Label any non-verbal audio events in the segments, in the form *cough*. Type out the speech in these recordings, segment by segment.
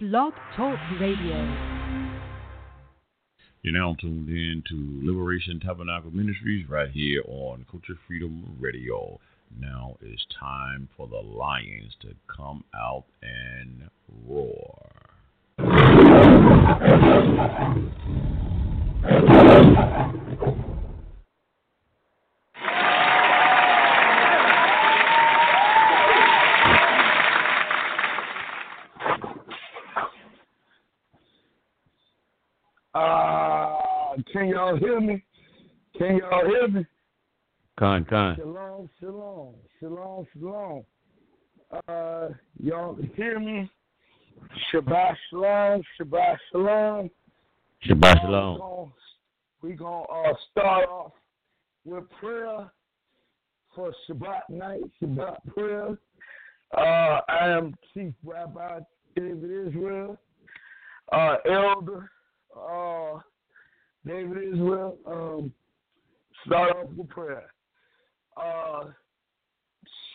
Blog Talk Radio. You're now tuned in to Liberation Tabernacle Ministries right here on Culture Freedom Radio. Now it's time for the lions to come out and roar. *laughs* can y'all hear me? Can y'all hear me? Con, con. Shalom, shalom, shalom, shalom. Uh, y'all can hear me? Shabbat shalom, Shabbat shalom. Shabbat shalom. We're going to uh, start off with prayer for Shabbat night, Shabbat prayer. Uh, I am Chief Rabbi David Israel, uh, Elder uh, David Israel. Um, start off with prayer. Uh,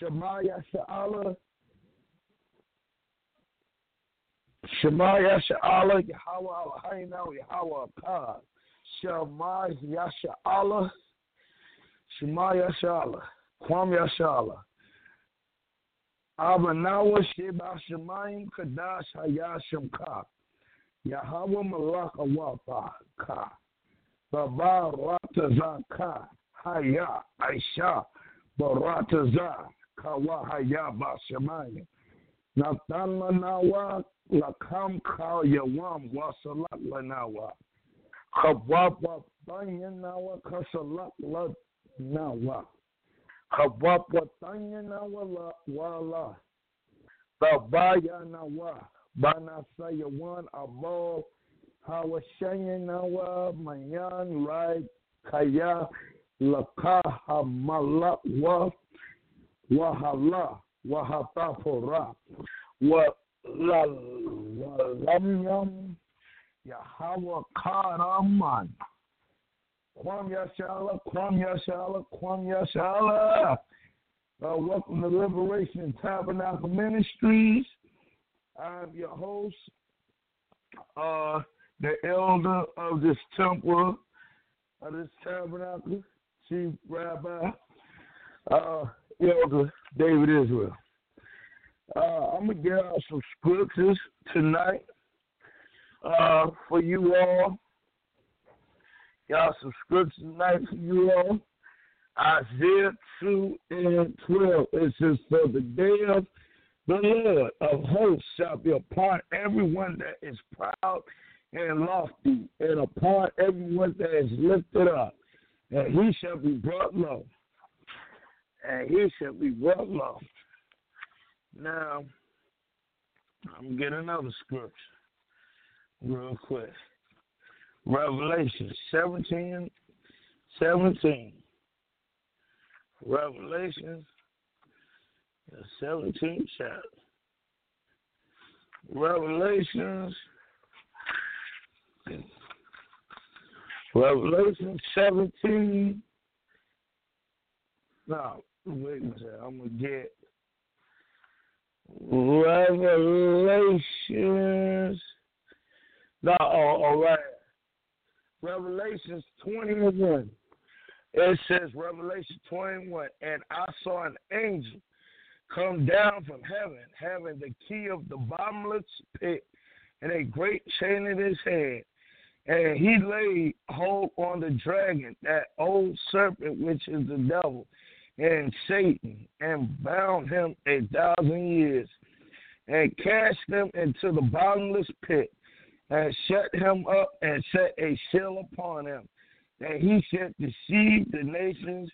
Shemaya Sha'ala. Shemaya Sha'ala, Yahweh Eloheinu, Yahweh Akkad. Shemaya Sha'ala. Shemaya Sha'ala. Kwam Yashala. Abanawa Sheba Shemayim Kadash Hayashim Ka. Yahweh Malak Awapa Ka. Baba Rataza Ka. Haya Aisha. Barataza Kawa Haya Bashamayim. Natan Lanawa Lakam Ka Yawam Wasalak Lanawa. Kabwapa Banyanawa Kasalak Lanawa. Kabwapa Tanyanawa Wala. Babaya Nawa. Bana Sayawan Abo. Hawashayanawa Mayan Rai Kaya Lakaha Malak Wa Wahala Wahatapora Wa La Lamyam Yahweh Karaman Kwam Yashala, Kwam Yashala, Kwam Yashala. Uh, welcome to Liberation Tabernacle Ministries. I'm your host, uh, the elder of this temple, of this tabernacle, Chief Rabbi, uh, Elder David Israel. Uh, I'm going to get out some scriptures tonight uh, for you all. Y'all some scriptures tonight for you all. Isaiah 2 and 12. It says, For the day of the Lord of hosts shall be upon everyone that is proud and lofty, and upon everyone that is lifted up. And he shall be brought low. And he shall be brought low. Now, I'm getting another scripture real quick. Revelation 17, 17. Revelation, the 17th chapter. Revelations, Revelation 17. Now, wait a minute. I'm going to get Revelations. No, oh, all right. Revelations 21. It says, Revelation 21, and I saw an angel come down from heaven, having the key of the bottomless pit and a great chain in his hand. And he laid hold on the dragon, that old serpent which is the devil, and Satan, and bound him a thousand years, and cast him into the bottomless pit, and shut him up, and set a seal upon him, that he should deceive the nations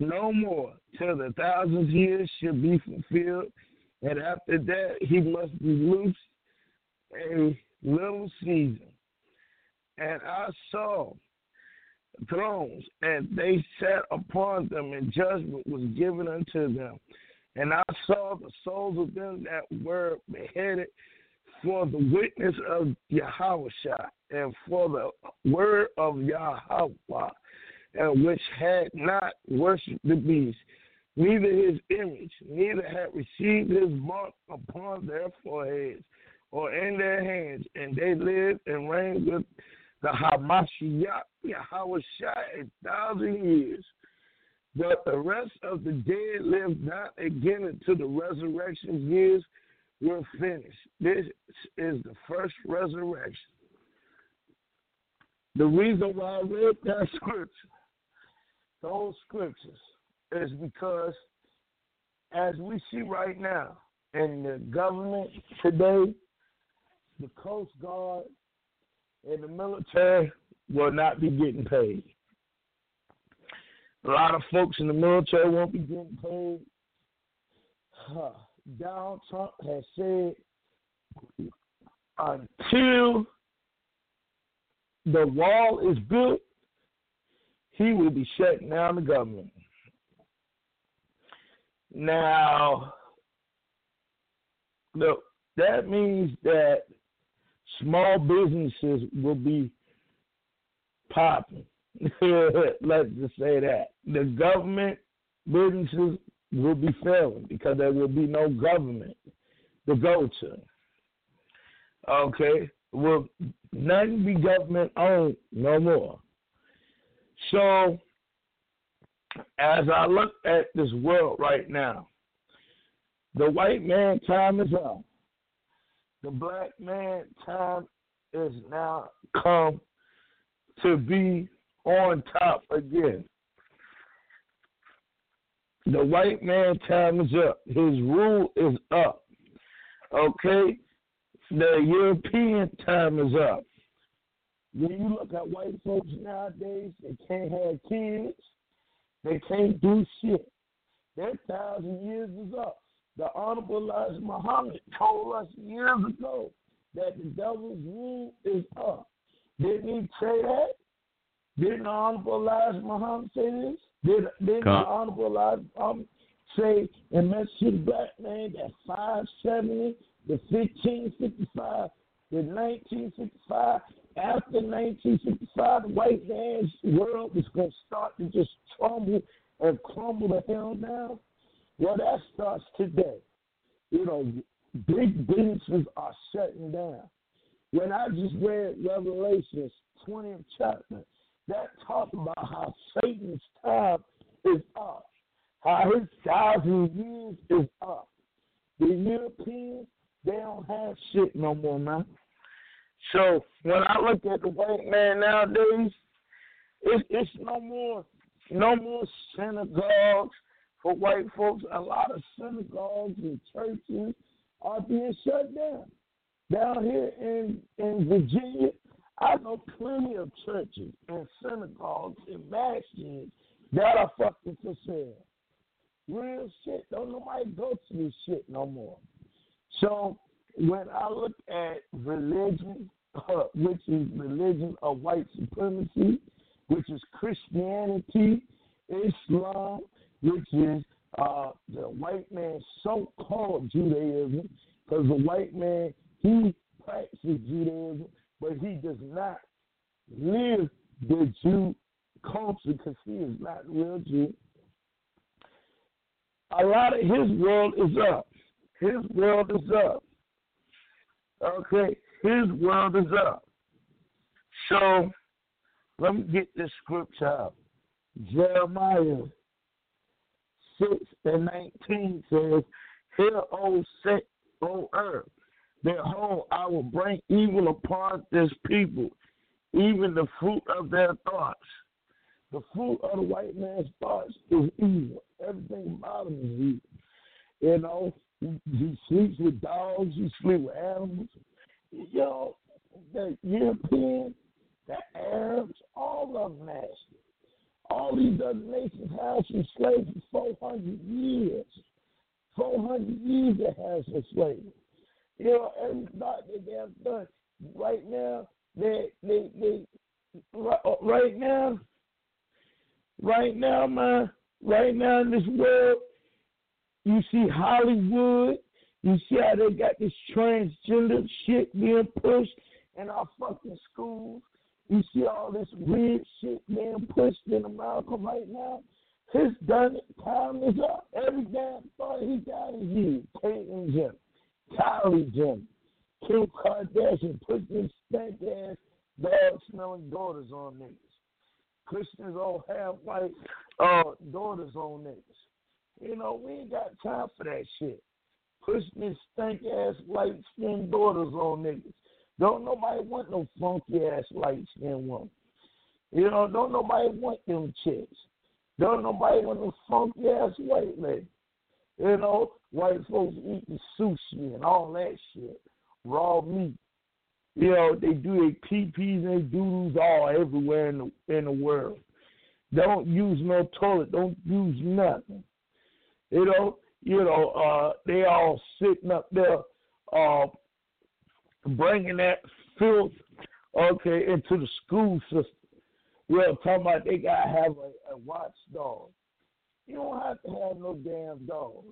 no more, till the thousand years should be fulfilled, and after that he must be loosed a little season. And I saw thrones, and they sat upon them, and judgment was given unto them. And I saw the souls of them that were beheaded for the witness of Yahweh and for the word of Yahweh, and which had not worshipped the beast, neither his image, neither had received his mark upon their foreheads or in their hands, and they lived and reigned with the Hamashiach Yahweh a thousand years. But the rest of the dead live not again until the resurrection years were finished. This is the first resurrection. The reason why I read that *laughs* scripture, those scriptures, is because as we see right now in the government today, the Coast Guard and the military will not be getting paid. A lot of folks in the military won't be getting paid. Huh. Donald Trump has said until the wall is built, he will be shutting down the government. Now, look, that means that small businesses will be popping. *laughs* Let's just say that. The government businesses will be failing because there will be no government to go to. Okay? Will nothing be government owned no more. So as I look at this world right now, the white man time is up. The black man time is now come to be on top again. The white man time is up. His rule is up. Okay? The European time is up. When you look at white folks nowadays, they can't have kids. They can't do shit. Their thousand years is up. The Honorable Elijah Muhammad told us years ago that the devil's rule is up. Didn't he say that? Didn't the Honorable Elijah Muhammad say this? Did, didn't the Honorable Elijah Muhammad say in Message to the Black Man that 570, the 1555, the 1965, after 1965, the white man's world was going to start to just crumble and crumble the hell down? Well, that starts today. You know, big businesses are shutting down. When I just read Revelations 20th chapter, that talks about how Satan's time is up, how his thousand years is up. The Europeans, they don't have shit no more, man. So when I look at the white man nowadays, it's, it's no more, no more synagogues for white folks. A lot of synagogues and churches are being shut down. Down here in in Virginia, I know plenty of churches and synagogues and masjids that are fucking for sale. Real shit. Don't nobody go to this shit no more. So when I look at religion, uh, which is religion of white supremacy, which is Christianity, Islam, which is uh, the white man's so-called Judaism, because the white man he practices Judaism, but he does not live the Jew culture because he is not real Jew. A lot of his world is up. His world is up. Okay, his world is up. So let me get this scripture. Jeremiah 6 and 19 says, Hear, O, set, o earth, behold, I will bring evil upon this people, even the fruit of their thoughts. The fruit of the white man's thoughts is evil. Everything about him is evil. You know, he sleeps with dogs, he sleeps with animals. Know, the Europeans, the Arabs, all of them nasty. All these other nations have some slaves for 400 years. 400 years they have some slaves. You know, everybody that they have done. Right now, they, they, they, uh, right now, right now, man, right now in this world, you see Hollywood, you see how they got this transgender shit being pushed in our fucking schools. You see all this weird shit being pushed in America right now. His done it, time is up. Every damn thought he got is you. Peyton Jim, Kylie Jim, Kim Kardashian put them stank ass dog smelling daughters on niggas. Christians all have white uh, daughters on niggas. You know, we ain't got time for that shit. Pushing these stank ass white skinned daughters on niggas. Don't nobody want no funky ass light skinned woman. You know, don't nobody want them chicks. Don't nobody want no funky ass white lady. You know, white folks eating sushi and all that shit, raw meat. You know, they do their pee pees and doodles all everywhere in the in the world. Don't use no toilet. Don't use nothing. You know, you know, uh, they all sitting up there, uh, bringing that filth, okay, into the school system. Well, talking about they gotta have a, a watchdog. You don't have to have no damn dog.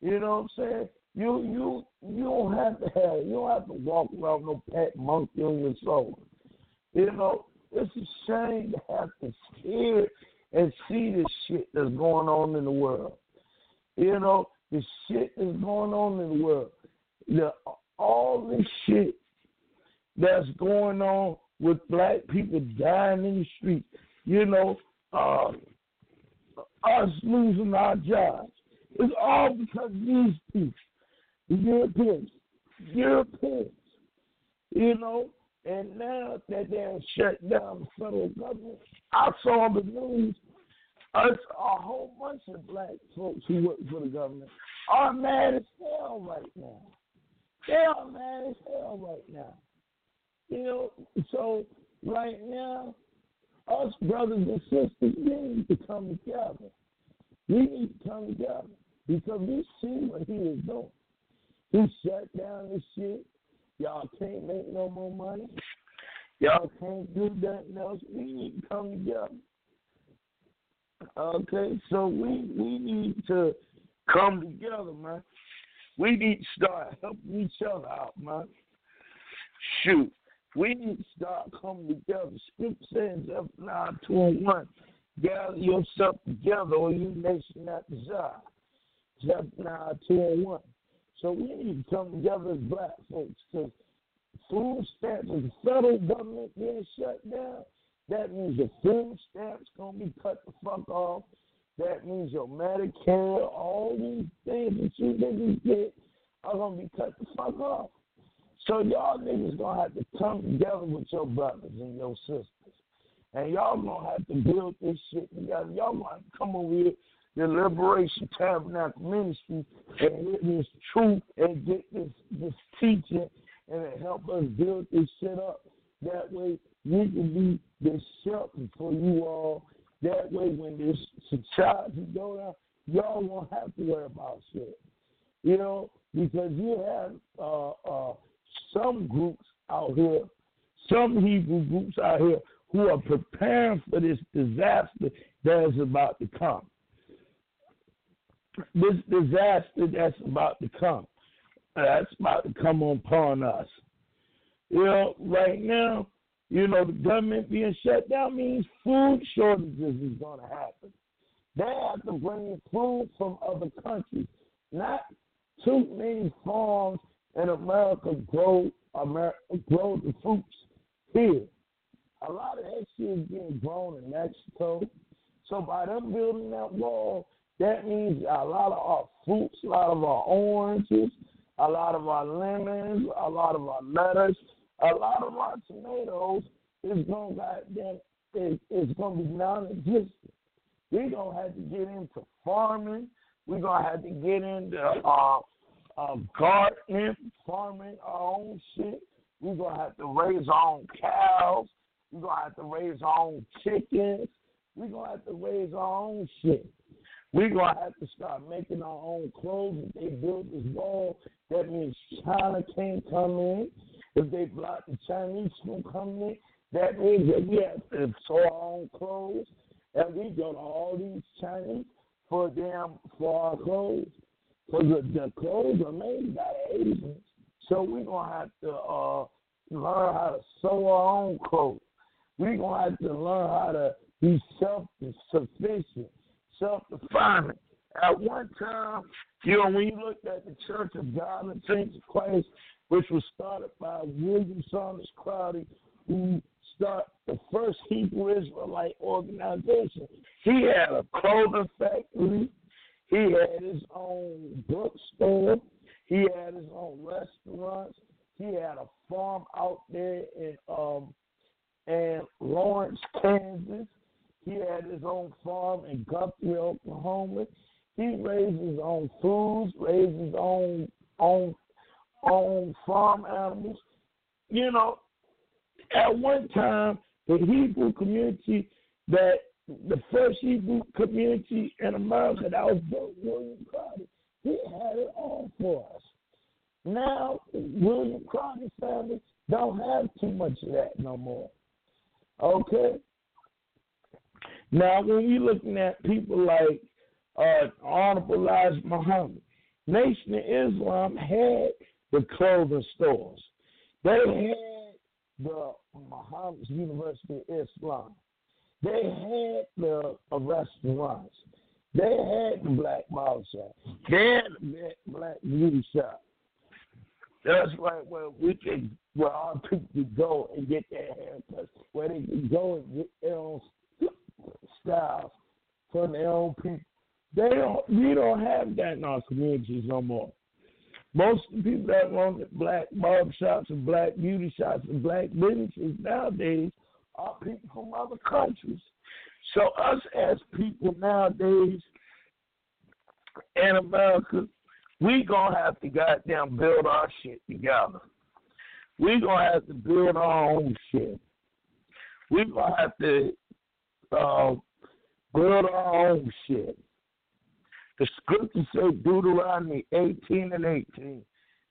You know what I'm saying? You you you don't have to have you don't have to walk around no pet monkey on your shoulder. You know, it's a shame to have to hear and see this shit that's going on in the world. You know, the shit that's going on in the world. The all this shit that's going on with black people dying in the street. You know, uh, us losing our jobs. It's all because these people, the Europeans, Europeans, you know. And now that they're shut down the federal government, I saw the news. Us, a whole bunch of black folks who work for the government are mad as hell right now. They are mad as hell right now. You know, so right now, us brothers and sisters, we need to come together. We need to come together because we see what he is doing. He shut down this shit. Y'all can't make no more money. Y'all can't do nothing else. We need to come together. Okay, so we we need to come together, man. We need to start helping each other out, man. Shoot. We need to start coming together. Scripture says, Zephaniah 2 and 1, gather yourself together, or you nation that desire. Zephaniah 2 and 1. So we need to come together as black folks because food stamps, the federal government being shut down, that means the food stamps to be cut the fuck off. That means your Medicare, all these things that you niggas get are to be cut the fuck off. So y'all niggas gonna have to come together with your brothers and your sisters. And y'all gonna have to build this shit together. Y'all gonna to come over here, the Liberation Tabernacle Ministry, and get this truth and get this this teaching and help us build this shit up. That way we can be the shelter for you all. That way when this society go down, y'all won't have to worry about shit. You know, because you have uh uh some groups out here, some Hebrew groups out here who are preparing for this disaster that is about to come. This disaster that's about to come, that's about to come upon us. You know, right now, you know, the government being shut down means food shortages is going to happen. They have to bring food from other countries, not too many farms in America grow America, grow the fruits here. A lot of that shit is being grown in Mexico. So by them building that wall, that means a lot of our fruits, a lot of our oranges, a lot of our lemons, a lot of our lettuce, a lot of our tomatoes is gonna goddamn is, is gonna be non-existent. We're gonna have to get into farming. We're gonna have to get into uh, um, gardening, farming our own shit. We're gonna have to raise our own cows. We're gonna have to raise our own chickens. We're gonna have to raise our own shit. We're gonna have to start making our own clothes. If they build this wall, that means China can't come in. If they block the Chinese from coming in, that means that we have to sew our own clothes. And we go to all these Chinese for them for our clothes. Because the, the clothes are made by Asians. So we're going to have to uh, learn how to sew our own clothes. We're going to have to learn how to be self sufficient, self defining. At one time, you know, when you looked at the Church of God and Saints of Christ, which was started by William Saunders Crowdy, who started the first Hebrew Israelite organization. He had a clothing factory. He had his own bookstore. He had his own restaurants. He had a farm out there in um in Lawrence, Kansas. He had his own farm in Guthrie, Oklahoma. He raised his own foods, raised his own own own farm animals. You know, at one time the Hebrew community that the first Hebrew community in America that was built William Crowdy, he had it all for us. Now William Crowdy family don't have too much of that no more. Okay? Now when we're looking at people like uh, Honorable Elijah Muhammad, Nation of Islam had the clothing stores. They had the Muhammad's University of Islam. They had the restaurants. They had the black barber shop. They had the black beauty shop. That's right where we can where our people go and get their haircuts, where they can go and get their own styles from their own people. They don't we don't have that in our communities no more. Most of the people that run the black barbershops and black beauty shops and black businesses nowadays are people from other countries. So us as people nowadays in America, we gonna have to goddamn build our shit together. We gonna have to build our own shit. We gonna have to uh, build our own shit. The scripture says Deuteronomy 18 and 18.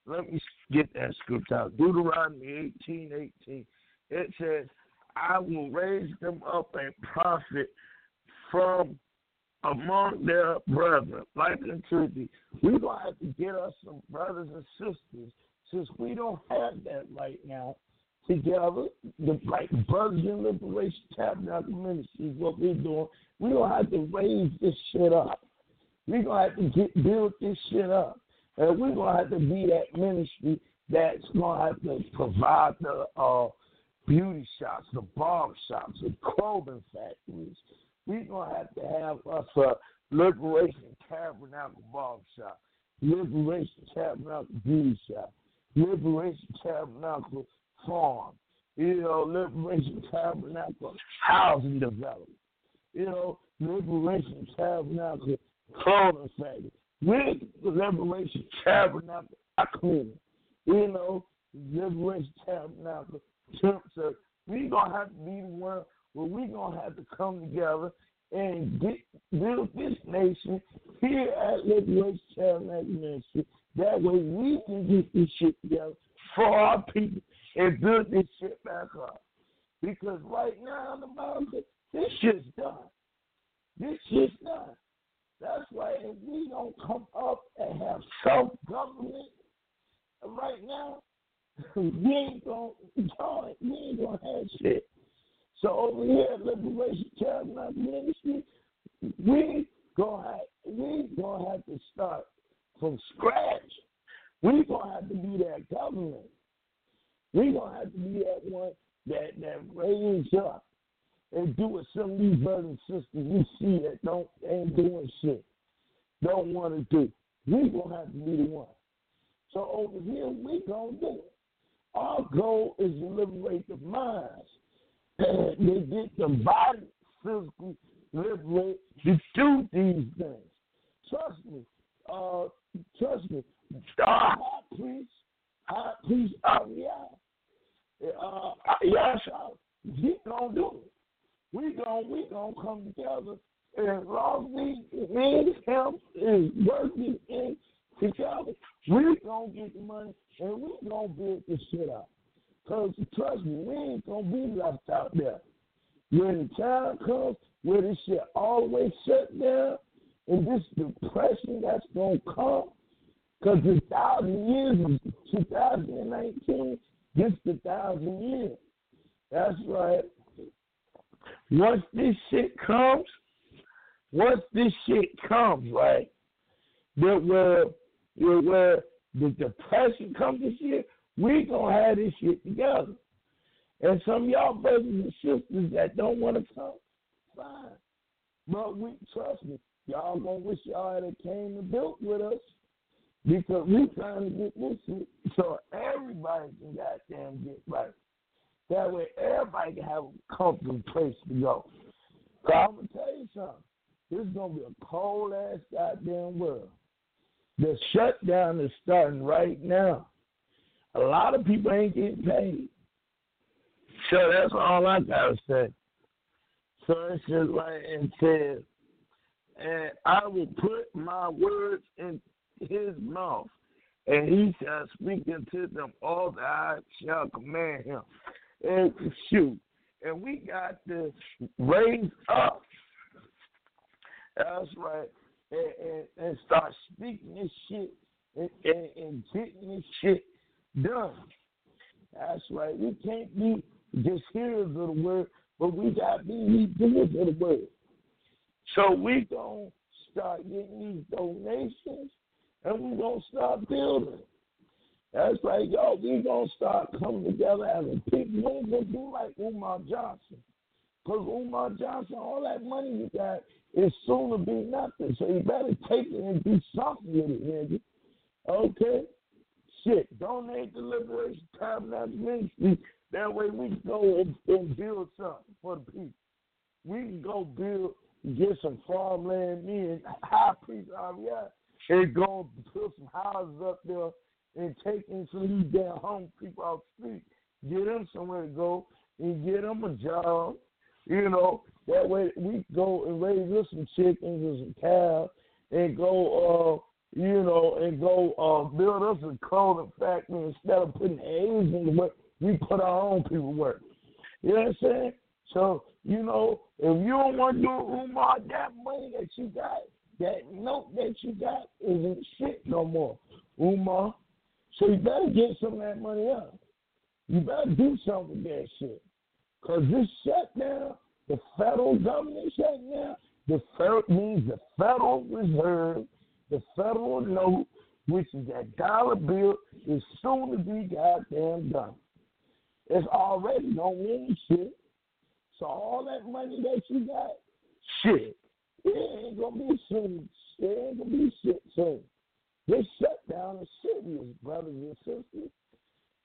Let me get that scripture out. Deuteronomy 18, 18. It says, I will raise them up a prophet from among their brethren, like unto thee. We're going to have to get us some brothers and sisters, since we don't have that right now, together, the like Brothers in Liberation Tabernacle Ministry is what we're doing. We don't have to raise this shit up. We're gonna have to get build this shit up. And we're gonna have to be that ministry that's gonna have to provide the uh, beauty shops, the barber shops, the clothing factories. We're gonna have to have us a Liberation Tabernacle barber shop, Liberation Tabernacle beauty shop, Liberation Tabernacle farm, you know, Liberation Tabernacle housing development, you know, Liberation Tabernacle factory. With the Liberation Tabernacle, I clean You know, Liberation Tabernacle, Church. we're gonna have to be the one where we gonna have to come together and get build this nation here at Liberation Tabernacle Ministry. That way we can get this shit together for our people and build this shit back up. Because right now in America, this shit's done. This shit's done. That's why if we don't come up and have self government right now, *laughs* we ain't gonna we ain't gonna have shit. So over here at Liberation Tabernacle Ministry, we gonna have, we gonna have to start from scratch. We gonna have to be that government. We gonna have to be that one that that raise up and do what some of these brothers and sisters we see that don't ain't doing shit, don't want to do. We gonna have to be the one. So over here we gonna do it. Our goal is to liberate the minds. And they get the body physically liberate to do these things. Trust me. Uh, trust me. Our high priest, high priest Ariel, uh, Yasha, he gonna do it we gon' we gonna come together. And as long as we and him is working in together, we gonna get the money and we gonna build this shit up. Cause trust me, we ain't gonna be left out there. When the time comes where this shit always shut down and this depression that's gonna come, cause the thousand years of 2019, this the thousand years. That's right. Once this shit comes, once this shit comes, right, that where where the depression comes this year, we gonna have this shit together. And some y'all brothers and sisters that don't want to come, fine. But we trust me, y'all gonna wish y'all had came and built with us because we trying to get this shit so everybody can goddamn get right. That way everybody can have a comfortable place to go. So I'm gonna tell you something. This is gonna be a cold ass goddamn world. The shutdown is starting right now. A lot of people ain't getting paid. So that's all I gotta say. So it's just like it says, and I will put my words in his mouth, and he shall speak unto them all that I shall command him. And shoot, and we got to raise up. That's right, and, and, and start speaking this shit and, and, and getting this shit done. That's right. We can't be just hearers of the word, but we got to be doers of the word. So we gonna start getting these donations, and we gonna start building. That's right, y'all. We gonna start coming together as a people. We gonna do like Umar Johnson, cause Umar Johnson, all that money you got is soon to be nothing. So you better take it and do something with it, nigga. Okay. Shit, donate to Liberation Tabernacle Ministry. That way we can go and, and build something for the people. We can go build, get some farmland, me and *laughs* High Priest Ariel, and go put some houses up there and take in some of these damn home people off the street. Get them somewhere to go and get them a job. You know, that way we go and raise us some chickens and some cows and go uh you know, and go uh, build us a clothing factory instead of putting Asians in work, we put our own people work. You know what I'm saying? So, you know, if you don't want to do Umar, that money that you got, that note that you got isn't shit no more, Umar. So you better get some of that money up. You better do something with that shit. Because this shutdown, the federal government shutdown, the federal means the Federal Reserve the federal note, which is that dollar bill, is soon to be goddamn done. It's already don't mean shit. So all that money that you got, shit, it ain't gonna be soon. It ain't gonna be shit soon. This shutdown is serious, brothers and sisters.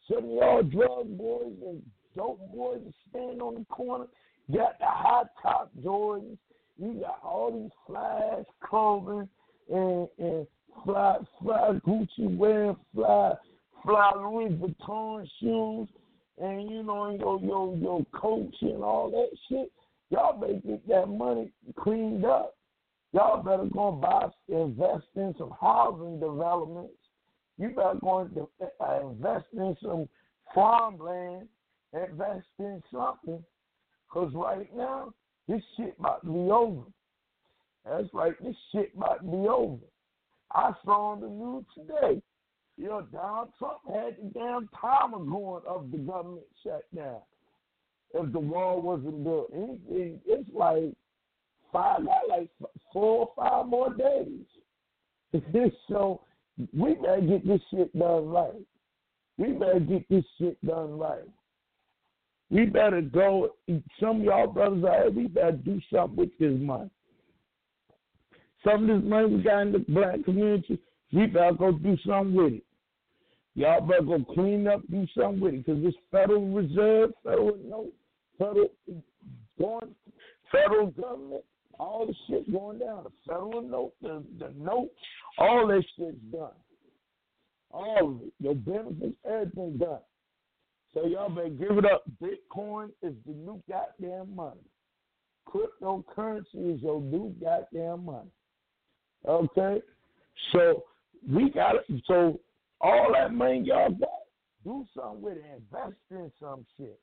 Some of y'all drug boys and dope boys that stand on the corner, got the high top Jordans, you got all these flash clothing, and, and fly fly Gucci wearing fly fly Louis Vuitton shoes and you know your your your coach and all that shit. Y'all better get that money cleaned up. Y'all better go and buy invest in some housing developments. You better go and uh, invest in some farmland, invest in something. Cause right now this shit about to be over. That's right. This shit might be over. I saw on the news today. You know, Donald Trump had the damn timer going of the government shutdown. If the wall wasn't built, anything, it's like five, like four or five more days. so we better get this shit done right. We better get this shit done right. We better go. Some of y'all brothers out here, we better do something with this money. Some of this money we got in the black community, we better go do something with it. Y'all better go clean up, do something with it, because this Federal Reserve, federal note, federal going, federal government, all the shit going down. The federal note, the, the note, all that shit's done. All of it. Your benefits, everything done. So y'all better give it up. Bitcoin is the new goddamn money. Cryptocurrency is your new goddamn money. Okay? So we got it. So all that money y'all got, do something with it. Invest in some shit.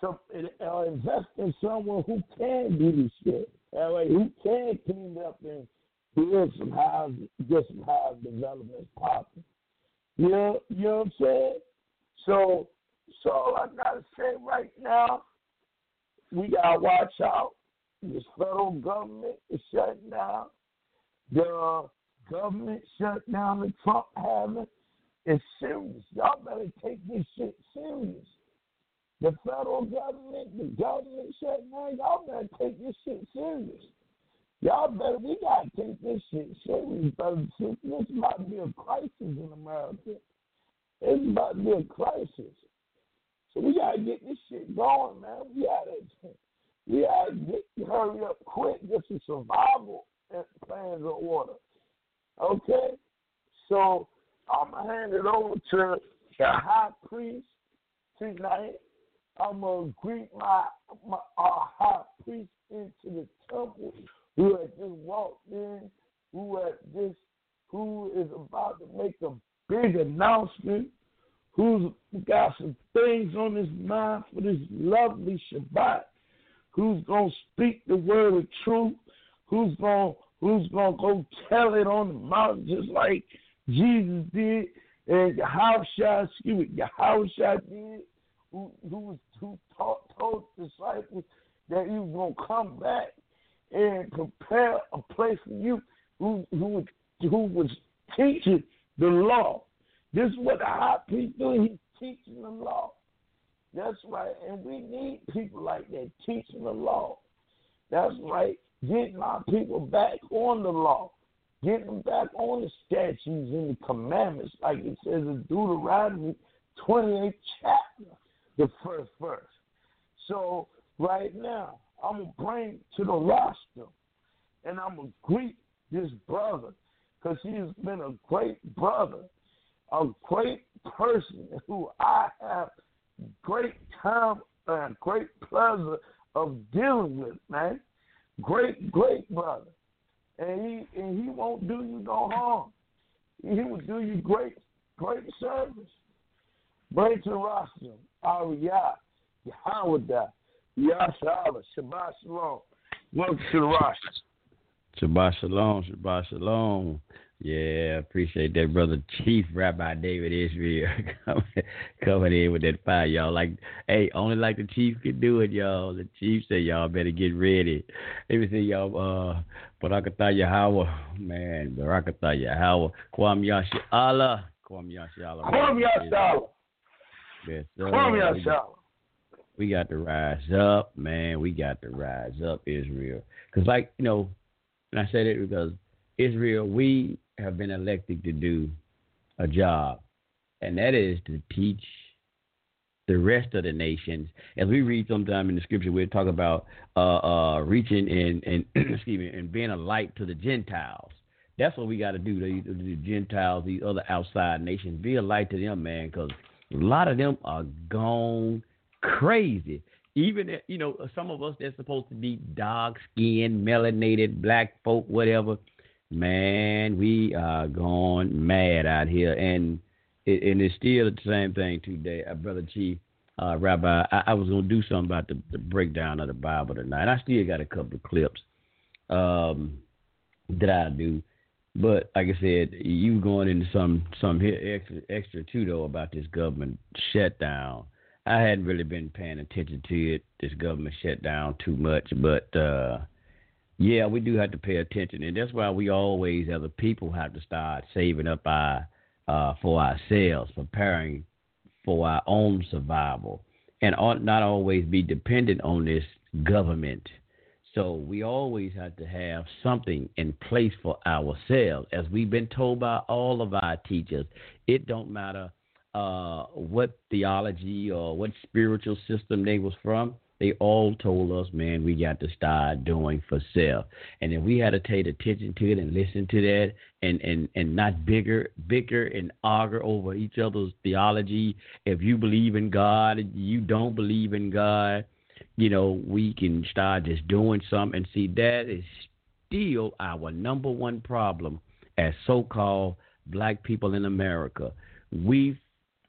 So uh, invest in someone who can do this shit. Way, who can clean up and build some houses, get some house development popping. You know, you know what I'm saying? So, so all I gotta say right now, we gotta watch out this federal government is shutting down. The uh, government shutdown that Trump having is serious. Y'all better take this shit serious. The federal government, the government shutdown, y'all better take this shit serious. Y'all better, we gotta take this shit serious, brother. This might be a crisis in America. It's about to be a crisis. So we gotta get this shit going, man. We gotta, we gotta get, hurry up quick, get some survival plans in order. Okay? So I'm gonna hand it over to the high priest tonight. Greet my, my our high priest into the temple who had just walked in, who had just who is about to make a big announcement, who's got some things on his mind for this lovely Shabbat, who's gonna speak the word of truth, who's gonna who's gonna go tell it on the mountain just like Jesus did, and Yahushua, excuse me, Yahushua did, who who was who taught told disciples that he was gonna come back and prepare a place for you who who who was teaching the law. This is what the high priest doing. He's teaching the law. That's right. And we need people like that teaching the law. That's right. Getting our people back on the law. Getting them back on the statutes and the commandments, like it says in Deuteronomy 28 chapter, the first verse. So right now, I'm going to bring to the roster and I'm going to greet this brother because he's been a great brother, a great person who I have great time and great pleasure of dealing with, man. Great, great brother. And he and he won't do you no harm. He will do you great, great service. Bring to the roster, Ariyah, Yahweh, Yashala, Shabbat Shalom. Welcome to the roster. Shabbat Shalom, Shabbat Shalom. Yeah, appreciate that, brother Chief Rabbi David Israel *laughs* coming, coming in with that fire, y'all. Like, hey, only like the Chief can do it, y'all. The Chief said y'all better get ready. Let me see y'all. Uh, Barakatah Yahweh, man, Barakatah Yahweh, Kwam Yashi Allah, Kwam Yashi Allah. Kwam Yashi Allah. Yes, Kwam Yashi Allah. We got to rise up, man. We got to rise up, Israel. Because, like, you know, and I said it because Israel, we have been elected to do a job, and that is to teach the rest of the nations. As we read sometime in the scripture, we'll talk about uh, uh, reaching and, and *clears throat* excuse me, and being a light to the Gentiles. That's what we got to do. The, the Gentiles, these other outside nations, be a light to them, man, because a lot of them are gone crazy. Even you know, some of us that's supposed to be dark skinned, melanated, black folk, whatever. Man, we are going mad out here, and it, and it's still the same thing today, uh, brother Chief. Uh, Rabbi, I, I, was gonna do something about the, the, breakdown of the Bible tonight. I still got a couple of clips um, that I do, but like I said, you going into some some extra extra too though about this government shutdown. I hadn't really been paying attention to it. This government shutdown too much, but uh, yeah, we do have to pay attention, and that's why we always, as a people, have to start saving up our uh, for ourselves, preparing for our own survival, and ought not always be dependent on this government. So we always have to have something in place for ourselves, as we've been told by all of our teachers. It don't matter uh, what theology or what spiritual system they was from, they all told us, man, we got to start doing for self. And if we had to take attention to it and listen to that and, and, and not bigger, bicker and argue over each other's theology, if you believe in God you don't believe in God, you know, we can start just doing something. And see, that is still our number one problem as so called black people in America. we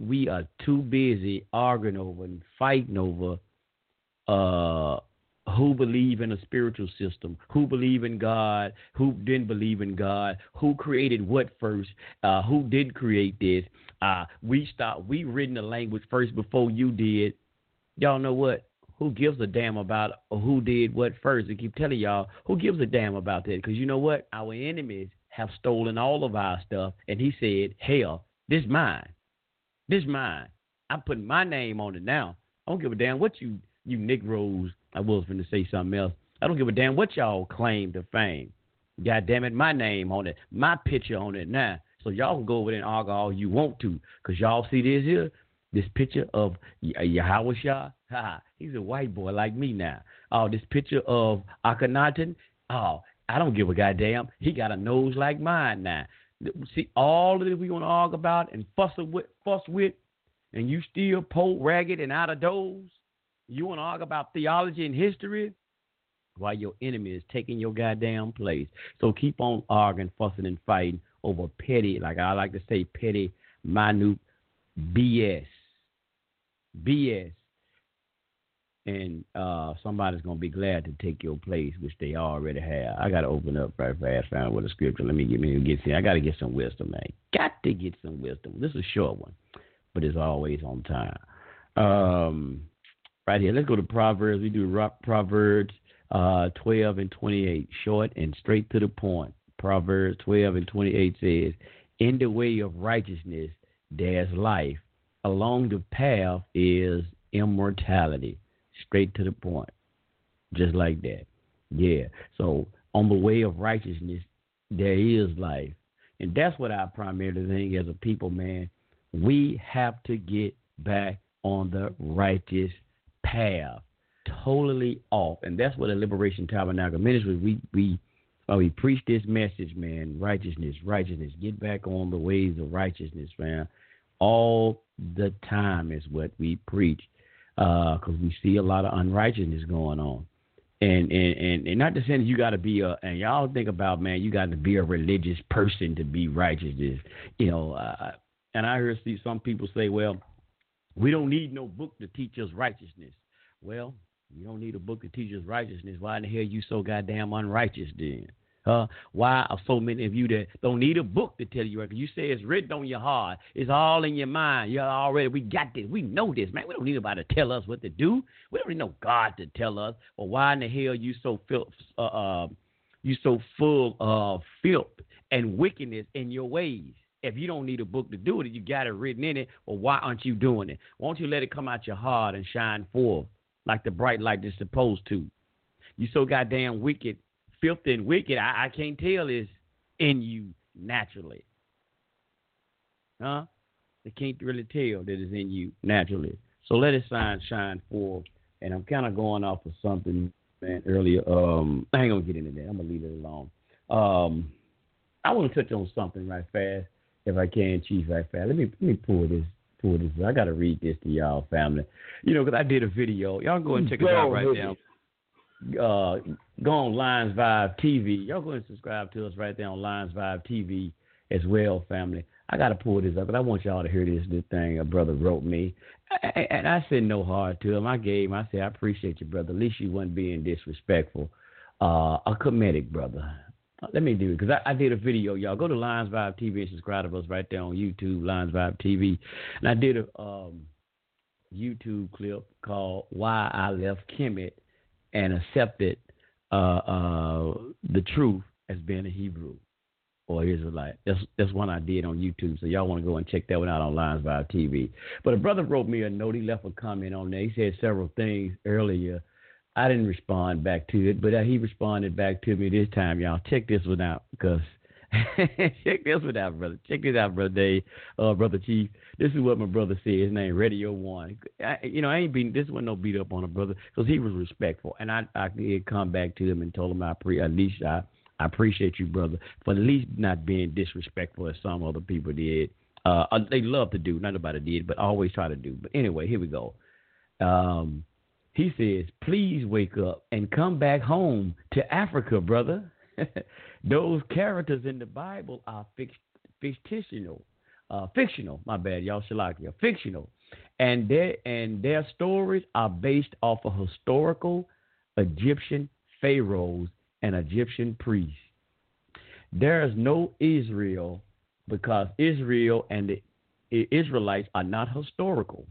we are too busy arguing over and fighting over uh, who believe in a spiritual system, who believe in God, who didn't believe in God, who created what first, uh, who did create this. Uh, we start we written the language first before you did. Y'all know what? who gives a damn about who did what first. I keep telling y'all, who gives a damn about that? Because you know what? Our enemies have stolen all of our stuff. And he said, hell, this mine. This mine. I'm putting my name on it now. I don't give a damn what you, you Negroes, I was to say something else. I don't give a damn what y'all claim to fame. God damn it, my name on it, my picture on it now. So y'all can go over there and argue all you want to, cause y'all see this here, this picture of uh, Yahweh Shah. Ha, he's a white boy like me now. Oh, this picture of Akhenaten. Oh, I don't give a goddamn. He got a nose like mine now. See, all of it we want to argue about and fuss with, fuss with, and you still poke ragged and out of doors. You want to argue about theology and history while your enemy is taking your goddamn place. So keep on arguing, fussing, and fighting over petty, like I like to say, petty, minute BS. BS. And uh, somebody's gonna be glad to take your place, which they already have. I gotta open up right fast, find with a scripture. Let me get me get see. I gotta get some wisdom, man. Got to get some wisdom. This is a short one, but it's always on time. Um, right here, let's go to Proverbs. We do Proverbs uh, 12 and 28, short and straight to the point. Proverbs 12 and 28 says, In the way of righteousness there's life, along the path is immortality. Straight to the point. Just like that. Yeah. So on the way of righteousness, there is life. And that's what I primarily think as a people, man. We have to get back on the righteous path. Totally off. And that's what the Liberation Tabernacle Ministry we we uh, we preach this message, man. Righteousness, righteousness. Get back on the ways of righteousness, man all the time is what we preach because uh, we see a lot of unrighteousness going on. And, and and and not to say that you got to be a and y'all think about man you got to be a religious person to be righteous you know uh, and I hear see some people say well we don't need no book to teach us righteousness. Well you don't need a book to teach us righteousness. Why in the hell you so goddamn unrighteous then uh, why are so many of you that don't need a book to tell you? You say it's written on your heart. It's all in your mind. You already we got this. We know this, man. We don't need nobody to tell us what to do. We don't need no God to tell us. Well, why in the hell you so filth, uh, uh, you so full of filth and wickedness in your ways? If you don't need a book to do it, you got it written in it. Well, why aren't you doing it? Won't you let it come out your heart and shine forth like the bright light it's supposed to? You so goddamn wicked filthy and wicked, I, I can't tell is in you naturally. Huh? I can't really tell that it's in you naturally. So let it shine, shine forth. And I'm kind of going off of something man earlier. Um, I ain't gonna get into that. I'm gonna leave it alone. Um, I want to touch on something right fast, if I can, Chief, right fast. Let me let me pull this pull this. I gotta read this to y'all, family. You know, because I did a video. Y'all go and check it out right now uh, go on Lions Vibe TV. Y'all go and subscribe to us right there on Lions Vibe TV as well, family. I got to pull this up, but I want y'all to hear this this thing a brother wrote me. And I said no hard to him. I gave him, I said, I appreciate you, brother. At least you wasn't being disrespectful. Uh, a Kemetic brother. Let me do it because I, I, did a video, y'all. Go to Lions Vibe TV and subscribe to us right there on YouTube, Lions Vibe TV. And I did a um, YouTube clip called Why I Left Kemet and accepted uh, uh, the truth as being a Hebrew or Israelite. That's that's one I did on YouTube. So y'all want to go and check that one out on Lions Vibe TV. But a brother wrote me a note. He left a comment on there. He said several things earlier. I didn't respond back to it, but he responded back to me this time. Y'all check this one out because *laughs* Check this one out, brother. Check this out, brother Dave, uh, brother Chief. This is what my brother said. His name Radio One. I, you know, I ain't being this one no beat up on a brother because he was respectful, and I I did come back to him and told him I pre at least I I appreciate you, brother, for at least not being disrespectful as some other people did. Uh, uh they love to do, not nobody did, but always try to do. But anyway, here we go. Um, he says, please wake up and come back home to Africa, brother. *laughs* Those characters in the Bible are fictional. Uh, fictional, my bad, y'all shalakia, fictional. And their, and their stories are based off of historical Egyptian pharaohs and Egyptian priests. There is no Israel because Israel and the Israelites are not historical.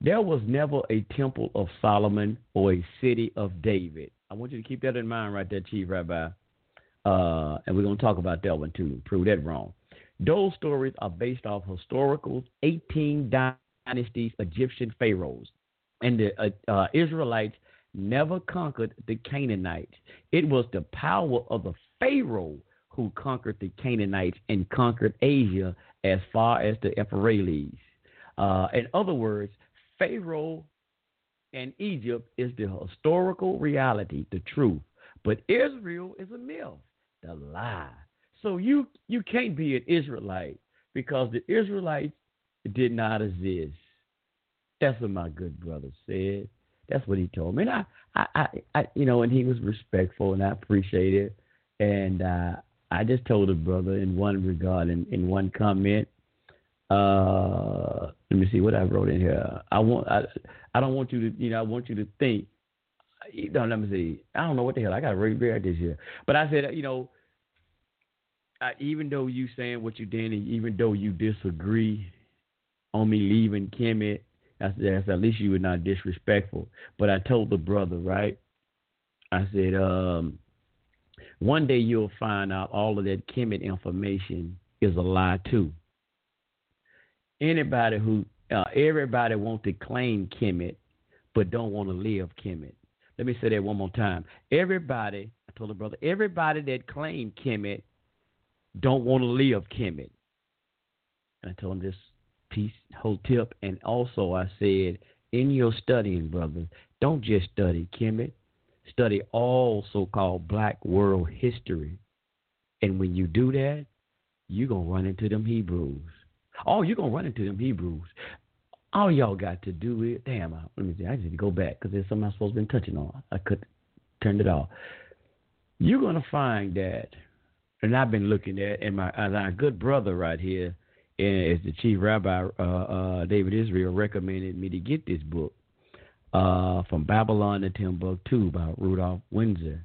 There was never a temple of Solomon or a city of David. I want you to keep that in mind right there, Chief Rabbi. Uh, and we're going to talk about that one too, prove that wrong. Those stories are based off historical 18 dynasties Egyptian pharaohs. And the uh, uh, Israelites never conquered the Canaanites. It was the power of the Pharaoh who conquered the Canaanites and conquered Asia as far as the Euphrates. Uh, in other words, Pharaoh and Egypt is the historical reality, the truth. But Israel is a myth, the lie. So you you can't be an Israelite because the Israelites did not exist. That's what my good brother said. That's what he told me. And I, I, I, I you know, and he was respectful, and I appreciate it. And uh, I just told the brother in one regard, in, in one comment. Uh, let me see what I wrote in here. I want, I, I don't want you to, you know, I want you to think. You know, let me see. I don't know what the hell I got to read this year, but I said, you know, I, even though you saying what you did, and even though you disagree on me leaving Kemet, I said, at least you were not disrespectful. But I told the brother, right? I said, um, one day you'll find out all of that Kemet information is a lie too. Anybody who, uh, everybody want to claim Kemet, but don't want to live Kemet. Let me say that one more time. Everybody, I told the brother, everybody that claim Kemet don't want to live Kemet. And I told him this piece, whole tip. And also, I said, in your studying, brother, don't just study Kemet, study all so called black world history. And when you do that, you're going to run into them Hebrews. Oh, you're going to run into them Hebrews. All y'all got to do is, damn, let me see, I just need to go back because there's something I'm supposed to be touching on. I could turn it off. You're to find that, and I've been looking at, and my, my good brother right here, and as the chief rabbi uh, uh, David Israel recommended me to get this book uh, from Babylon to Timbuktu by Rudolph Windsor.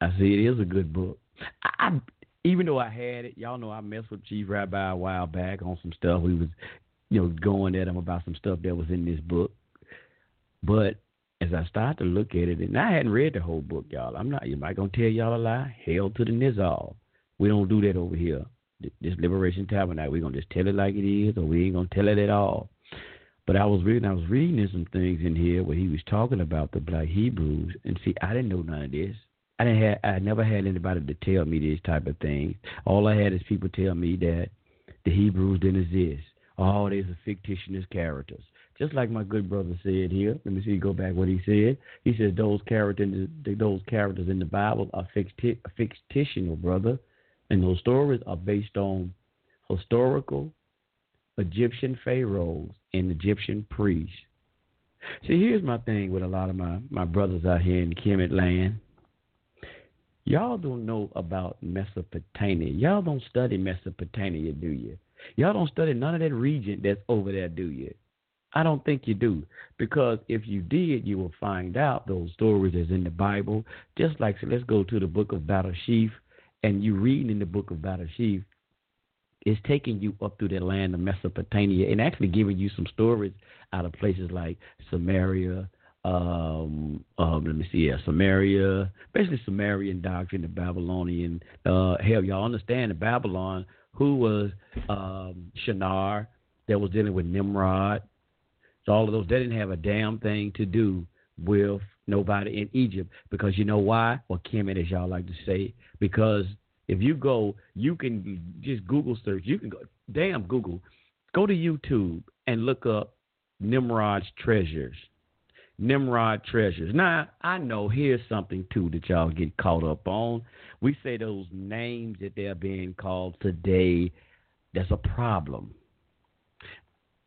I see it is a good book. I, I, even though I had it, y'all know I messed with Chief Rabbi a while back on some stuff. We was, you know, going at him about some stuff that was in this book. But as I started to look at it, and I hadn't read the whole book, y'all. I'm not. Am I gonna tell y'all a lie? Hell to the nizal. We don't do that over here this Liberation Tabernacle. We're gonna just tell it like it is, or we ain't gonna tell it at all. But I was reading, I was reading some things in here where he was talking about the Black Hebrews, and see, I didn't know none of this. I didn't have, I never had anybody to tell me these type of things. All I had is people tell me that the Hebrews didn't exist. All these are fictitious characters. Just like my good brother said here. Let me see, go back what he said. He says those characters, those characters in the Bible are fictitious, brother. And those stories are based on historical Egyptian pharaohs and Egyptian priests. See, here's my thing with a lot of my, my brothers out here in Kemet land. Y'all don't know about Mesopotamia. Y'all don't study Mesopotamia, do you? Y'all don't study none of that region that's over there, do you? I don't think you do. Because if you did, you will find out those stories that's in the Bible. Just like, so let's go to the book of Bereshith and you reading in the book of Bereshith, it's taking you up through the land of Mesopotamia and actually giving you some stories out of places like Samaria, um, um, let me see, yeah, Samaria, basically Sumerian doctrine, the Babylonian. Uh, hell, y'all understand the Babylon, who was um, Shinar, that was dealing with Nimrod. So all of those, they didn't have a damn thing to do with nobody in Egypt because you know why? Or Kemet, as y'all like to say, because if you go, you can just Google search. You can go, damn Google, go to YouTube and look up Nimrod's treasures. Nimrod treasures. Now, I know here's something too that y'all get caught up on. We say those names that they're being called today, that's a problem.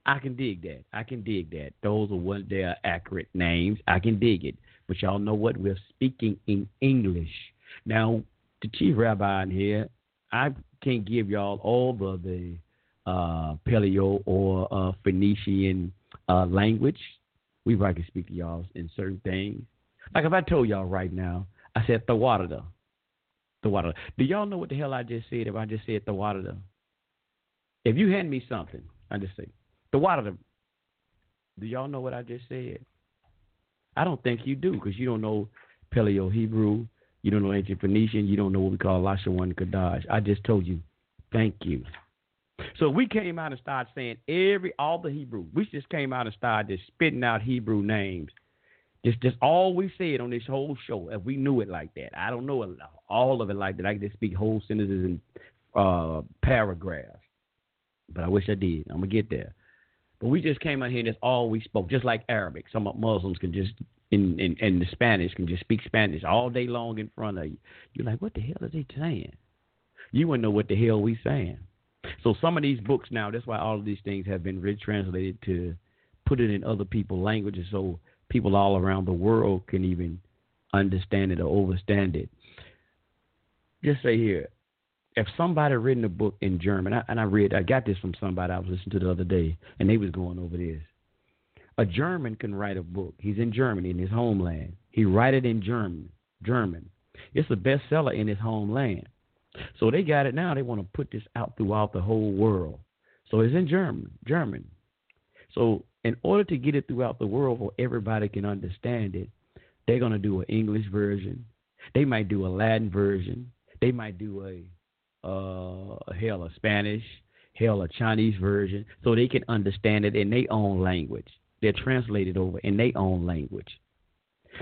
I can dig that. I can dig that. Those are what they are accurate names. I can dig it. But y'all know what? We're speaking in English. Now, the chief rabbi in here, I can't give y'all all the, the uh, Paleo or uh, Phoenician uh, language. We probably can speak to y'all in certain things. Like if I told y'all right now, I said the water, the water. Do y'all know what the hell I just said? If I just said the water, if you hand me something, I just say the water. Do y'all know what I just said? I don't think you do because you don't know Paleo Hebrew, you don't know ancient Phoenician, you don't know what we call Lashawan Kadash. I just told you, thank you. So we came out and started saying every all the Hebrew. We just came out and started just spitting out Hebrew names. Just just all we said on this whole show, if we knew it like that. I don't know all of it like that. I can just speak whole sentences and uh, paragraphs. But I wish I did. I'm gonna get there. But we just came out here and that's all we spoke, just like Arabic. Some Muslims can just in, in, in the Spanish can just speak Spanish all day long in front of you. You're like, what the hell are they saying? You wouldn't know what the hell we saying. So some of these books now, that's why all of these things have been retranslated to put it in other people's languages so people all around the world can even understand it or understand it. Just say here, if somebody written a book in German, and I read, I got this from somebody I was listening to the other day, and they was going over this. A German can write a book. He's in Germany, in his homeland. He write it in German. German. It's a bestseller in his homeland. So they got it now. They want to put this out throughout the whole world. So it's in German. German. So in order to get it throughout the world where everybody can understand it, they're to do an English version. They might do a Latin version. They might do a uh, hell a Spanish, hell a Chinese version, so they can understand it in their own language. They're translated over in their own language.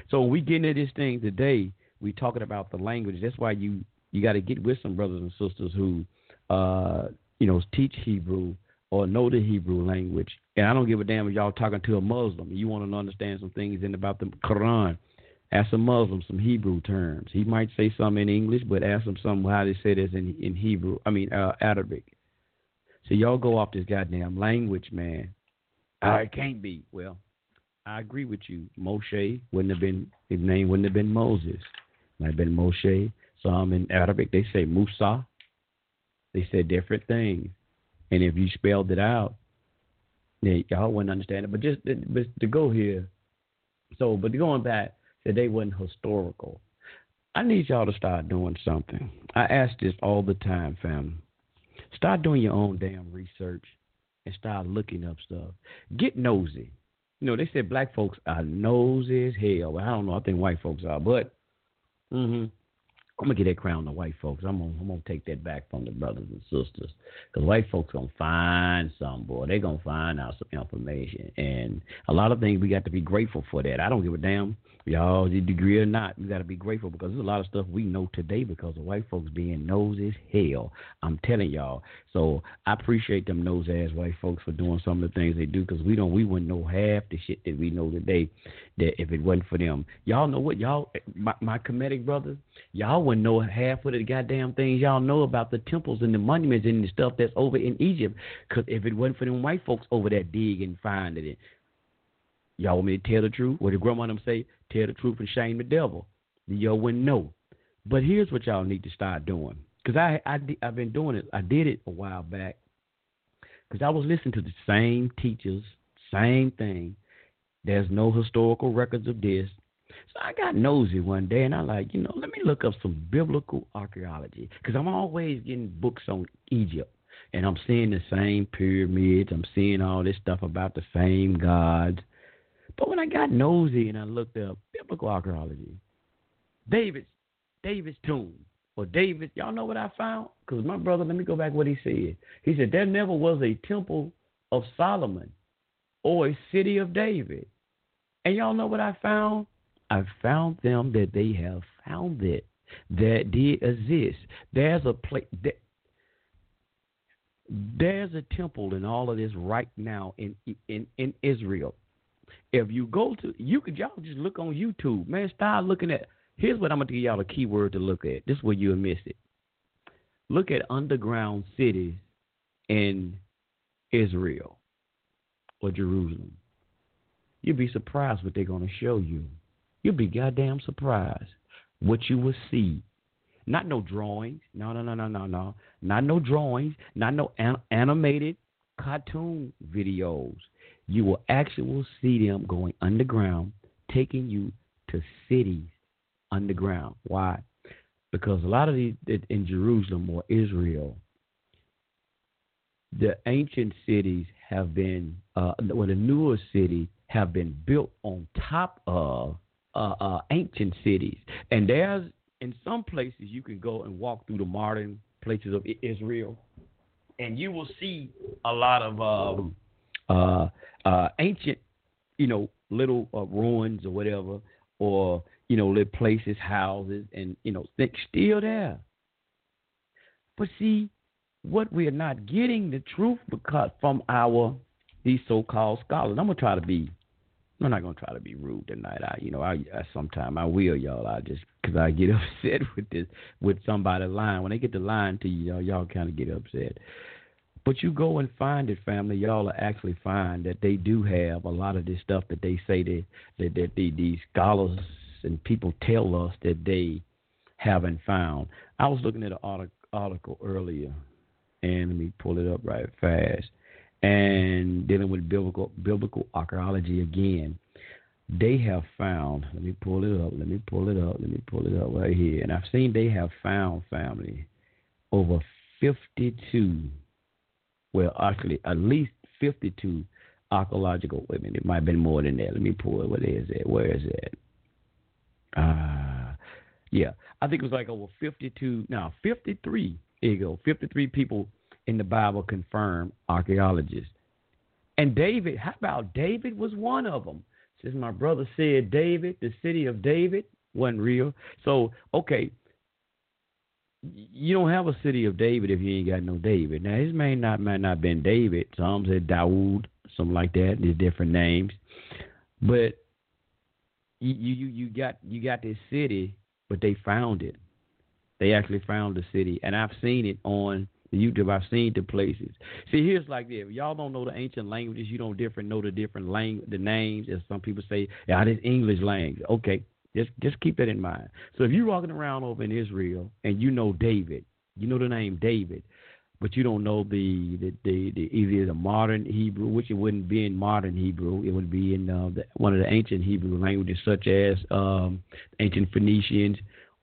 So when we get into this thing today, we talking about the language. That's why you you got to get with some brothers and sisters who, uh, you know, teach Hebrew or know the Hebrew language. And I don't give a damn if y'all talking to a Muslim. You want to understand some things in about the Quran. Ask a Muslim some Hebrew terms. He might say something in English, but ask him some how they say this in in Hebrew. I mean uh, Arabic. So y'all go off this goddamn language, man. Uh, it can't be. Well, I agree with you. Moshe wouldn't have been his name wouldn't have been Moses. Might have been Moshe. Some in Arabic they say Musa. They said different things, and if you spelled it out, then y'all wouldn't understand it. But just but to go here, so but going back that they wasn't historical. I need y'all to start doing something. I ask this all the time, fam. Start doing your own damn research and start looking up stuff. Get nosy. You know, they said black folks are nosy as hell. I don't know. I think white folks are, but mm-hmm. I'm gonna get that crown to white folks. I'm gonna I'm gonna take that back from the brothers and sisters, cause white folks gonna find some boy. They gonna find out some information, and a lot of things we got to be grateful for that. I don't give a damn y'all the degree or not. We got to be grateful because there's a lot of stuff we know today because of white folks being nosy as hell. I'm telling y'all. So I appreciate them nose ass white folks for doing some of the things they do because we don't we wouldn't know half the shit that we know today that if it wasn't for them. Y'all know what y'all my, my Kemetic brothers y'all wouldn't know half of the goddamn things y'all know about the temples and the monuments and the stuff that's over in Egypt. Because if it wasn't for them white folks over there digging and finding it, y'all want me to tell the truth? What did grandma them say? Tell the truth and shame the devil. Y'all wouldn't know. But here's what y'all need to start doing. Because I, I, I've been doing it. I did it a while back. Because I was listening to the same teachers, same thing. There's no historical records of this. So I got nosy one day and I like, you know, let me look up some biblical archaeology because I'm always getting books on Egypt and I'm seeing the same pyramids. I'm seeing all this stuff about the same gods. But when I got nosy and I looked up biblical archaeology, David's David's tomb or David, y'all know what I found? Because my brother, let me go back what he said. He said there never was a temple of Solomon or a city of David. And y'all know what I found? I found them that they have found it that did exist. There's a place. that, There's a temple in all of this right now in in in Israel. If you go to, you could y'all just look on YouTube, man. Start looking at. Here's what I'm gonna give y'all a keyword to look at. This is where you'll miss it. Look at underground cities in Israel or Jerusalem. You'd be surprised what they're gonna show you. You'll be goddamn surprised what you will see. Not no drawings. No, no, no, no, no, no. Not no drawings. Not no an- animated cartoon videos you will actually see them going underground, taking you to cities underground. Why? Because a lot of these in Jerusalem or Israel, the ancient cities have been, uh, well, the newer cities have been built on top of uh, uh, ancient cities. And there's, in some places, you can go and walk through the modern places of Israel, and you will see a lot of um, uh, uh, ancient, you know, little uh, ruins or whatever, or you know, little places, houses, and you know, they're still there. But see, what we're not getting the truth because from our these so-called scholars. I'm gonna try to be. I'm not gonna try to be rude tonight. I, you know, I, I sometimes I will, y'all. I just because I get *laughs* upset with this with somebody lying. When they get the lying to you, y'all, y'all kind of get upset. But you go and find it, family. Y'all will actually find that they do have a lot of this stuff that they say that that, that the, these scholars and people tell us that they haven't found. I was looking at an article earlier, and let me pull it up right fast. And dealing with biblical biblical archaeology again, they have found. Let me pull it up. Let me pull it up. Let me pull it up right here. And I've seen they have found family over 52 well, actually, at least 52 archaeological women. It might have been more than that. Let me pull it. What is it? Where is it? Uh, yeah, I think it was like over 52. Now, 53. Here you go. 53 people in the Bible confirm archaeologists. And David, how about David was one of them? Since my brother said David, the city of David wasn't real. So, okay, you don't have a city of David if you ain't got no David. Now his name not might not been David. Some said Dawood, something like that. There's different names, but you you you got you got this city, but they found it. They actually found the city, and I've seen it on YouTube. I've seen the places. See, here's like this: if y'all don't know the ancient languages, you don't different know the different lang the names. As some people say, yeah, this English language. Okay, just just keep that in mind. So if you're walking around over in Israel and you know David, you know the name David, but you don't know the the, the, the either the modern Hebrew, which it wouldn't be in modern Hebrew, it would be in uh, the, one of the ancient Hebrew languages, such as um, ancient Phoenicians,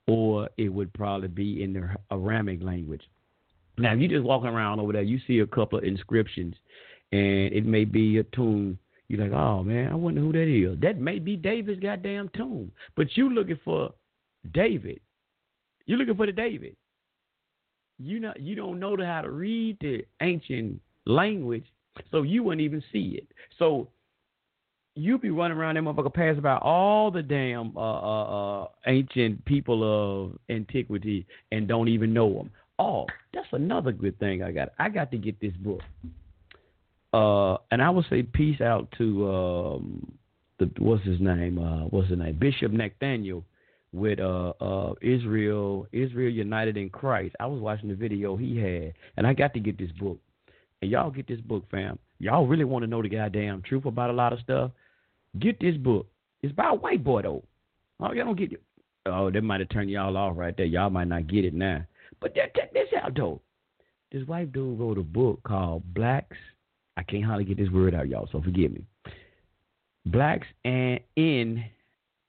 or it would probably be in the Aramic language. Now, if you're just walking around over there, you see a couple of inscriptions, and it may be a tomb you're like, oh man, I wonder who that is. That may be David's goddamn tomb. But you looking for David. You're looking for the David. You not you don't know how to read the ancient language, so you wouldn't even see it. So you be running around that motherfucker pass by all the damn uh, uh, uh, ancient people of antiquity and don't even know them. Oh, that's another good thing I got. I got to get this book. Uh, and I would say peace out to um, the what's his name? Uh, what's his name? Bishop Nathaniel with uh, uh, Israel Israel United in Christ. I was watching the video he had, and I got to get this book. And y'all get this book, fam. Y'all really want to know the goddamn truth about a lot of stuff? Get this book. It's by a white boy though. Oh, y'all don't get it. Oh, that might have turned y'all off right there. Y'all might not get it now. But that, that, this out though. This white dude wrote a book called Blacks I can't hardly get this word out, y'all, so forgive me. Blacks and in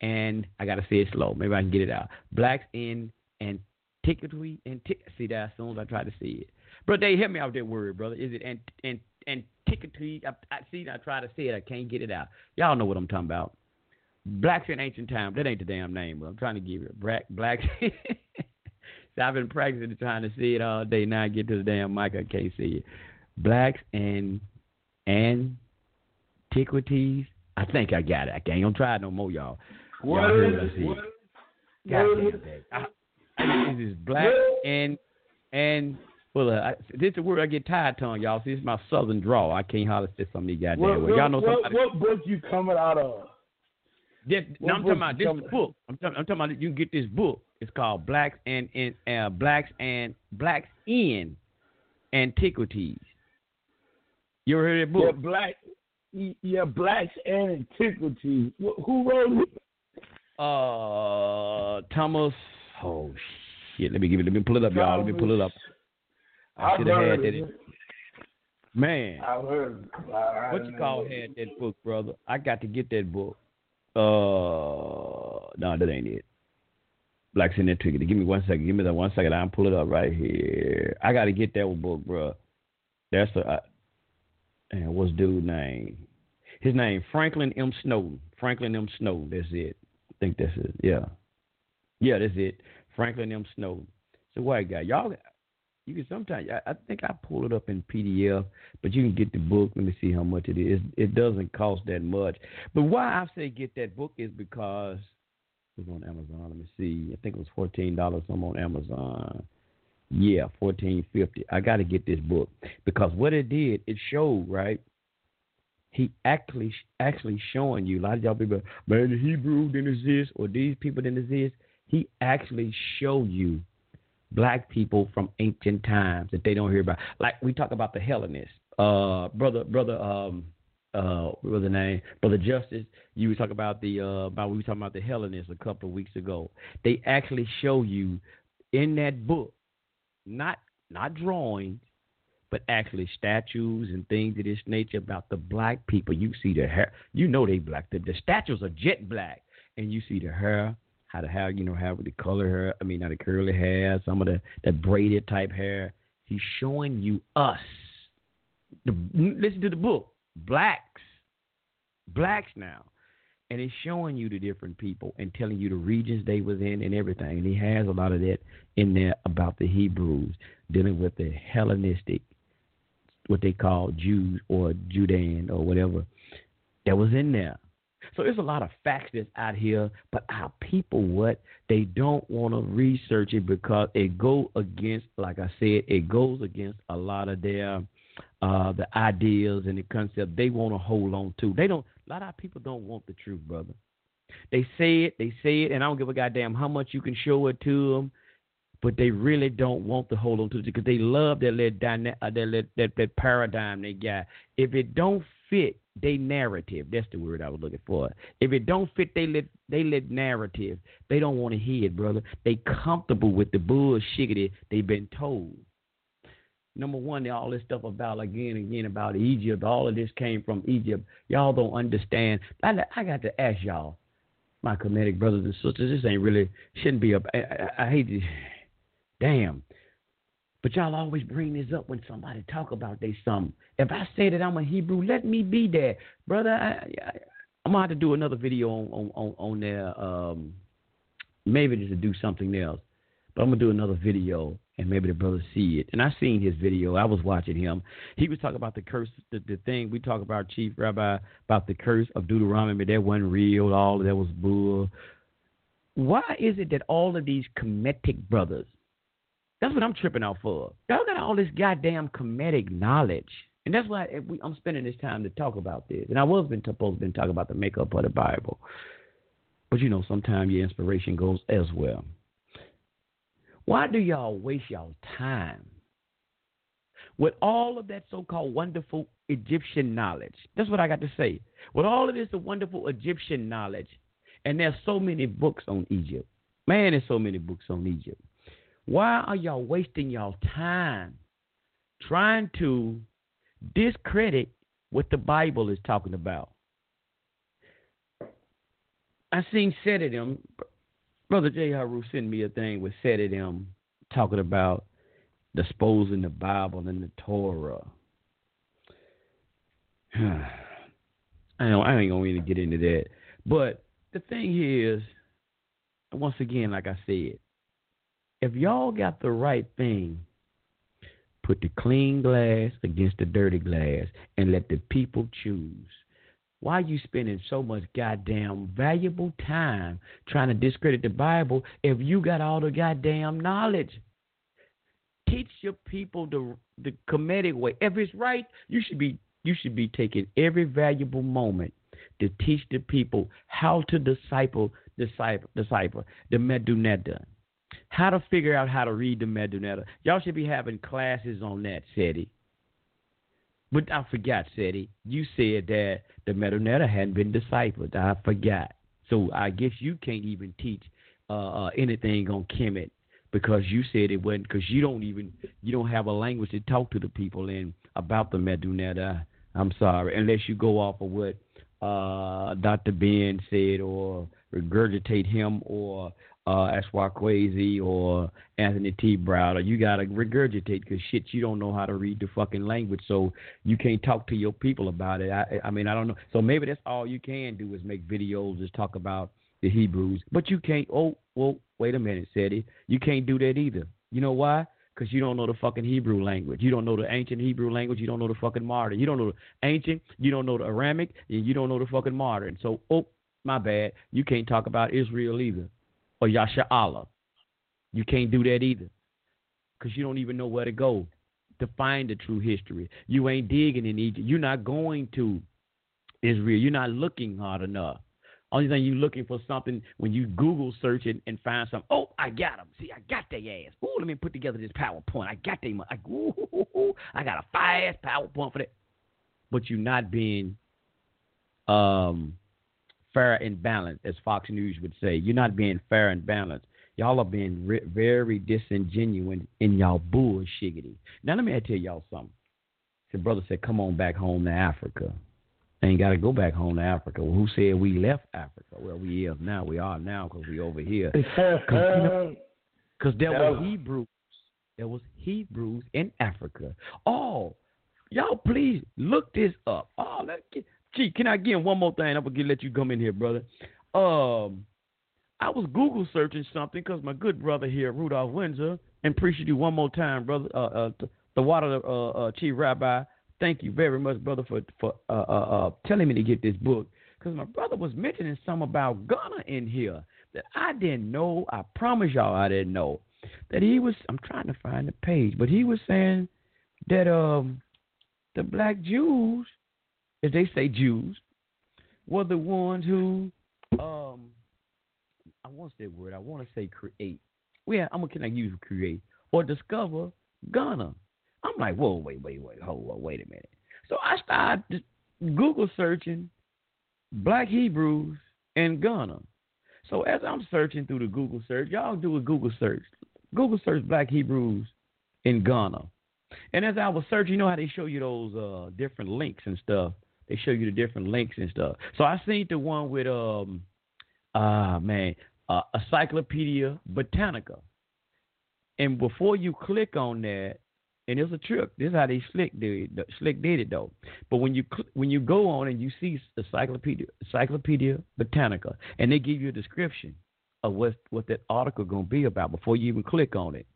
and I gotta say it slow. Maybe I can get it out. Blacks in and antiquity and see that as soon as I try to see it. Bro, they help me out with that word, brother. Is it and and and antiquity? I, I see. I try to say it. I can't get it out. Y'all know what I'm talking about. Blacks in ancient times. That ain't the damn name, but I'm trying to give it. Black blacks. *laughs* I've been practicing trying to see it all day. Now I get to the damn mic, I can't see it. Blacks and antiquities. I think I got it. I ain't gonna try it no more, y'all. What y'all? What, God damn I, this is black and and well, uh, I, this is where I get tired tongue, y'all. See, this is my southern draw. I can't hardly say some of these goddamn what, words. Y'all know what, somebody. What book you coming out of? This, no, I'm talking about this coming- book. I'm talking, I'm talking about you can get this book. It's called Blacks and, and uh, Blacks and Blacks in Antiquities. You ever heard that book? Yeah, black. Yeah, blacks and antiquities. Who wrote it? Uh, Thomas. Oh shit! Let me give it. Let me pull it up, y'all. Let me pull it up. I should have had that. it. Man, I've heard. I, I what you call had that book, brother? I got to get that book. Uh, no, that ain't it. Blacks in Antiquity. Give me one second. Give me that one second. I'll pull it up right here. I got to get that book, bro. That's. I, and what's dude name? His name Franklin M. Snowden. Franklin M. Snowden. That's it. I think that's it. Yeah, yeah, that's it. Franklin M. Snowden. It's a white guy. Y'all, you can sometimes. I, I think I pull it up in PDF, but you can get the book. Let me see how much it is. It doesn't cost that much. But why I say get that book is because it was on Amazon. Let me see. I think it was fourteen dollars. I'm on Amazon. Yeah, fourteen fifty. I got to get this book because what it did, it showed right. He actually actually showing you a lot of y'all people, man, the Hebrew didn't exist or these people didn't exist. He actually show you black people from ancient times that they don't hear about. Like we talk about the Hellenists. Uh, brother, brother, um, uh, what was the name? Brother Justice. You were talking about the uh, about we were talking about the Hellenists a couple of weeks ago. They actually show you in that book not not drawings, but actually statues and things of this nature about the black people. You see the hair, you know they black. The, the statues are jet black, and you see the hair, how you know, how the color hair. I mean, how the curly hair, some of the that braided type hair. He's showing you us. The, listen to the book, blacks, blacks now and it's showing you the different people and telling you the regions they was in and everything. And he has a lot of that in there about the Hebrews dealing with the Hellenistic, what they call Jews or Judean or whatever that was in there. So there's a lot of facts that's out here, but our people, what they don't want to research it because it go against, like I said, it goes against a lot of their uh, the ideas and the concept they want to hold on to. They don't a lot of people don't want the truth, brother. They say it, they say it, and I don't give a goddamn how much you can show it to them, but they really don't want to hold on to it because they love that little dyna- uh, that, that that paradigm they got. If it don't fit their narrative, that's the word I was looking for. If it don't fit they let they let narrative, they don't want to hear it, brother. They comfortable with the bullshit they've been told number one, all this stuff about again and again about Egypt, all of this came from Egypt. Y'all don't understand. I, I got to ask y'all, my Kemetic brothers and sisters, this ain't really shouldn't be a. I, I, I hate to, *sighs* damn. But y'all always bring this up when somebody talk about they something. If I say that I'm a Hebrew, let me be there, brother. I, I'm gonna have to do another video on on on, on there. Um, maybe just to do something else. But I'm gonna do another video and maybe the brothers see it. And I seen his video. I was watching him. He was talking about the curse, the, the thing we talk about, Chief Rabbi, about the curse of Deuteronomy. That wasn't real. All that was bull. Why is it that all of these Kemetic brothers, that's what I'm tripping out for. Y'all got all this goddamn Kemetic knowledge. And that's why I'm spending this time to talk about this. And I was been supposed to been talking about the makeup of the Bible. But you know, sometimes your inspiration goes elsewhere. Why do y'all waste y'all time with all of that so-called wonderful Egyptian knowledge? That's what I got to say. With all of this wonderful Egyptian knowledge, and there's so many books on Egypt. Man, there's so many books on Egypt. Why are y'all wasting y'all time trying to discredit what the Bible is talking about? I seen Sedadim, Brother J. Haru sent me a thing with them talking about disposing the Bible and the Torah. *sighs* I don't, I ain't gonna really get into that. But the thing is, once again, like I said, if y'all got the right thing, put the clean glass against the dirty glass and let the people choose. Why are you spending so much goddamn valuable time trying to discredit the Bible if you got all the goddamn knowledge? Teach your people the the Kemetic way. If it's right, you should be you should be taking every valuable moment to teach the people how to disciple disciple disciple the Medu Neter. How to figure out how to read the Medu Neter. Y'all should be having classes on that, Seti. But I forgot, Seti. You said that the Medu Neter hadn't been deciphered. I forgot. So I guess you can't even teach uh, uh, anything on Kemet because you said it wasn't because you don't even you don't have a language to talk to the people in about the Medu Neter. I'm sorry, unless you go off of what uh, Dr. Ben said or regurgitate him or uh, Ashra Kwesi or Anthony T. Browder. You got to regurgitate because shit, you don't know how to read the fucking language, so you can't talk to your people about it. I, I mean, I don't know. So maybe that's all you can do is make videos, is talk about the Hebrews. But you can't. Oh, well, wait a minute, Seti. You can't do that either. You know why? Because you don't know the fucking Hebrew language. You don't know the ancient Hebrew language. You don't know the fucking modern. You don't know the ancient. You don't know the Aramic. And you don't know the fucking modern. So, oh, my bad. You can't talk about Israel either or Yasharahla. You can't do that either because you don't even know where to go to find the true history. You ain't digging in Egypt. You're not going to Israel. You're not looking hard enough. Only thing you're looking for something when you Google search it and find something. Oh, I got them. See, I got their ass. Ooh, let me put together this PowerPoint. I got them. I, I got a fast PowerPoint for that. But you're not being um fair and balanced, as Fox News would say. You're not being fair and balanced. Y'all are being re- very disingenuous in y'all bullshiggity. Now, let me tell y'all something. The brother said, come on back home to Africa. Ain't got to go back home to Africa. Well, who said we left Africa? Well, we is now. We are now because we over here. *laughs* Because you know, *laughs* there were Hebrews. There was Hebrews in Africa. Oh, y'all please look this up. Oh, let's get, Gee, can I get one more thing? I'm gonna let you come in here, brother. Um, I was Google searching something because my good brother here, Rudolph Windsor, and appreciate you one more time, brother. Uh, uh the water, uh, uh, chief rabbi. Thank you very much, brother, for for uh, uh, telling me to get this book because my brother was mentioning some about Ghana in here that I didn't know. I promise y'all, I didn't know that he was. I'm trying to find the page, but he was saying that um the black Jews as they say Jews, were the ones who, um, I want to say word, I want to say create. Well, yeah, I'm gonna use create or discover Ghana. I'm like, whoa, wait, wait, wait, hold on, wait a minute. So I started Google searching Black Hebrews in Ghana. So as I'm searching through the Google search, y'all do a Google search. Google search Black Hebrews in Ghana. And as I was searching, you know how they show you those uh, different links and stuff they show you the different links and stuff. So I seen the one with um ah uh, man, uh, Encyclopedia Britannica. And before you click on that, and it's a trick. This is how they slick did it. Slick did it though. But when you cl- when you go on and you see Encyclopedia Encyclopedia Britannica, and they give you a description of what what that article gonna be about before you even click on it.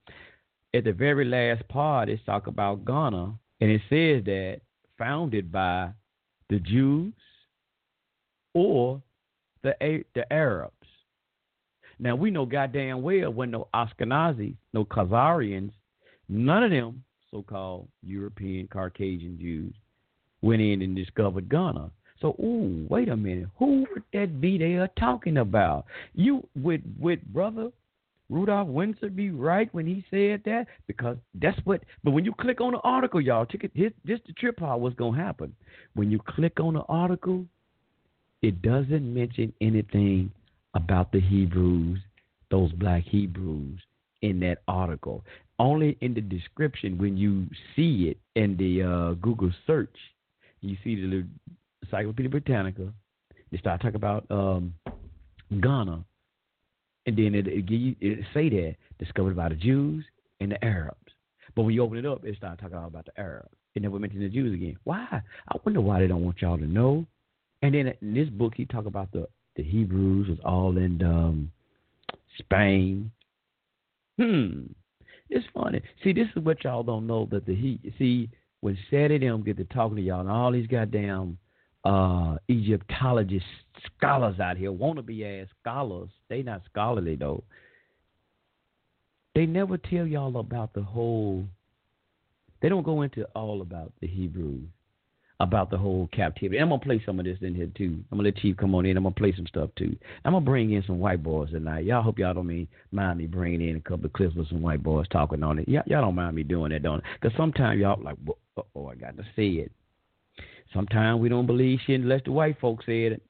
At the very last part, it's talk about Ghana, and it says that founded by the Jews or the the Arabs. Now we know goddamn well when no Ashkenazis, no Khazarians, none of them so-called European Caucasian Jews went in and discovered Ghana. So, ooh, wait a minute, who would that be they are talking about? You with would brother Rudolph Windsor be right when he said that? Because that's what. But when you click on the article, y'all, check it. The trip how what's gonna happen. When you click on the article, it doesn't mention anything about the Hebrews, those black Hebrews in that article. Only in the description when you see it in the uh, Google search, you see the Encyclopedia Britannica. They start talking about um, Ghana and then it, it, it say that discovered by the Jews and the Arabs. But when you open it up, it starts talking all about the Arabs. It never mentioned the Jews again. Why? I wonder why they don't want y'all to know. And then in this book, he talk about the the Hebrews was all in um, Spain. Hmm. It's funny. See, this is what y'all don't know that the he see when Seti them get to talking to y'all and all these goddamn uh, Egyptologist scholars out here, wannabe ass scholars. They not scholarly though. They never tell y'all about the whole. They don't go into all about the Hebrews, about the whole captivity. I'm gonna play some of this in here too. I'm gonna let Chief come on in. I'm gonna play some stuff too. I'm gonna bring in some white boys tonight. Y'all hope y'all don't mind me bringing in a couple of clips with some white boys talking on it. Y'all, y'all don't mind me doing that, don't? Because sometimes y'all like, oh, I got to say it. Sometimes we don't believe shit unless the white folks said it.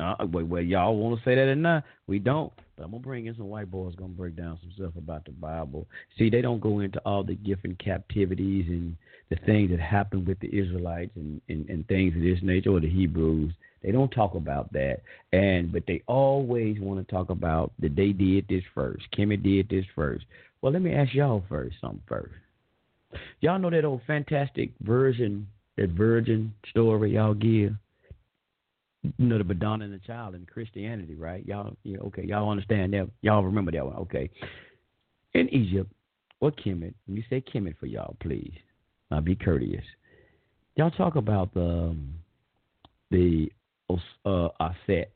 Uh, well, well, y'all want to say that or not? We don't. But I'm gonna bring in some white boys. Gonna break down some stuff about the Bible. See, they don't go into all the different captivities and the things that happened with the Israelites and, and, and things of this nature, or the Hebrews. They don't talk about that, and but they always want to talk about that they did this first. Kimmy did this first. Well, let me ask y'all first something first. Y'all know that old fantastic version, that virgin story y'all give you know the Madonna and the Child in Christianity, right? Y'all, yeah, okay, y'all understand that? Y'all remember that one? Okay. In Egypt, or Kemet, let me say Kemet for y'all, please. I'll be courteous. Y'all talk about the um, the uh, Aset,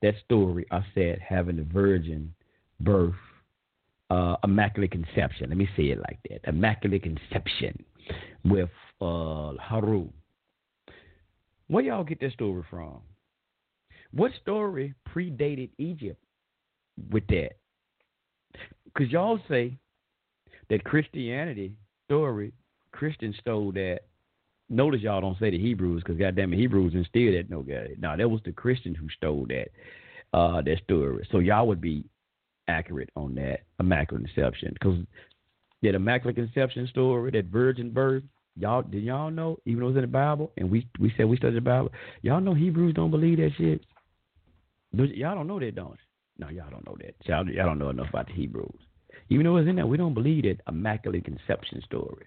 that story. Aset having the virgin birth, uh, immaculate conception. Let me say it like that: immaculate conception with uh, Haru where y'all get that story from? What story predated Egypt with that? Because y'all say that Christianity story, Christians stole that. Notice y'all don't say the Hebrews because goddamn it, Hebrews instilled that no God, No, that was the Christians who stole that uh, that story. So y'all would be accurate on that immaculate conception because that immaculate conception story, that virgin birth, Y'all did y'all know, even though it's in the Bible, and we we said we studied the Bible, y'all know Hebrews don't believe that shit. Y'all don't know that, don't you? No, y'all don't know that. Y'all, y'all don't know enough about the Hebrews. Even though it's in there, we don't believe that immaculate conception story.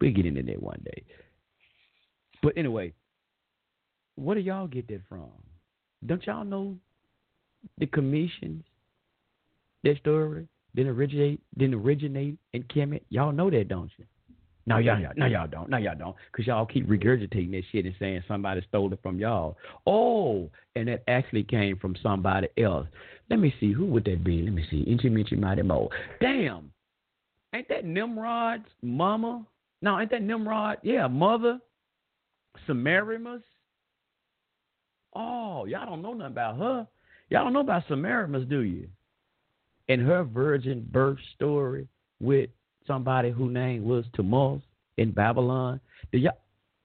We'll get into that one day. But anyway, where do y'all get that from? Don't y'all know the commissions, that story didn't originate didn't originate in Kemet? Y'all know that, don't you? No, y'all, y'all, no, y'all don't. No, y'all don't. Because y'all keep regurgitating that shit and saying somebody stole it from y'all. Oh, and that actually came from somebody else. Let me see. Who would that be? Let me see. Inchi Michi Mighty Mo. Damn. Ain't that Nimrod's mama? No, ain't that Nimrod? Yeah, mother. Semiramis. Oh, y'all don't know nothing about her. Y'all don't know about Semiramis, do you? And her virgin birth story with somebody whose name was Tammuz in Babylon. Do y'all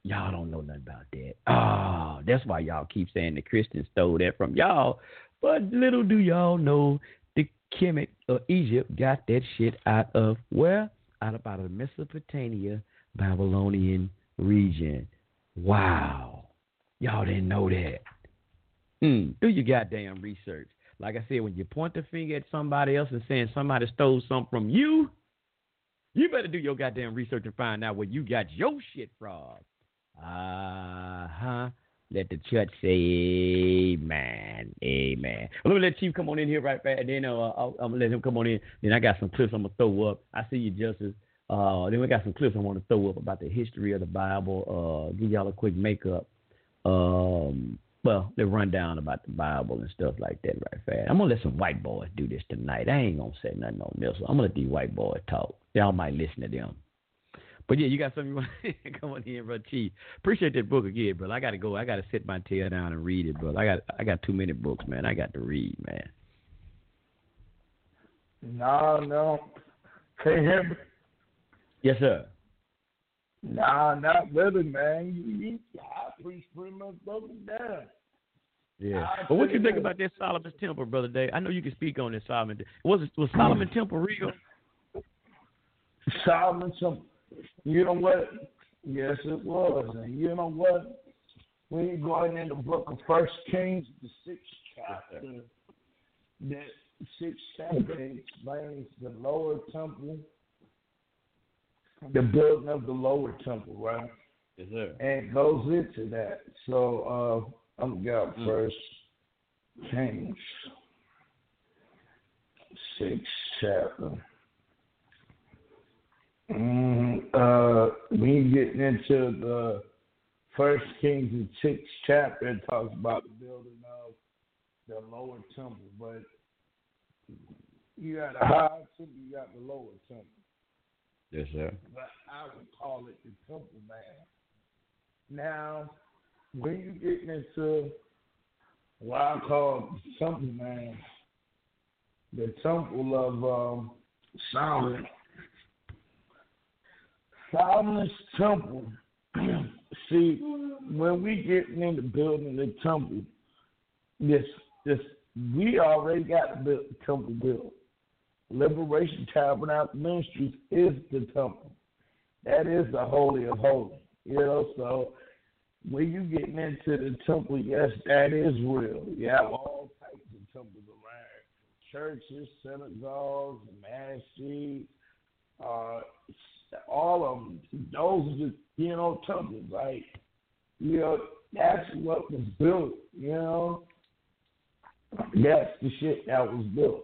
y'all don't know nothing about that. Oh, that's why y'all keep saying the Christians stole that from y'all. But little do y'all know the Kemet of Egypt got that shit out of where? Out of out of the Mesopotamia, Babylonian region. Wow. Y'all didn't know that. Mm, do your goddamn research. Like I said, when you point the finger at somebody else and saying somebody stole something from you, you better do your goddamn research and find out where you got your shit from. Uh huh. Let the church say amen. Amen. Let me let Chief come on in here right back. Then uh, I'll, I'm going to let him come on in. Then I got some clips I'm going to throw up. I see you, Justice. Uh, then we got some clips I want to throw up about the history of the Bible. Uh, give y'all a quick makeup. Um, well, the rundown about the Bible and stuff like that right fast. I'm gonna let some white boys do this tonight. I ain't gonna say nothing on this. I'm gonna let these white boys talk. Y'all might listen to them. But yeah, you got something you want to *laughs* come on here, bro. Chief. Appreciate that book again, bro. I gotta go. I gotta sit my tail down and read it, bro. I got I got too many books, man. I got to read, man. No, no. Can you hear me? Yes, sir. Nah, not really, man. You, you, I preach pretty much broken down. Yeah. But what you think about that Solomon's Temple, brother Dave? I know you can speak on this Solomon. Was it was Solomon Temple real? Solomon Temple. You know what? Yes, it was. And you know what? When you go in the book of First Kings, the sixth chapter, that sixth chapter explains the lower temple, the building of the lower temple, right? Yes, sir. And it goes into that. So uh, I'm going mm. first Kings, six chapter. Mm, uh, we getting into the First Kings the sixth chapter. It talks about the building of the lower temple, but you got the high temple, you got the lower temple. Yes, sir. But I would call it the temple man. Now, when you get into what I call something, man, the temple of um, Solomon Solomon's temple. See, when we getting into building the temple, this this we already got the temple built. Liberation Tabernacle Ministries is the temple. That is the holy of holies. You know, so when you getting into the temple, yes, that is real. You have all types of temples around churches, synagogues, masjids, uh, all of them. Those are the you know temples. Like you know, that's what was built. You know, that's the shit that was built.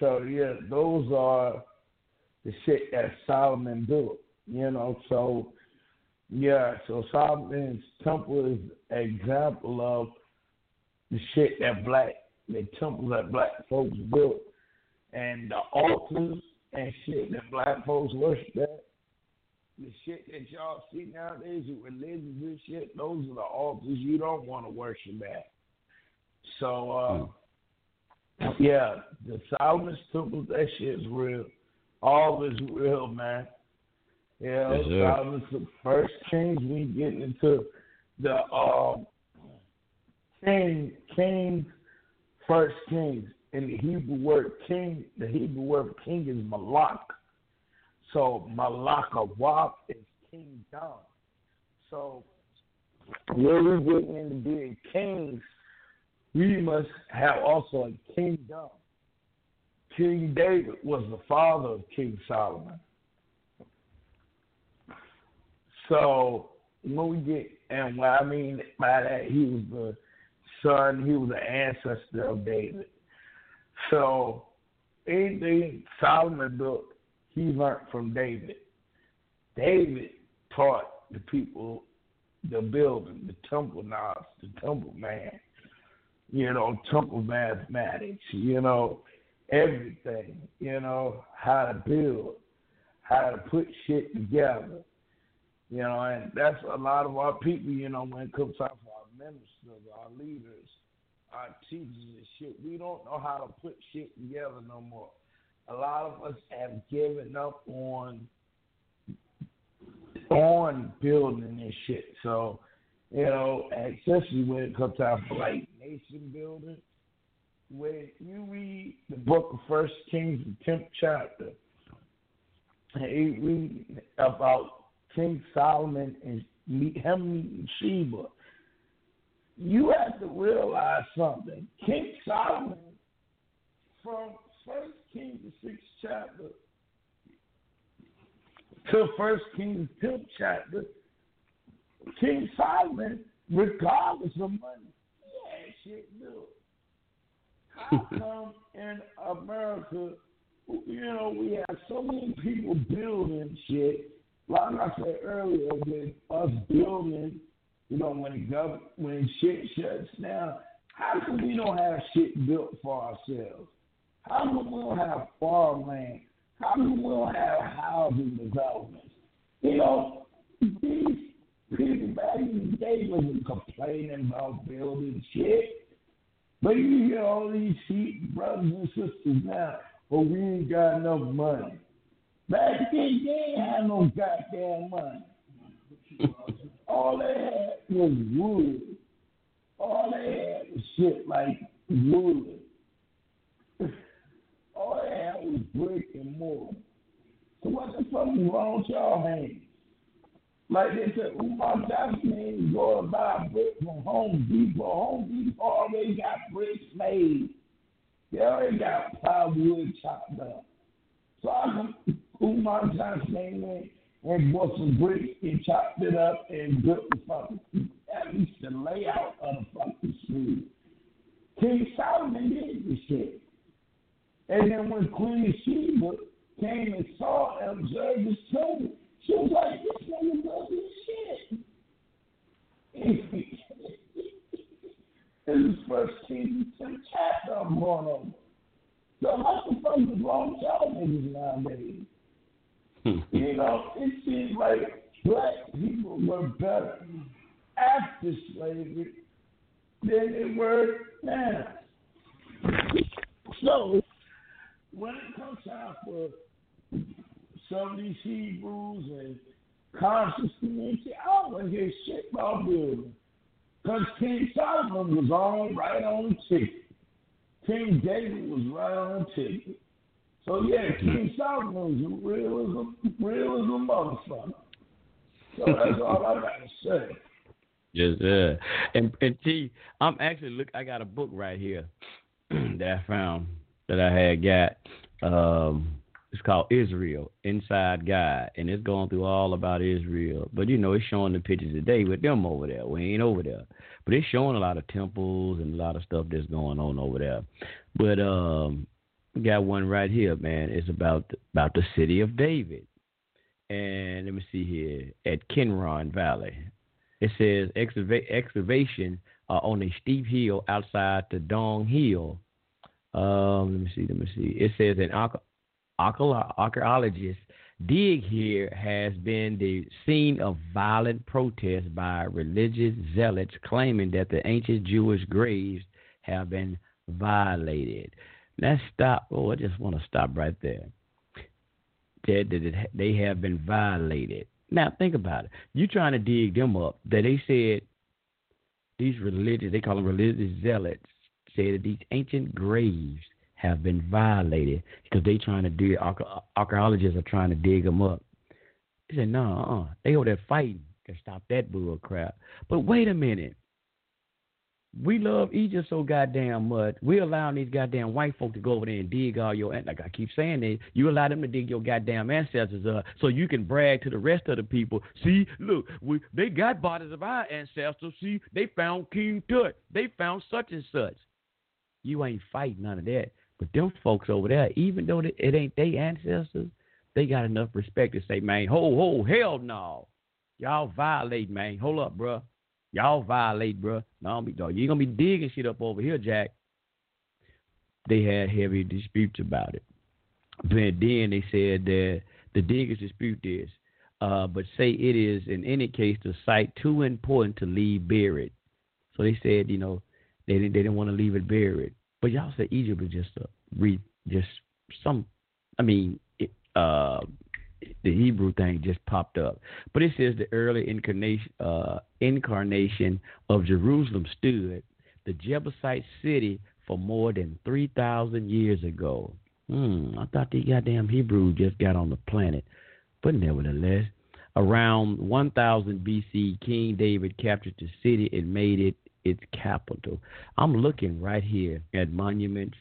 So yeah, those are the shit that Solomon built. You know, so yeah, so Solomon's temple is an example of the shit that black the temples that black folks built. And the altars and shit that black folks worship at. The shit that y'all see nowadays with religions and shit, those are the altars you don't want to worship at. So uh hmm. yeah, the Solomon's temple, that shit's real. All is real, man. Yeah, yes, the first kings we get into the um king king first kings and the Hebrew word king, the Hebrew word king is malak. So malakawab is kingdom. So when we get into being kings, we must have also a kingdom. King David was the father of King Solomon. So when we get, and what I mean by that, he was the son, he was the ancestor of David. So anything Solomon built, he learned from David. David taught the people the building, the temple knobs, the temple man, you know, temple mathematics, you know, everything, you know, how to build, how to put shit together. You know, and that's a lot of our people, you know, when it comes time for our ministers, our leaders, our teachers and shit. We don't know how to put shit together no more. A lot of us have given up on on building and shit. So, you know, especially when it comes time for like nation building, when you read the book of First Kings, the tenth chapter, and you read about King Solomon and him meeting Sheba you have to realize something. King Solomon, from First Kings, the sixth chapter, to First Kings, tenth chapter, King Solomon, regardless of money, he had shit built. How *laughs* come in America, you know, we have so many people building shit, like I said earlier, with us building you know, when the gov- when shit shuts down, how come we don't have shit built for ourselves? How come we don't have farmland? How come we don't have housing developments? You know, these people back in the day wasn't complaining about building shit. But you hear all these sheep brothers and sisters now, but we ain't got enough money. Back then, they ain't had no goddamn money. All they had was wood. All they had was shit like wood. All they had was brick and mortar. So what the fuck is wrong with y'all hands? Like they said, Umar Johnson ain't go to buy brick from Home Depot. Home Depot already got bricks made. They already got plywood chopped up. So I can Umar Johnson ain't went and bought some bricks and chopped it up and built the fucking at least the layout of the fucking school. King Solomon did this shit. And then when Queen Sheba came and saw and observed his children, she was like, this nigga does this shit. *laughs* this is first King chapter I'm going on. So what the fuck is wrong with y'all niggas nowadays? You know, it seems like black people were better after slavery than they were now. So, when it comes time for some of these Hebrews and consciousness, I don't hear shit about building. Because King Solomon was on right on ticket. King David was right on ticket. So yeah, King Solomon was a real as a motherfucker. So that's *laughs* all I gotta say. Yes, sir. And and T, I'm actually look. I got a book right here *clears throat* that I found that I had got. Um, it's called Israel Inside Guide, and it's going through all about Israel. But you know, it's showing the pictures today with them over there. We ain't over there, but it's showing a lot of temples and a lot of stuff that's going on over there. But um, got one right here, man. It's about about the city of David, and let me see here at Kidron Valley. It says excava- excavation uh, on a steep hill outside the Dong Hill. Um, let me see. Let me see. It says an archaeologist dig here has been the scene of violent protests by religious zealots claiming that the ancient Jewish graves have been violated. Let's stop. Oh, I just want to stop right there. They have been violated. Now think about it. You trying to dig them up? That they said these religious, they call them religious zealots, said that these ancient graves have been violated because they trying to dig. Archaeologists are trying to dig them up. He said, "No, uh, they over there fighting to stop that bull crap." But wait a minute. We love Egypt so goddamn much. We allowing these goddamn white folk to go over there and dig all your like I keep saying that you allow them to dig your goddamn ancestors up so you can brag to the rest of the people. See, look, we they got bodies of our ancestors. See, they found King Tut. They found such and such. You ain't fighting none of that. But them folks over there, even though it ain't their ancestors, they got enough respect to say, man, ho, ho, hell no. Y'all violate, man. Hold up, bruh. Y'all violate, bruh. No, you ain't gonna be digging shit up over here, Jack. They had heavy disputes about it. But then they said that the diggers dispute this, uh, but say it is in any case the site too important to leave buried. So they said, you know, they didn't they didn't want to leave it buried. But y'all said Egypt was just a re just some. I mean, it, uh, the Hebrew thing just popped up. But it says the early incarnation uh, incarnation of Jerusalem stood the Jebusite city for more than three thousand years ago. Hmm, I thought the goddamn Hebrew just got on the planet, but nevertheless, around 1000 BC, King David captured the city and made it its capital. I'm looking right here at monuments,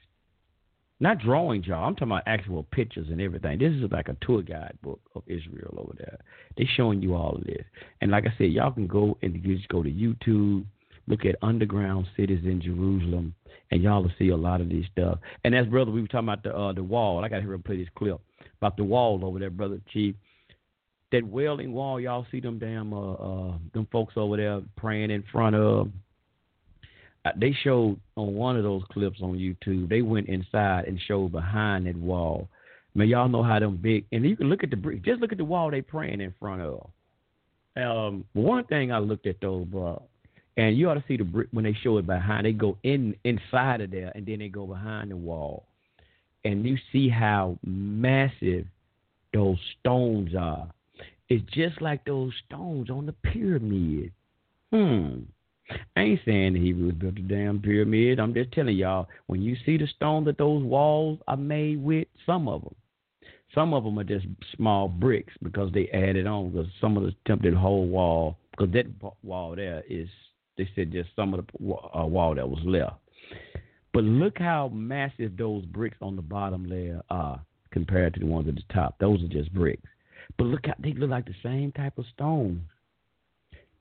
not drawing y'all. I'm talking about actual pictures and everything. This is like a tour guide book of Israel over there. They're showing you all of this. And like I said, y'all can go and just go to YouTube, look at underground cities in Jerusalem, and y'all will see a lot of this stuff. And as brother, we were talking about the uh, the wall. I got to hear him play this clip about the wall over there, brother Chief. That Wailing Wall, y'all see them damn uh, uh them folks over there praying in front of they showed on one of those clips on YouTube. They went inside and showed behind that wall. Man, y'all know how them big, and you can look at the brick. Just look at the wall they praying in front of. Um, one thing I looked at though, bro, and you ought to see the brick when they show it behind. They go in inside of there, and then they go behind the wall, and you see how massive those stones are. It's just like those stones on the pyramid. Hmm. I ain't saying the Hebrews built the damn pyramid. I'm just telling y'all, when you see the stone that those walls are made with, some of them, some of them are just small bricks because they added on. Because some of the attempted whole wall, because that wall there is, they said just some of the uh, wall that was left. But look how massive those bricks on the bottom layer are compared to the ones at the top. Those are just bricks. But look how they look like the same type of stone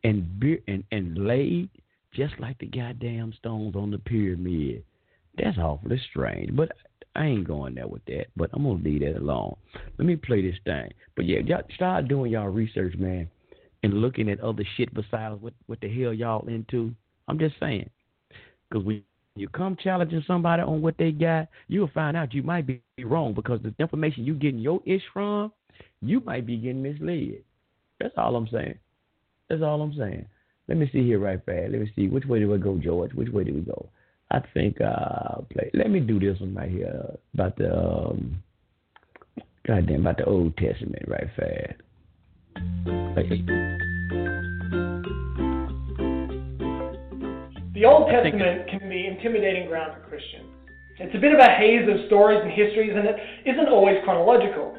and be- and and laid just like the goddamn stones on the pyramid. That's awfully strange, but I ain't going there with that. But I'm gonna leave that alone. Let me play this thing. But yeah, y'all start doing y'all research, man, and looking at other shit besides what what the hell y'all into. I'm just saying, because when you come challenging somebody on what they got, you'll find out you might be wrong because the information you getting your ish from, you might be getting misled. That's all I'm saying. That's all I'm saying. Let me see here right fast. Let me see. Which way do we go, George? Which way do we go? I think I'll play. Let me do this one right here about the um, goddamn about the Old Testament right fast. The Old Testament can be intimidating ground for Christians. It's a bit of a haze of stories and histories, and it isn't always chronological.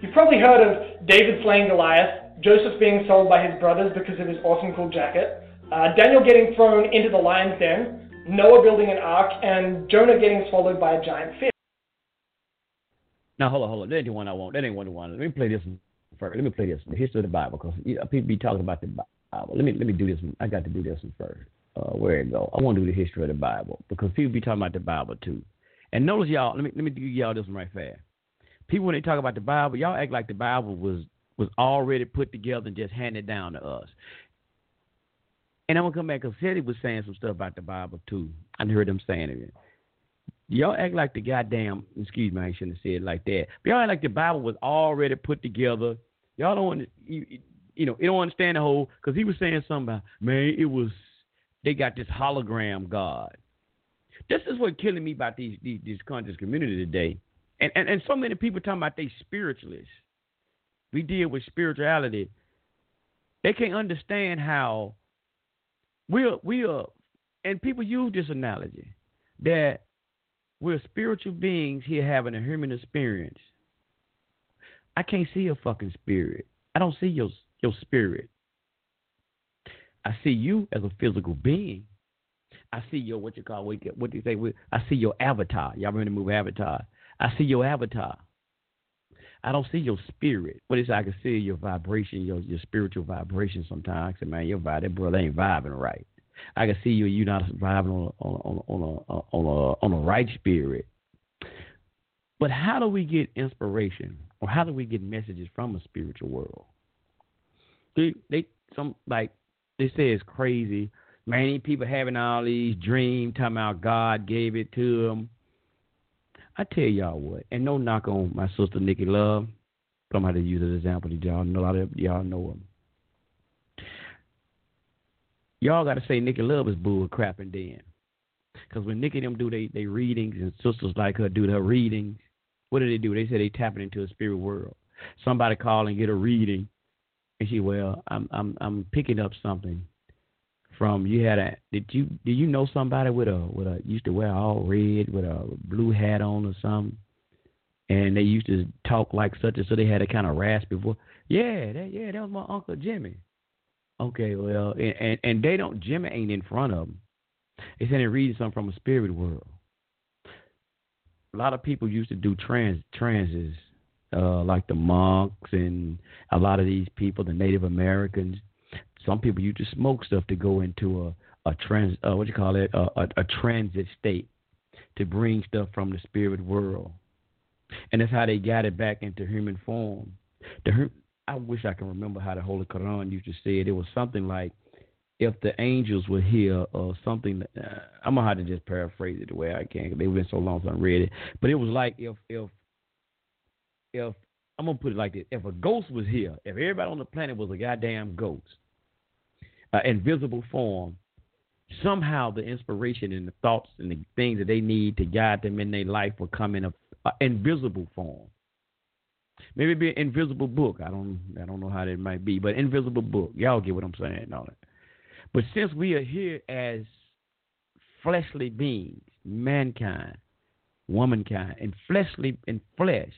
You've probably heard of David slaying Goliath, Joseph being sold by his brothers because of his awesome cool jacket, uh, Daniel getting thrown into the lion's den, Noah building an ark, and Jonah getting swallowed by a giant fish. Now hold on, hold on. That ain't the one I want. That ain't one I want. Let me play this first. Let me play this. The history of the Bible, because you know, people be talking about the Bible. Let me let me do this one. I got to do this one first. Uh, where it go? I want to do the history of the Bible because people be talking about the Bible too. And notice y'all. Let me let me give y'all this one right fast. People when they talk about the Bible, y'all act like the Bible was was already put together and just handed down to us. And I'm gonna come back because Teddy was saying some stuff about the Bible too. I heard him saying it. Y'all act like the goddamn excuse me, I shouldn't have said it like that. But y'all act like the Bible was already put together. Y'all don't want you, you know, you don't understand the whole because he was saying something about man, it was they got this hologram God. This is what killing me about these these, these conscious community today. And, and and so many people talking about they spiritualists. We deal with spirituality. They can't understand how we're we are and people use this analogy that we're spiritual beings here having a human experience. I can't see your fucking spirit. I don't see your your spirit. I see you as a physical being. I see your what you call what do you say? I see your avatar. Y'all remember the movie Avatar? I see your avatar. I don't see your spirit. What is I can see your vibration, your your spiritual vibration. Sometimes I say, man, your vibe, that brother ain't vibing right. I can see you. You not vibing on a, on a, on a, on a on a right spirit. But how do we get inspiration, or how do we get messages from a spiritual world? They they some like they say it's crazy. Man, people having all these dreams, talking about God gave it to them. I tell y'all what, and no knock on my sister Nikki Love. Going to use an example. that Y'all know a lot of y'all know him. Y'all got to say Nikki Love is bull crapping then. Because when Nikki them do they, they readings and sisters like her do their readings, what do they do? They say they tapping into a spirit world. Somebody call and get a reading, and she, well, I'm I'm I'm picking up something from you had a did you did you know somebody with a with a used to wear all red with a blue hat on or something, and they used to talk like such and so they had a kind of raspy voice. Yeah, that yeah that was my uncle Jimmy. Okay, well, and, and, and they don't. Jimmy ain't in front of them. They said they're reading something from a spirit world. A lot of people used to do trans transes, uh, like the monks and a lot of these people, the Native Americans. Some people used to smoke stuff to go into a a trans, uh, what you call it, a, a, a transit state to bring stuff from the spirit world, and that's how they got it back into human form. The I wish I can remember how the Holy Quran used to say it. It was something like, if the angels were here or something. Uh, I'm gonna have to just paraphrase it the way I can. They've been so long since I read it, but it was like if if if I'm gonna put it like this: if a ghost was here, if everybody on the planet was a goddamn ghost, uh, invisible form, somehow the inspiration and the thoughts and the things that they need to guide them in their life will come in a, a invisible form. Maybe be an invisible book. I don't I don't know how that might be, but invisible book. Y'all get what I'm saying, and all that. But since we are here as fleshly beings, mankind, womankind, and fleshly and flesh,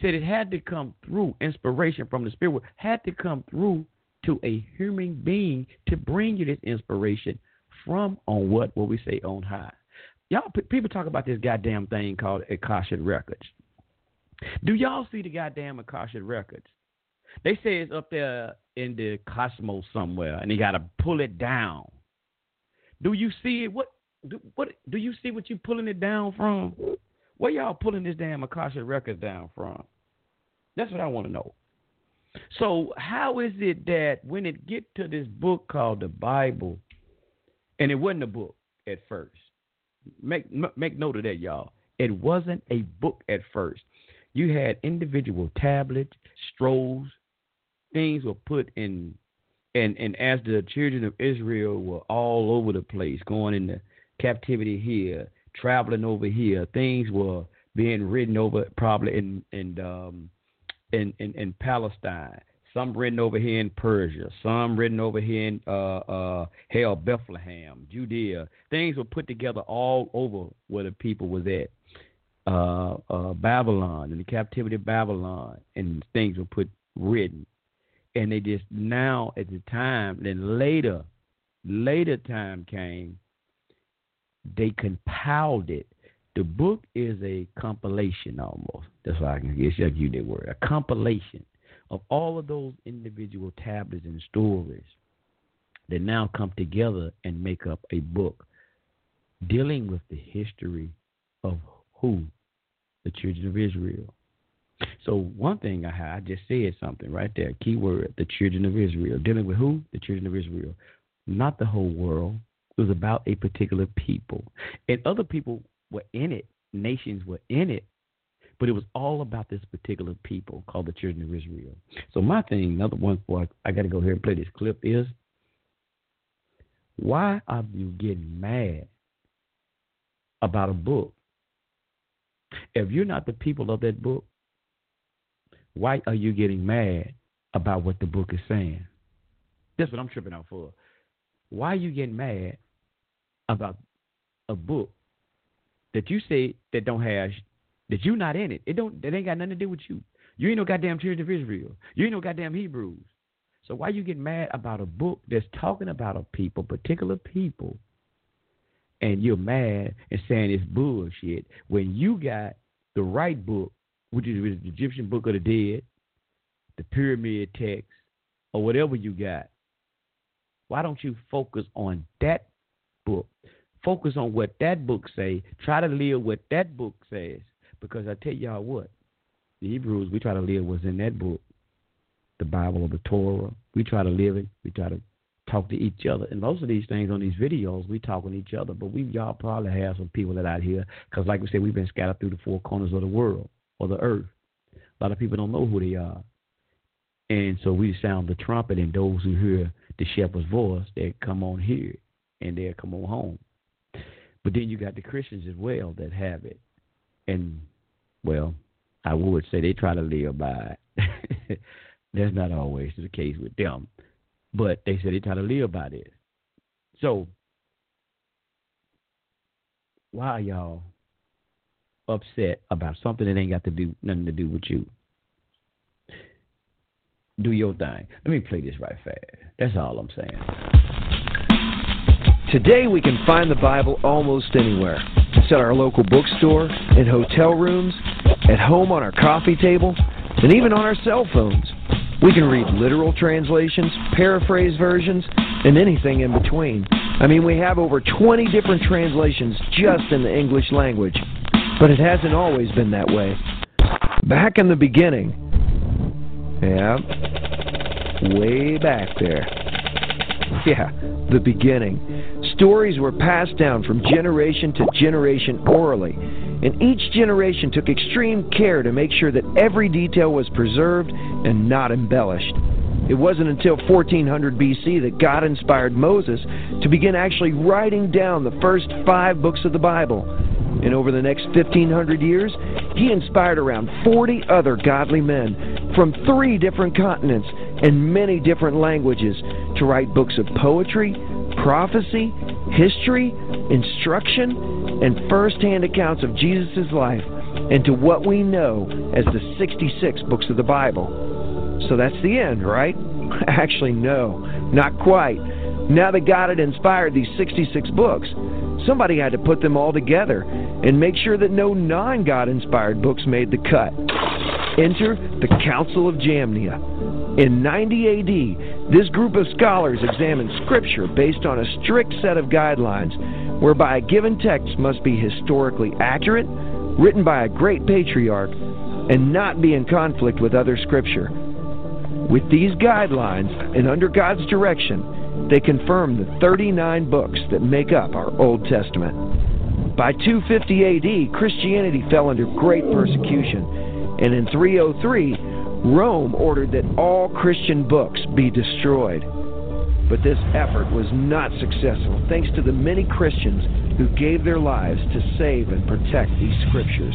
said it had to come through inspiration from the spirit, had to come through to a human being to bring you this inspiration from on what what we say on high. Y'all people talk about this goddamn thing called Akashic Records. Do y'all see the goddamn Akashic records? They say it's up there in the cosmos somewhere, and you got to pull it down. Do you see it? What? Do, what? Do you see what you pulling it down from? Where y'all pulling this damn Akashic records down from? That's what I want to know. So how is it that when it get to this book called the Bible, and it wasn't a book at first, make make note of that, y'all. It wasn't a book at first. You had individual tablets, scrolls, things were put in, and and as the children of Israel were all over the place, going into captivity here, traveling over here, things were being written over probably in in um, in, in, in Palestine, some written over here in Persia, some written over here in uh, uh, hell Bethlehem, Judea. Things were put together all over where the people was at. Uh, uh, Babylon and the captivity of Babylon, and things were put written, and they just now at the time. Then later, later time came. They compiled it. The book is a compilation almost. That's why I can guess you use that word. A compilation of all of those individual tablets and stories that now come together and make up a book dealing with the history of who? The children of Israel. So one thing I, I just said something right there, key word, the children of Israel. Dealing with who? The children of Israel. Not the whole world. It was about a particular people. And other people were in it, nations were in it, but it was all about this particular people called the children of Israel. So my thing, another one for I got to go here and play this clip is why are you getting mad about a book? If you're not the people of that book, why are you getting mad about what the book is saying? That's what I'm tripping out for. Why are you getting mad about a book that you say that don't have that you not in it. It don't. That ain't got nothing to do with you. You ain't no goddamn children of Israel. You ain't no goddamn Hebrews. So why you get mad about a book that's talking about a people, particular people, and you're mad and saying it's bullshit when you got the right book, which is the Egyptian Book of the Dead, the Pyramid text, or whatever you got? Why don't you focus on that book? Focus on what that book say. Try to live what that book says. Because I tell y'all what, the Hebrews, we try to live what's in that book, the Bible or the Torah. We try to live it. We try to talk to each other. And most of these things on these videos, we talk with each other. But we y'all probably have some people that out here, because like we said, we've been scattered through the four corners of the world or the earth. A lot of people don't know who they are. And so we sound the trumpet, and those who hear the shepherd's voice, they come on here and they come on home. But then you got the Christians as well that have it. And well, I would say they try to live by it. *laughs* That's not always the case with them. But they say they try to live by this. So why are y'all upset about something that ain't got to do nothing to do with you? Do your thing. Let me play this right fast. That's all I'm saying. Today we can find the Bible almost anywhere. It's at our local bookstore, in hotel rooms, at home on our coffee table, and even on our cell phones. We can read literal translations, paraphrase versions, and anything in between. I mean, we have over 20 different translations just in the English language. But it hasn't always been that way. Back in the beginning, yeah, way back there. Yeah, the beginning. Stories were passed down from generation to generation orally, and each generation took extreme care to make sure that every detail was preserved and not embellished. It wasn't until 1400 BC that God inspired Moses to begin actually writing down the first five books of the Bible. And over the next 1500 years, he inspired around 40 other godly men from three different continents and many different languages to write books of poetry, prophecy, history, instruction, and first hand accounts of Jesus' life into what we know as the 66 books of the Bible. So that's the end, right? *laughs* Actually, no, not quite. Now that God had inspired these 66 books, somebody had to put them all together and make sure that no non God inspired books made the cut. Enter the Council of Jamnia. In 90 AD, this group of scholars examined Scripture based on a strict set of guidelines whereby a given text must be historically accurate, written by a great patriarch, and not be in conflict with other Scripture. With these guidelines, and under God's direction, they confirm the 39 books that make up our Old Testament. By 250 AD, Christianity fell under great persecution, and in 303, Rome ordered that all Christian books be destroyed. But this effort was not successful thanks to the many Christians who gave their lives to save and protect these scriptures.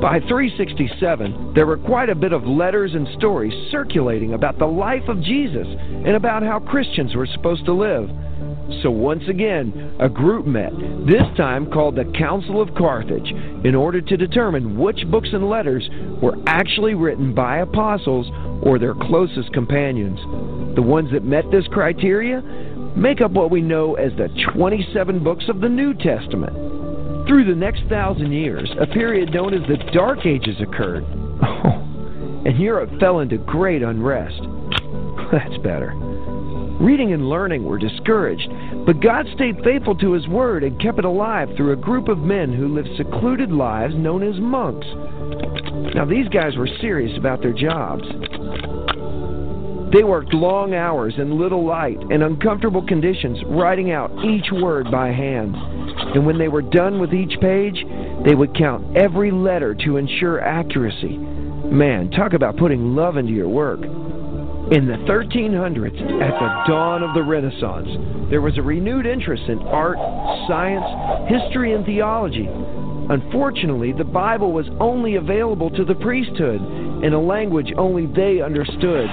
By 367, there were quite a bit of letters and stories circulating about the life of Jesus and about how Christians were supposed to live. So once again, a group met, this time called the Council of Carthage, in order to determine which books and letters were actually written by apostles or their closest companions. The ones that met this criteria make up what we know as the 27 books of the New Testament. Through the next thousand years, a period known as the Dark Ages occurred. *laughs* and Europe fell into great unrest. *laughs* That's better. Reading and learning were discouraged, but God stayed faithful to His Word and kept it alive through a group of men who lived secluded lives known as monks. Now, these guys were serious about their jobs. They worked long hours in little light and uncomfortable conditions, writing out each word by hand. And when they were done with each page, they would count every letter to ensure accuracy. Man, talk about putting love into your work. In the 1300s, at the dawn of the Renaissance, there was a renewed interest in art, science, history, and theology. Unfortunately, the Bible was only available to the priesthood in a language only they understood.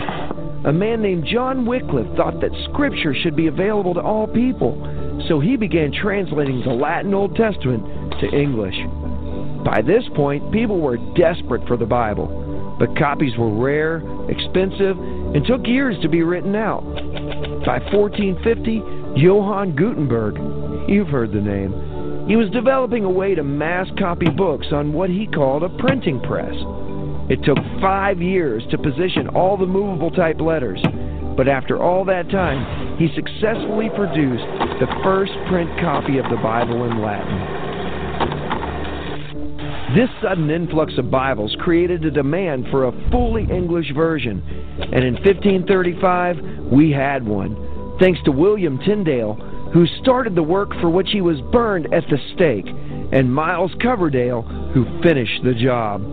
A man named John Wycliffe thought that Scripture should be available to all people, so he began translating the Latin Old Testament to English. By this point, people were desperate for the Bible, but copies were rare, expensive, and took years to be written out. By 1450, Johann Gutenberg, you've heard the name, he was developing a way to mass copy books on what he called a printing press. It took five years to position all the movable type letters, but after all that time, he successfully produced the first print copy of the Bible in Latin. This sudden influx of Bibles created a demand for a fully English version, and in 1535 we had one, thanks to William Tyndale, who started the work for which he was burned at the stake, and Miles Coverdale, who finished the job.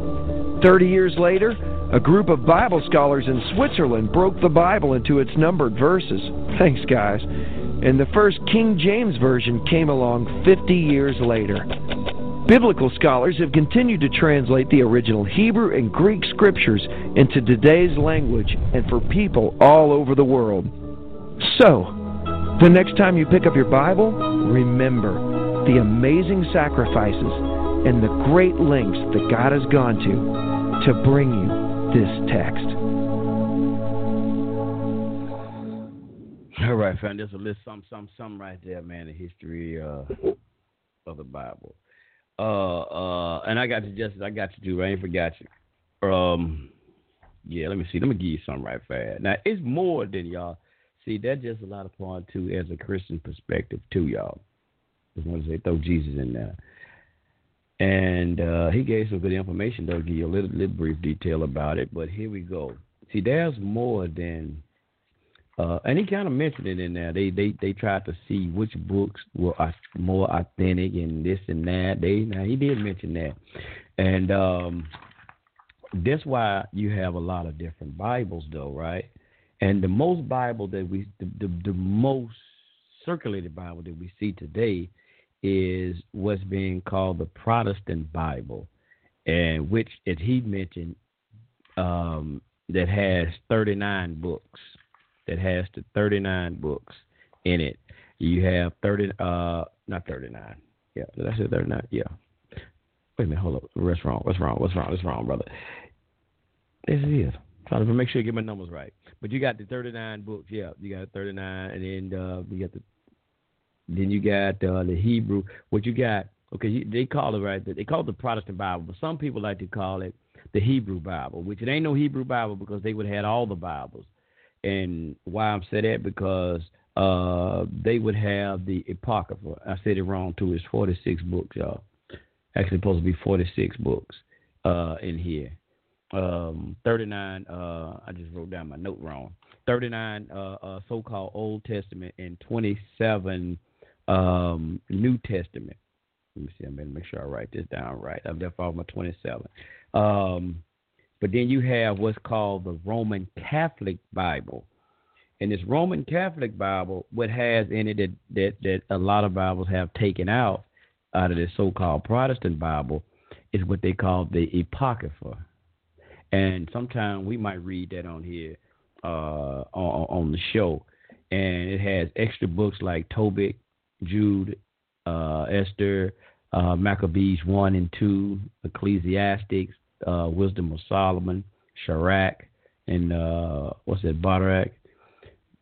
Thirty years later, a group of Bible scholars in Switzerland broke the Bible into its numbered verses. *laughs* Thanks, guys. And the first King James Version came along 50 years later. Biblical scholars have continued to translate the original Hebrew and Greek scriptures into today's language and for people all over the world. So, the next time you pick up your Bible, remember the amazing sacrifices and the great lengths that God has gone to to bring you this text. All right, fam. There's a list, some, some, some right there, man. The history uh, of the Bible. Uh, uh, and I got you, Justice. I got you too. I ain't forgot you. Um, yeah. Let me see. Let me give you something right fast. Now it's more than y'all. See, that's just a lot of point too, as a Christian perspective too, y'all. Just want to say throw Jesus in there. And uh, he gave some good information, though. Give you a little, little brief detail about it. But here we go. See, there's more than uh, and he kind of mentioned it in there. They they they tried to see which books were more authentic and this and that. They now he did mention that, and um, that's why you have a lot of different Bibles, though, right? And the most Bible that we the, the, the most circulated Bible that we see today is what's being called the Protestant Bible, and which, as he mentioned, um, that has 39 books that has the 39 books in it. You have 30, uh, not 39. Yeah, did I say 39? Yeah. Wait a minute, hold up. What's wrong? What's wrong? What's wrong? What's wrong, brother? This is. Trying to make sure you get my numbers right. But you got the 39 books. Yeah, you got 39, and then uh, you got the then you got uh, the Hebrew. What you got? Okay, you, they call it right. They call it the Protestant Bible, but some people like to call it the Hebrew Bible, which it ain't no Hebrew Bible because they would have had all the Bibles. And why I'm saying that because uh, they would have the Apocrypha. I said it wrong too. It's 46 books, y'all. Actually, supposed to be 46 books uh, in here. Um, 39. Uh, I just wrote down my note wrong. 39 uh, uh, so-called Old Testament and 27 um, New Testament. Let me see. I'm gonna make sure I write this down right. I've left off my 27. Um, but then you have what's called the Roman Catholic Bible, And this Roman Catholic Bible, what has in it that, that, that a lot of Bibles have taken out out of this so-called Protestant Bible is what they call the Apocrypha. And sometimes we might read that on here uh, on, on the show. And it has extra books like Tobit, Jude, uh, Esther, uh, Maccabees 1 and 2, Ecclesiastics, uh, Wisdom of Solomon, Sirach, and uh, what's that, Baruch,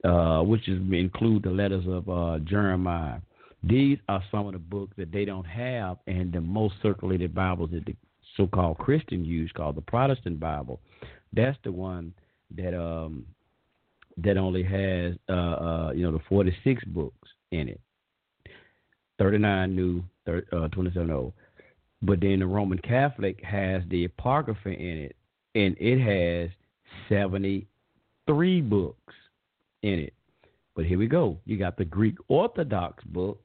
uh, which is include the letters of uh, Jeremiah. These are some of the books that they don't have, and the most circulated Bibles that the so-called Christian use, called the Protestant Bible. That's the one that um that only has uh, uh you know the 46 books in it. 39 new, 30, uh, 27 old. But then the Roman Catholic has the Apocrypha in it, and it has 73 books in it. But here we go. You got the Greek Orthodox book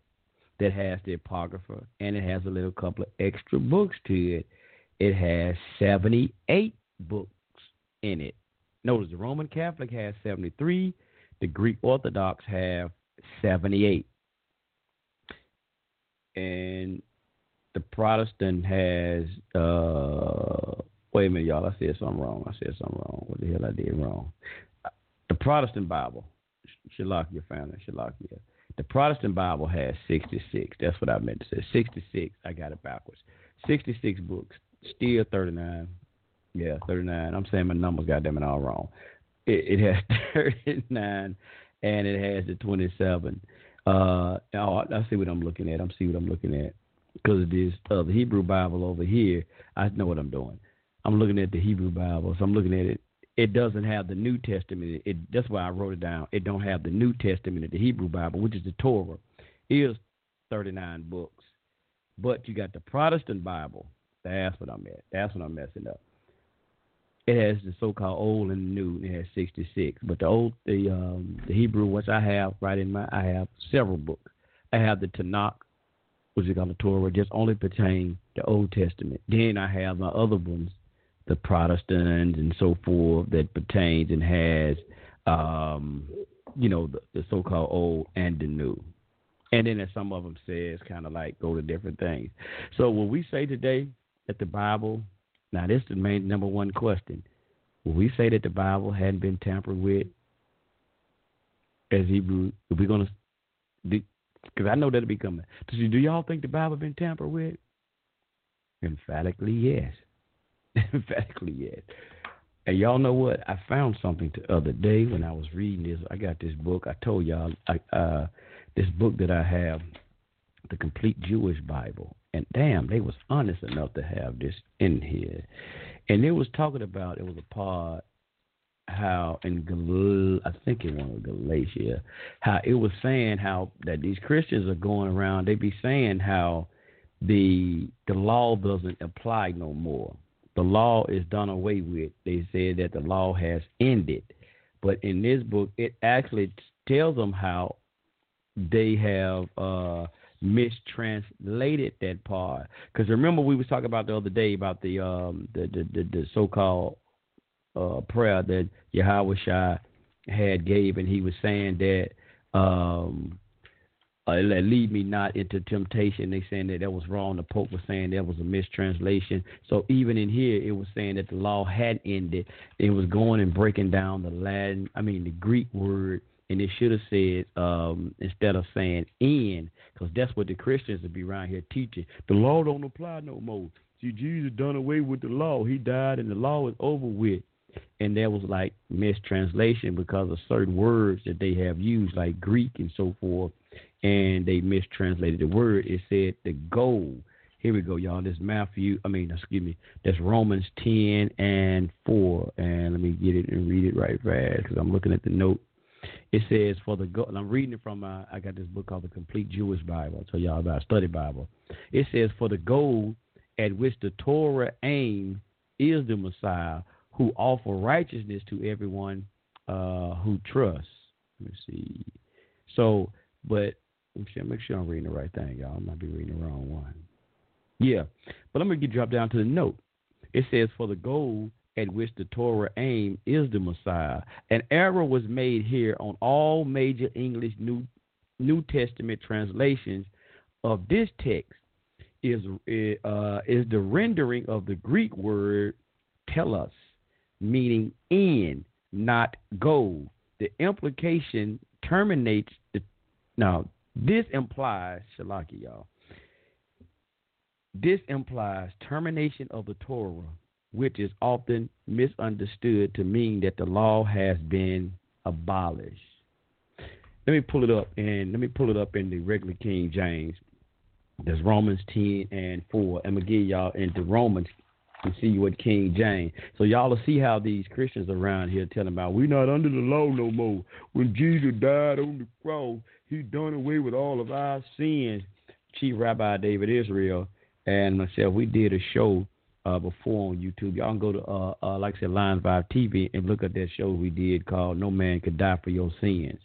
that has the Apocrypha, and it has a little couple of extra books to it. It has 78 books in it. Notice the Roman Catholic has 73, the Greek Orthodox have 78. And the Protestant has uh wait a minute, y'all, I said something wrong. I said something wrong. What the hell I did wrong? The Protestant Bible, Shalakia family, Shalakia. The Protestant Bible has 66. That's what I meant to say. 66. I got it backwards. 66 books. Still 39. Yeah, 39. I'm saying my numbers, goddamn it, all wrong. It, it has *laughs* 39 and it has the 27. Uh, oh, I see what I'm looking at. I'm see what I'm looking at because of this uh, the Hebrew Bible over here. I know what I'm doing. I'm looking at the Hebrew Bible, so I'm looking at it. It doesn't have the New Testament. It that's why I wrote it down. It don't have the New Testament in the Hebrew Bible, which is the Torah. Is 39 books, but you got the Protestant Bible. That's what I'm at. That's what I'm messing up. It has the so-called Old and New. It has 66, but the old, the um, the Hebrew, which I have right in my, I have several books. I have the Tanakh, which is called the Torah, just only pertain the Old Testament. Then I have my other ones, the Protestants and so forth, that pertains and has, um, you know, the, the so-called Old and the New. And then as some of them says, kind of like go to different things. So when we say today that the Bible now, this is the main number one question. Will we say that the Bible hadn't been tampered with as Hebrew? We're going to, because I know that'll be coming. Do y'all think the Bible been tampered with? Emphatically, yes. *laughs* Emphatically, yes. And y'all know what? I found something the other day when I was reading this. I got this book. I told y'all I, uh, this book that I have, the Complete Jewish Bible. And damn, they was honest enough to have this in here. And it was talking about it was a part how in I think it was Galatia, how it was saying how that these Christians are going around. They be saying how the the law doesn't apply no more. The law is done away with. They said that the law has ended. But in this book, it actually tells them how they have uh, mistranslated that part. Because remember, we was talking about the other day about the um the the, the, the so-called uh, prayer that Yahweh Shai had gave, and he was saying that um uh, lead me not into temptation. They saying that that was wrong. The Pope was saying that was a mistranslation. So even in here, it was saying that the law had ended. It was going and breaking down the Latin, I mean the Greek word and it should have said um, instead of saying end, because that's what the Christians would be around here teaching. The law don't apply no more. See, Jesus done away with the law. He died, and the law is over with. And that was like mistranslation because of certain words that they have used, like Greek and so forth, and they mistranslated the word. It said the goal. Here we go, y'all. This Matthew, I mean, excuse me, that's Romans 10 and 4. And let me get it and read it right fast because I'm looking at the note. It says for the go, and I'm reading it from I got this book called the Complete Jewish Bible. I'll tell y'all about study Bible. It says for the goal at which the Torah aim is the Messiah who offer righteousness to everyone uh, who trusts. Let me see. So, but make sure, make sure I'm reading the right thing, y'all. I might be reading the wrong one. Yeah, but let me get drop down to the note. It says for the goal at which the Torah aimed is the Messiah. An error was made here on all major English New New Testament translations of this text is uh, is the rendering of the Greek word telos, meaning in, not go. The implication terminates the now. This implies shalaki, y'all. This implies termination of the Torah, which is often misunderstood to mean that the law has been abolished. Let me pull it up and let me pull it up in the regular King James. There's Romans 10 and 4. I'm going to give y'all into Romans and see what King James. So y'all will see how these Christians around here telling about we're not under the law no more. When Jesus died on the cross, he done away with all of our sins. Chief Rabbi David Israel and myself, we did a show uh, before on YouTube. Y'all can go to, uh, uh, like I said, Lions 5 TV and look at that show we did called No Man Could Die for Your Sins.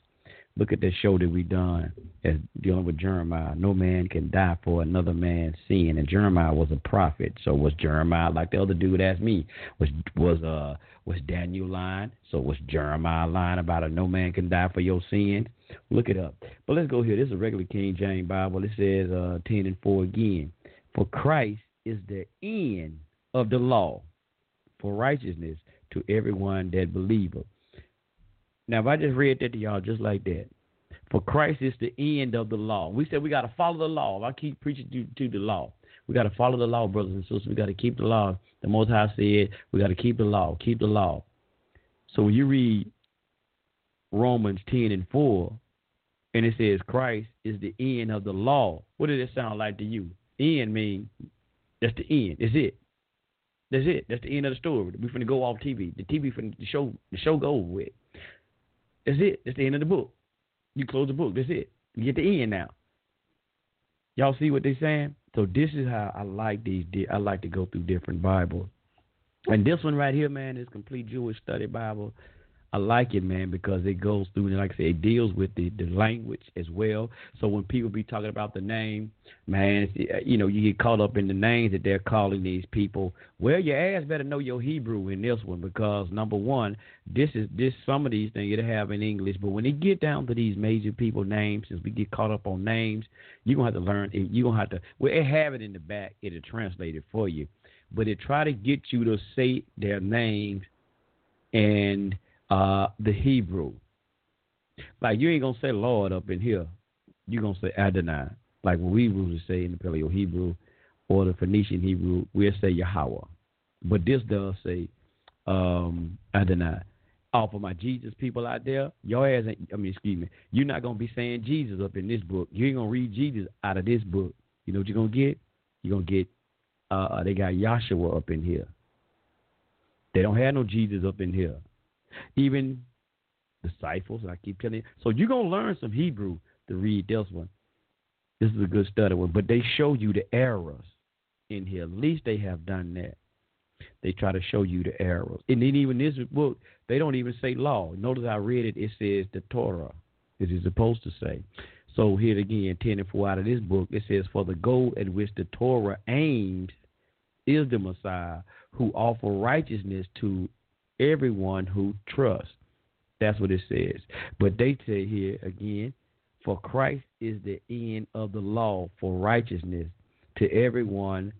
Look at that show that we done as dealing with Jeremiah. No man can die for another man's sin. And Jeremiah was a prophet. So was Jeremiah like the other dude asked me? Was was uh was Daniel lying? So was Jeremiah lying about a no man can die for your sin? Look it up. But let's go here. This is a regular King James Bible. It says uh, ten and four again. For Christ is the end of the law for righteousness to everyone that believeth. Now, if I just read that to y'all just like that, for Christ is the end of the law. We said we got to follow the law. I keep preaching to, to the law. We got to follow the law, brothers and sisters. We got to keep the law. The Most High said we got to keep the law. Keep the law. So when you read Romans 10 and 4, and it says Christ is the end of the law, what does it sound like to you? End mean that's the end. That's it. That's it. That's the end of the story. We're finna go off TV. The TV finna the show the show go with. That's it. That's the end of the book. You close the book. That's it. You get the end now. Y'all see what they're saying? So this is how I like these. I like to go through different Bibles. And this one right here, man, is complete Jewish study Bible. I like it, man, because it goes through like I say, it deals with the, the language as well. So when people be talking about the name, man, uh, you know, you get caught up in the names that they're calling these people. Well, your ass better know your Hebrew in this one because number one, this is this some of these things you have in English, but when it get down to these major people names, since we get caught up on names, you're gonna have to learn. You're gonna have to. Well, it have it in the back. It'll translate it for you, but it try to get you to say their names and uh, the Hebrew. Like you ain't gonna say Lord up in here. You're gonna say Adonai. Like what we would say in the Paleo Hebrew or the Phoenician Hebrew, we'll say Yahweh. But this does say um, Adonai. All for my Jesus people out there, your ass ain't, I mean, excuse me, you're not going to be saying Jesus up in this book. You ain't going to read Jesus out of this book. You know what you're going to get? You're going to get, uh, they got Yahshua up in here. They don't have no Jesus up in here even disciples. I keep telling you. So you're gonna learn some Hebrew to read this one. This is a good study one, but they show you the errors in here. At least they have done that. They try to show you the errors. And then even this book, they don't even say law. Notice I read it. It says the Torah. It is supposed to say. So here again, ten and four out of this book, it says, "For the goal at which the Torah aims is the Messiah, who offer righteousness to everyone who trusts. That's what it says. But they say here again, for Christ is the end of the law for righteousness to everyone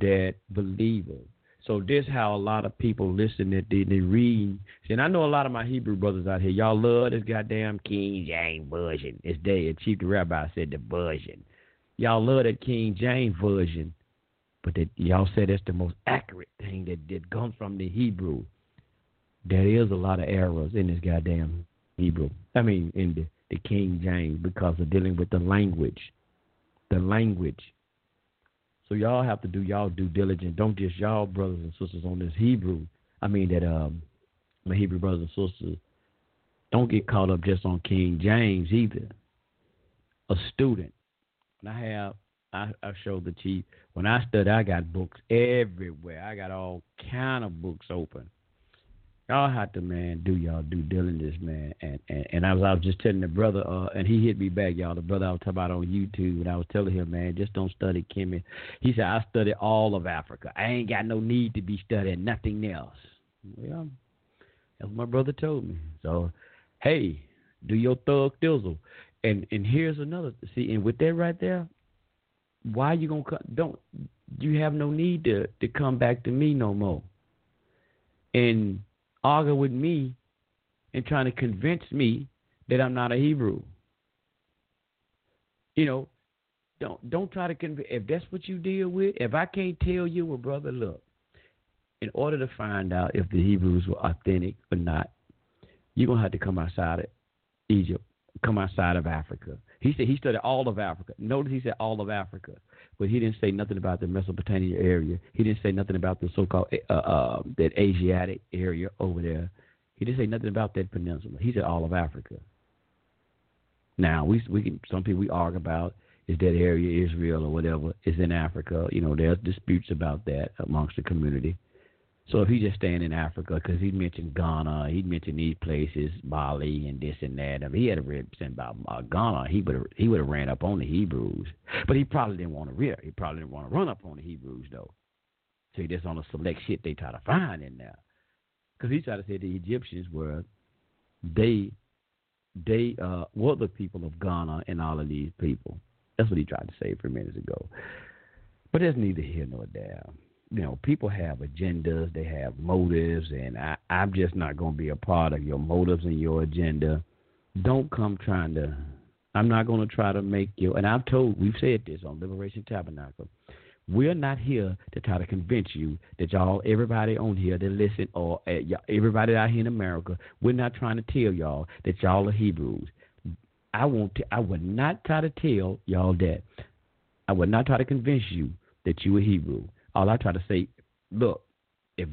that believeth. So this how a lot of people listen that they, they read. And I know a lot of my Hebrew brothers out here. Y'all love this goddamn King James version. It's there. Chief the Rabbi said the version. Y'all love that King James version, but that y'all said that's the most accurate thing that that comes from the Hebrew there is a lot of errors in this goddamn Hebrew. I mean, in the, the King James because of dealing with the language. The language. So y'all have to do y'all due diligence. Don't just y'all brothers and sisters on this Hebrew. I mean that um my Hebrew brothers and sisters don't get caught up just on King James either. A student. And I have I, I showed the chief when I study I got books everywhere. I got all kind of books open y'all have to man do y'all due diligence, man. And and, and I was I was just telling the brother, uh, and he hit me back, y'all. The brother I was talking about on YouTube, and I was telling him, man, just don't study Kimmy. He said I study all of Africa. I ain't got no need to be studying nothing else. Well, that's what my brother told me. So, hey, do your thug thizzle. And and here's another. See, and with that right there, why you gonna come? Don't you have no need to to come back to me no more and argue with me and trying to convince me that I'm not a Hebrew. You know, don't don't try to convince. If that's what you deal with, if I can't tell you, well, brother, look. In order to find out if the Hebrews were authentic or not, you're gonna have to come outside of Egypt, come outside of Africa. He said he studied all of Africa. Notice he said all of Africa, but he didn't say nothing about the Mesopotamia area. He didn't say nothing about the so-called uh, uh, that Asiatic area over there. He didn't say nothing about that peninsula. He said all of Africa. Now we we can some people we argue about is that area Israel or whatever is in Africa. You know, there's disputes about that amongst the community. So if he's just staying in Africa, because he mentioned Ghana, he mentioned these places, Mali and this and that. If he had a read about uh, Ghana, he would he would have ran up on the Hebrews. But he probably didn't want to rear. He probably didn't want to run up on the Hebrews though. He just on a select shit they try to find in there. Because he tried to say the Egyptians were they they uh, were the people of Ghana and all of these people. That's what he tried to say a few minutes ago. But there's neither here nor there. You know, people have agendas, they have motives, and I, I'm just not going to be a part of your motives and your agenda. Don't come trying to. I'm not going to try to make you. And I've told, we've said this on Liberation Tabernacle. We're not here to try to convince you that y'all, everybody on here that listen, or uh, everybody out here in America, we're not trying to tell y'all that y'all are Hebrews. I want to. I would not try to tell y'all that. I would not try to convince you that you are Hebrew. All I try to say, look, if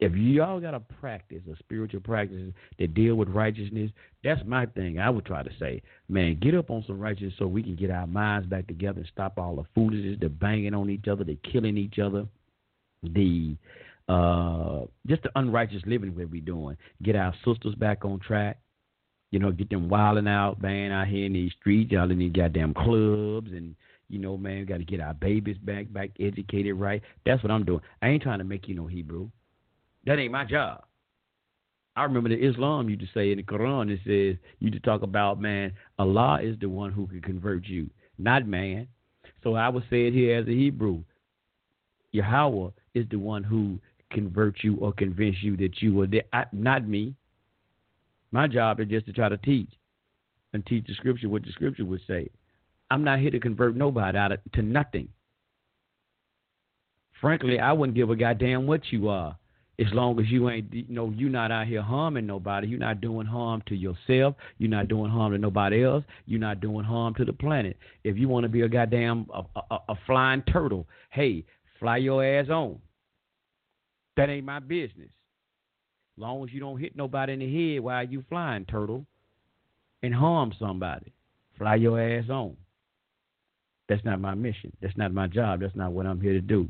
if y'all got a practice, a spiritual practice that deal with righteousness, that's my thing. I would try to say, man, get up on some righteousness so we can get our minds back together and stop all the foolishness, the banging on each other, the killing each other, the uh just the unrighteous living we're doing. Get our sisters back on track you know, get them wilding out, man, out here in these streets, y'all in these goddamn clubs, and you know, man, got to get our babies back, back educated right. That's what I'm doing. I ain't trying to make you know Hebrew. That ain't my job. I remember the Islam used to say in the Quran, it says you to talk about man, Allah is the one who can convert you, not man. So I would say it here as a Hebrew. Yahweh is the one who convert you or convince you that you are there, I, not me. My job is just to try to teach and teach the scripture what the scripture would say. I'm not here to convert nobody out of, to nothing. Frankly, I wouldn't give a goddamn what you are, as long as you ain't, you know, you're not out here harming nobody. You're not doing harm to yourself. You're not doing harm to nobody else. You're not doing harm to the planet. If you want to be a goddamn a, a, a flying turtle, hey, fly your ass on. That ain't my business. Long as you don't hit nobody in the head while you flying, turtle, and harm somebody, fly your ass on. That's not my mission. That's not my job. That's not what I'm here to do.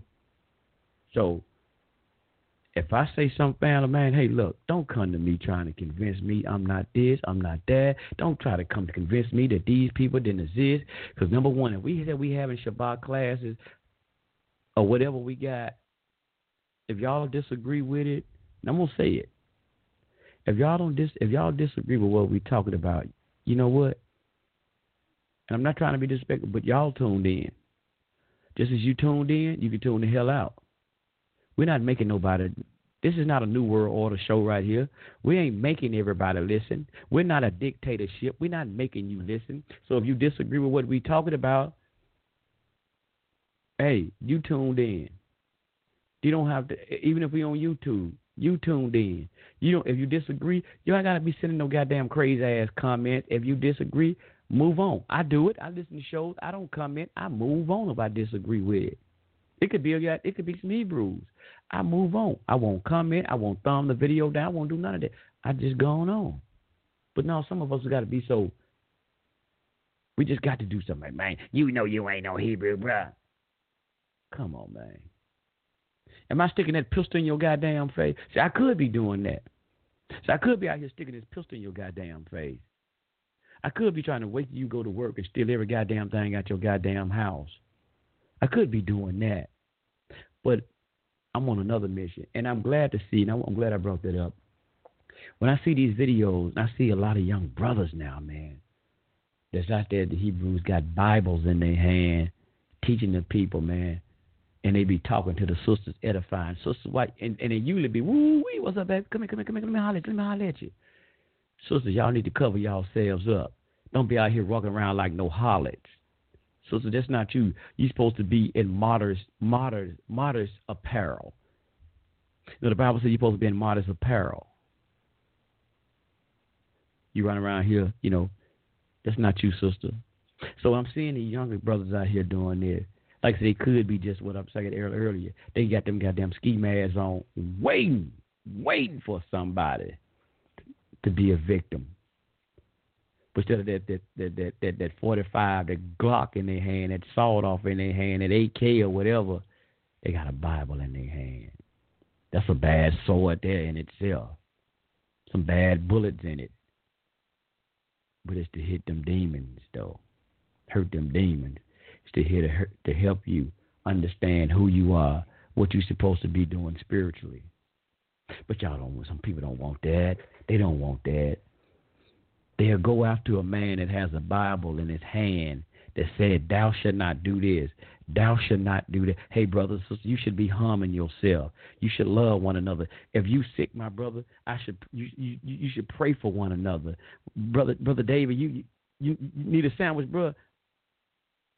So, if I say something, family man, hey, look, don't come to me trying to convince me I'm not this, I'm not that. Don't try to come to convince me that these people didn't exist. Because number one, if we said we having Shabbat classes or whatever we got, if y'all disagree with it, I'm gonna say it. If y'all don't dis if y'all disagree with what we're talking about, you know what? And I'm not trying to be disrespectful, but y'all tuned in. Just as you tuned in, you can tune the hell out. We're not making nobody. This is not a new world order show right here. We ain't making everybody listen. We're not a dictatorship. We're not making you listen. So if you disagree with what we're talking about, hey, you tuned in. You don't have to. Even if we on YouTube, you tuned in. You don't. If you disagree, you ain't gotta be sending no goddamn crazy ass comments. If you disagree, move on. I do it. I listen to shows. I don't comment. I move on if I disagree with it. It could be a it could be some Hebrews. I move on. I won't comment. I won't thumb the video down. I won't do none of that. I just going on. But now some of us got to be so. We just got to do something, man. You know you ain't no Hebrew, bruh. Come on, man. Am I sticking that pistol in your goddamn face? See, I could be doing that. So I could be out here sticking this pistol in your goddamn face. I could be trying to till you go to work and steal every goddamn thing out your goddamn house. I could be doing that. But I'm on another mission, and I'm glad to see. And I'm glad I brought that up. When I see these videos, I see a lot of young brothers now, man. That's out there. The Hebrews got Bibles in their hand, teaching the people, man. And they be talking to the sisters, edifying sisters. White, and, and it usually be, woo wee, what's up, baby? Come here, come here, come here, let me holler at you, let me holler at you. Sisters, y'all need to cover yourselves up. Don't be out here walking around like no harlots. Sister, that's not you. You're supposed to be in modest, modest, modest apparel. The Bible says you're supposed to be in modest apparel. You run around here, you know, that's not you, sister. So I'm seeing the younger brothers out here doing this. Like I said, it could be just what I'm saying earlier. They got them goddamn ski masks on, waiting, waiting for somebody to be a victim. But instead of that that that that that, that 45, that Glock in their hand, that sawed off in their hand, that AK or whatever, they got a Bible in their hand. That's a bad sword there in itself. Some bad bullets in it. But it's to hit them demons though. Hurt them demons. It's to hit to help you understand who you are, what you're supposed to be doing spiritually. But y'all don't. Some people don't want that. They don't want that. They'll go after a man that has a Bible in his hand that said, Thou should not do this. Thou should not do that. Hey, brothers, you should be harming yourself. You should love one another. If you sick, my brother, I should you you, you should pray for one another. Brother brother David, you you, you need a sandwich, bro.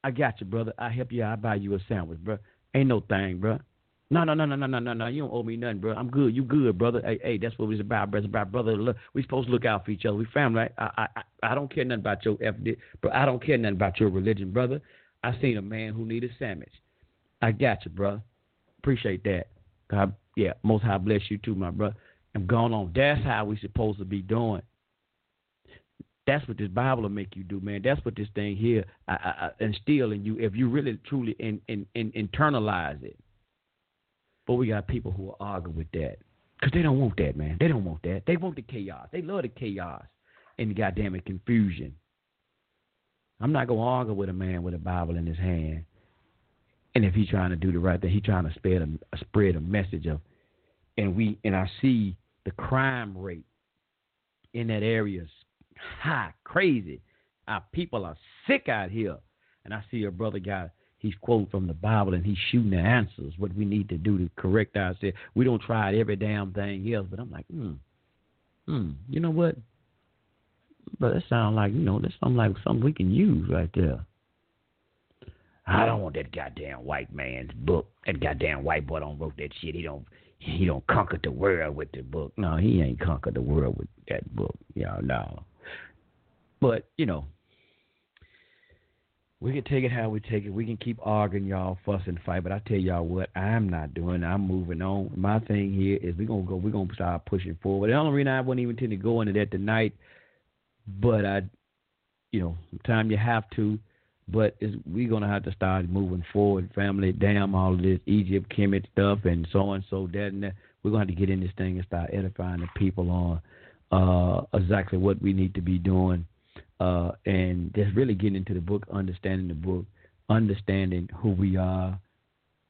I got you, brother. I help you. I buy you a sandwich, bro. Ain't no thing, bro. No, no, no, no, no, no, no, no. You don't owe me nothing, bro. I'm good. You good, brother. Hey, hey, that's what it's about, brother. About brother. We supposed to look out for each other. We family. Right? I, I, I don't care nothing about your ethnic, but I don't care nothing about your religion, brother. I seen a man who needed a sandwich. I got you, bro. Appreciate that. God, yeah, most high bless you too, my brother. I'm going on. That's how we supposed to be doing. That's what this Bible will make you do, man. That's what this thing here I, I, I instill in you if you really truly in, in, in, internalize it. But we got people who are arguing with that because they don't want that, man. They don't want that. They want the chaos. They love the chaos and the goddamn confusion. I'm not gonna argue with a man with a Bible in his hand, and if he's trying to do the right thing, he's trying to spread a spread a message of, and we and I see the crime rate in that area is high, crazy. Our people are sick out here, and I see a brother got he's quoting from the Bible and he's shooting the answers, what we need to do to correct ourselves. We don't try every damn thing else, but I'm like, hmm, hmm, you know what? But that sounds like, you know, that's something like something we can use right there. I don't want that goddamn white man's book. That goddamn white boy don't wrote that shit. He don't he don't conquer the world with the book. No, he ain't conquered the world with that book. Y'all know. But, you know, we can take it how we take it. We can keep arguing, y'all, fuss and fight. But I tell y'all what, I'm not doing. I'm moving on. My thing here is we're gonna go. We're gonna start pushing forward. The only reason I wouldn't even tend to go into that tonight, but I, you know, sometimes you have to. But we're gonna have to start moving forward. Family, damn, all of this Egypt, Kemet stuff, and so on, so that and that. We're gonna have to get in this thing and start edifying the people on uh, exactly what we need to be doing uh, and just really getting into the book, understanding the book, understanding who we are,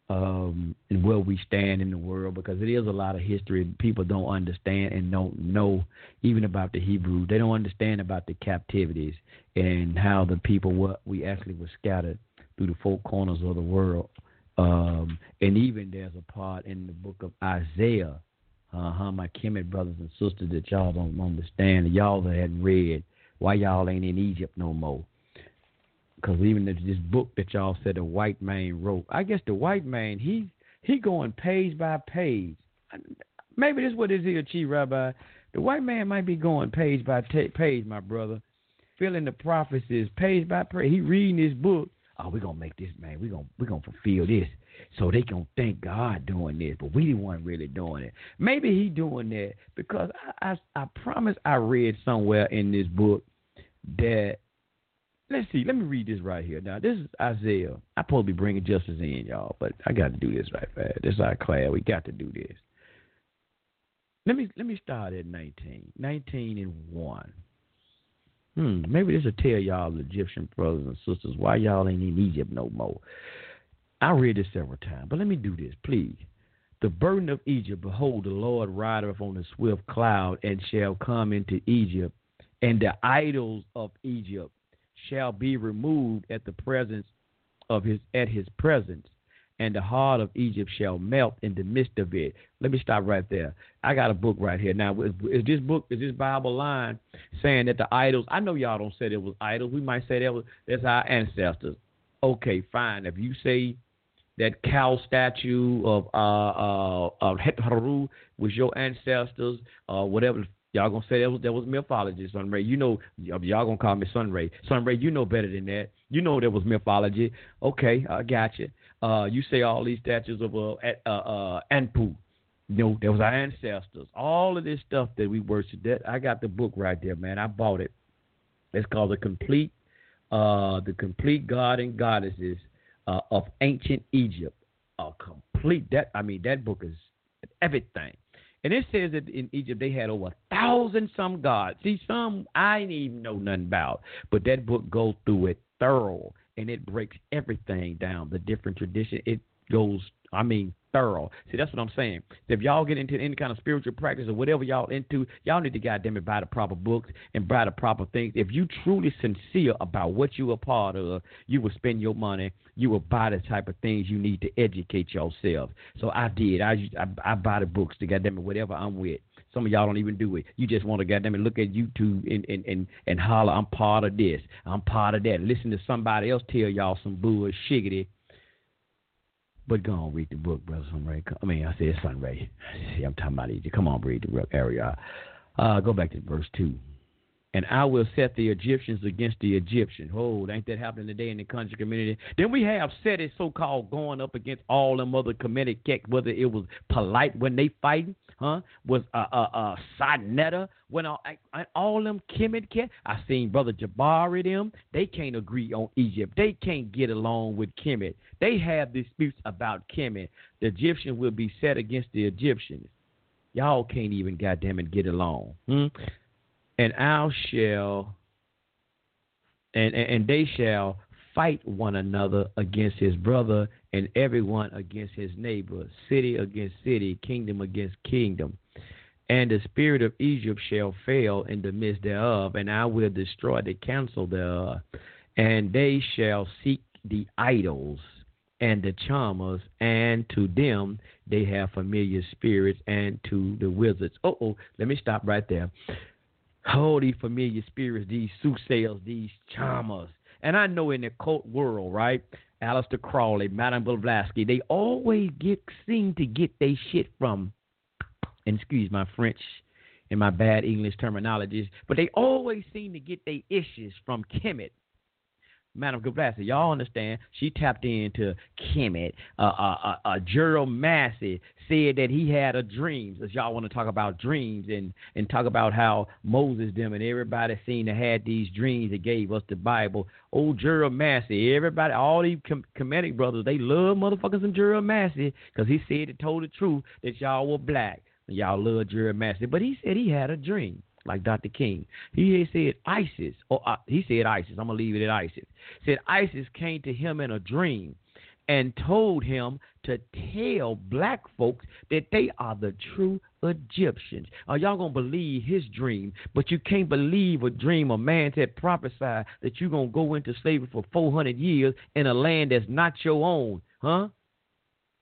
um, and where we stand in the world, because it is a lot of history people don't understand and don't know even about the Hebrews. They don't understand about the captivities and how the people were we actually were scattered through the four corners of the world. Um, and even there's a part in the book of Isaiah, uh my Kemet brothers and sisters that y'all don't understand, y'all that hadn't read why y'all ain't in Egypt no more. Because even this book that y'all said the white man wrote, I guess the white man he he going page by page. Maybe this is what is here, Chief Rabbi. The white man might be going page by t- page, my brother, filling the prophecies page by page. He reading this book. Oh, we're gonna make this man. We're gonna we're gonna fulfill this. So they gonna thank God doing this, but we weren't really doing it. Maybe he doing that because I, I I promise I read somewhere in this book that let's see. Let me read this right here. Now this is Isaiah. I probably be bringing justice in, y'all, but I got to do this right fast. This is our class. We got to do this. Let me let me start at 19. 19 and one. Hmm, maybe this will tell y'all Egyptian brothers and sisters why y'all ain't in Egypt no more. I read this several times, but let me do this, please. The burden of Egypt, behold, the Lord rideth on a swift cloud, and shall come into Egypt, and the idols of Egypt shall be removed at the presence of his at his presence, and the heart of Egypt shall melt in the midst of it. Let me stop right there. I got a book right here. Now, is, is this book, is this Bible line saying that the idols? I know y'all don't say it was idols. We might say that was that's our ancestors. Okay, fine. If you say that cow statue of uh uh of was your ancestors, uh whatever y'all gonna say that was that was mythology, Son Ray. You know y'all gonna call me Sun Ray. Sun Ray, you know better than that. You know that was mythology. Okay, I got you. Uh you say all these statues of uh uh, uh Anpu. You know, was our ancestors. All of this stuff that we worship, that I got the book right there, man. I bought it. It's called the complete uh the complete God and Goddesses uh, of ancient Egypt. A complete that I mean that book is everything. And it says that in Egypt they had over a thousand some gods. See, some I didn't even know nothing about, but that book goes through it thorough and it breaks everything down. The different tradition. It goes, I mean, thorough. See, that's what I'm saying. If y'all get into any kind of spiritual practice or whatever y'all into, y'all need to goddamn it buy the proper books and buy the proper things. If you truly sincere about what you are part of, you will spend your money. You will buy the type of things you need to educate yourself. So I did. I I, I buy the books to goddamn it whatever I'm with. Some of y'all don't even do it. You just want to goddamn it look at YouTube and, and, and, and holler, I'm part of this. I'm part of that. Listen to somebody else tell y'all some bullshit but go on, read the book, Brother Sunray. I mean, I said Sunray. See, I'm talking about Egypt. Come on, read the book, area. Uh, go back to verse 2. And I will set the Egyptians against the Egyptians. Oh, ain't that happening today in the country community? Then we have set it so called going up against all them other community, whether it was polite when they fighting, huh? Was uh uh uh Sinetta when all, all them Kemet cat. I seen brother Jabari them. They can't agree on Egypt. They can't get along with Kemet. They have disputes about Kemet. The Egyptian will be set against the Egyptians. Y'all can't even goddamn it get along. Hmm? And I shall and, and, and they shall fight one another against his brother, and everyone against his neighbor, city against city, kingdom against kingdom. And the spirit of Egypt shall fail in the midst thereof, and I will destroy the counsel thereof. And they shall seek the idols and the charmers, and to them they have familiar spirits, and to the wizards. Oh, oh, let me stop right there. These familiar spirits, these soothsayers, these charmers, and I know in the cult world, right? Aleister Crowley, Madame Blavatsky, they always get seem to get their shit from, and excuse my French and my bad English terminologies, but they always seem to get their issues from Kemet Madam Blavatsky. Y'all understand? She tapped into Kemet. Uh, uh, uh, Gerald Massey said that he had a dream. As y'all want to talk about dreams and and talk about how Moses them and everybody seemed to had these dreams that gave us the Bible. Old Gerald Massey, everybody, all these com- Kemetic brothers, they love motherfuckers and Gerald Massey because he said it told the truth that y'all were black. Y'all love Gerald Massey, but he said he had a dream like Dr. King. He said Isis, or uh, he said Isis. I'm gonna leave it at Isis. Said Isis came to him in a dream and told him to tell black folks that they are the true Egyptians. Are y'all gonna believe his dream? But you can't believe a dream a man said prophesied that you're gonna go into slavery for 400 years in a land that's not your own, huh?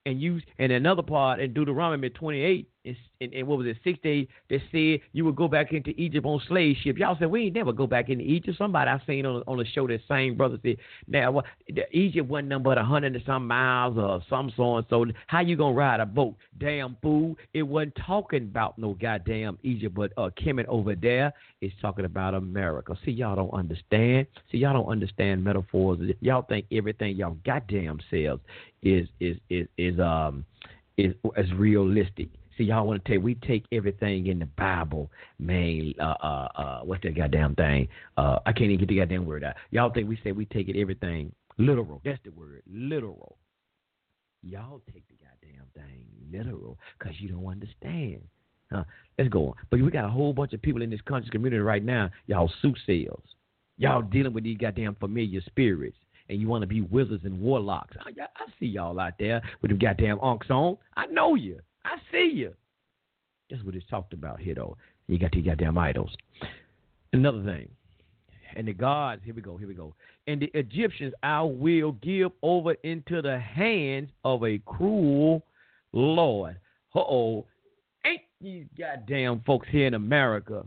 And you and another part in Deuteronomy 28 in, in, what was it, six days that said you would go back into Egypt on slave ship. Y'all said we ain't never go back into Egypt. Somebody I seen on on the show that same brother said now well, Egypt wasn't nothing but a hundred and some miles or some so and so. How you gonna ride a boat? Damn fool! It wasn't talking about no goddamn Egypt, but uh, Kemet over there is talking about America. See, y'all don't understand. See, y'all don't understand metaphors. Y'all think everything y'all goddamn selves is is is is um is is realistic. See, y'all want to take we take everything in the Bible, man. Uh, uh, uh, what's that goddamn thing? Uh, I can't even get the goddamn word out. Y'all think we say we take it everything literal? That's the word, literal. Y'all take the goddamn thing literal because you don't understand. Huh? Let's go on. But we got a whole bunch of people in this country community right now. Y'all soothsayers. Y'all dealing with these goddamn familiar spirits and you want to be wizards and warlocks. I, I see y'all out there with them goddamn ankhs on. I know you. I see you. That's what it's talked about here, though. You got these goddamn idols. Another thing. And the gods, here we go, here we go. And the Egyptians I will give over into the hands of a cruel Lord. Uh oh. Ain't these goddamn folks here in America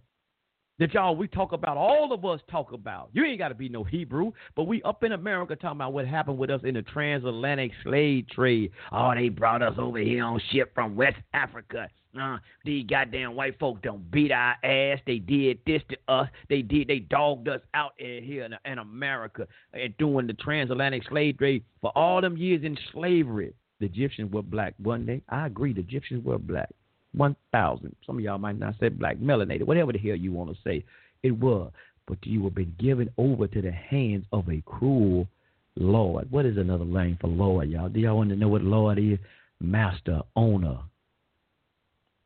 that y'all we talk about, all of us talk about. You ain't got to be no Hebrew, but we up in America talking about what happened with us in the transatlantic slave trade. Oh, they brought us over here on ship from West Africa. Uh, these goddamn white folk don't beat our ass. They did this to us. They did. They dogged us out in here in, in America and doing the transatlantic slave trade for all them years in slavery. The Egyptians were black, one day. I agree. The Egyptians were black. 1,000. Some of y'all might not say black, melanated, whatever the hell you want to say. It was. But you have been given over to the hands of a cruel Lord. What is another name for Lord, y'all? Do y'all want to know what Lord is? Master, owner.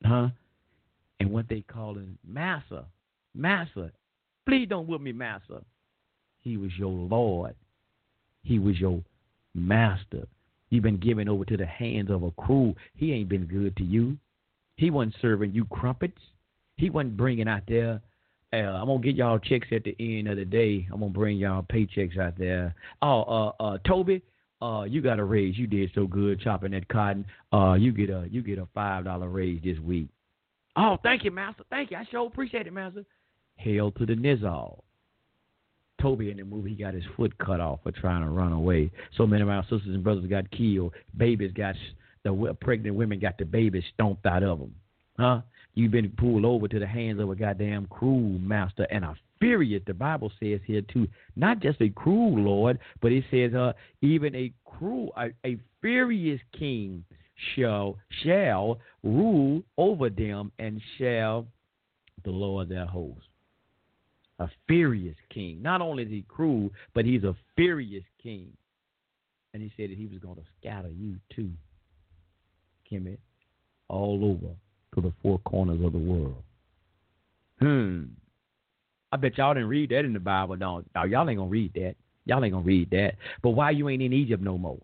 Huh? And what they call him, Master. Master. Please don't whip me, Master. He was your Lord. He was your Master. You've been given over to the hands of a cruel. He ain't been good to you. He wasn't serving you crumpets. He wasn't bringing out there. Uh, I'm gonna get y'all checks at the end of the day. I'm gonna bring y'all paychecks out there. Oh, uh, uh, Toby, uh, you got a raise. You did so good chopping that cotton. Uh, you get a you get a five dollar raise this week. Oh, thank you, master. Thank you. I sure appreciate it, master. Hail to the Nizal. Toby in the movie, he got his foot cut off for trying to run away. So many of our sisters and brothers got killed. Babies got the pregnant women got the babies stomped out of them. Huh? You've been pulled over to the hands of a goddamn cruel master and a furious, the Bible says here too, not just a cruel Lord, but it says uh, even a cruel, a, a furious king shall shall rule over them and shall the Lord their host. A furious king. Not only is he cruel, but he's a furious king. And he said that he was going to scatter you too. Kimmy, all over to the four corners of the world. Hmm. I bet y'all didn't read that in the Bible, don't y'all? Y'all ain't gonna read that. Y'all ain't gonna read that. But why you ain't in Egypt no more?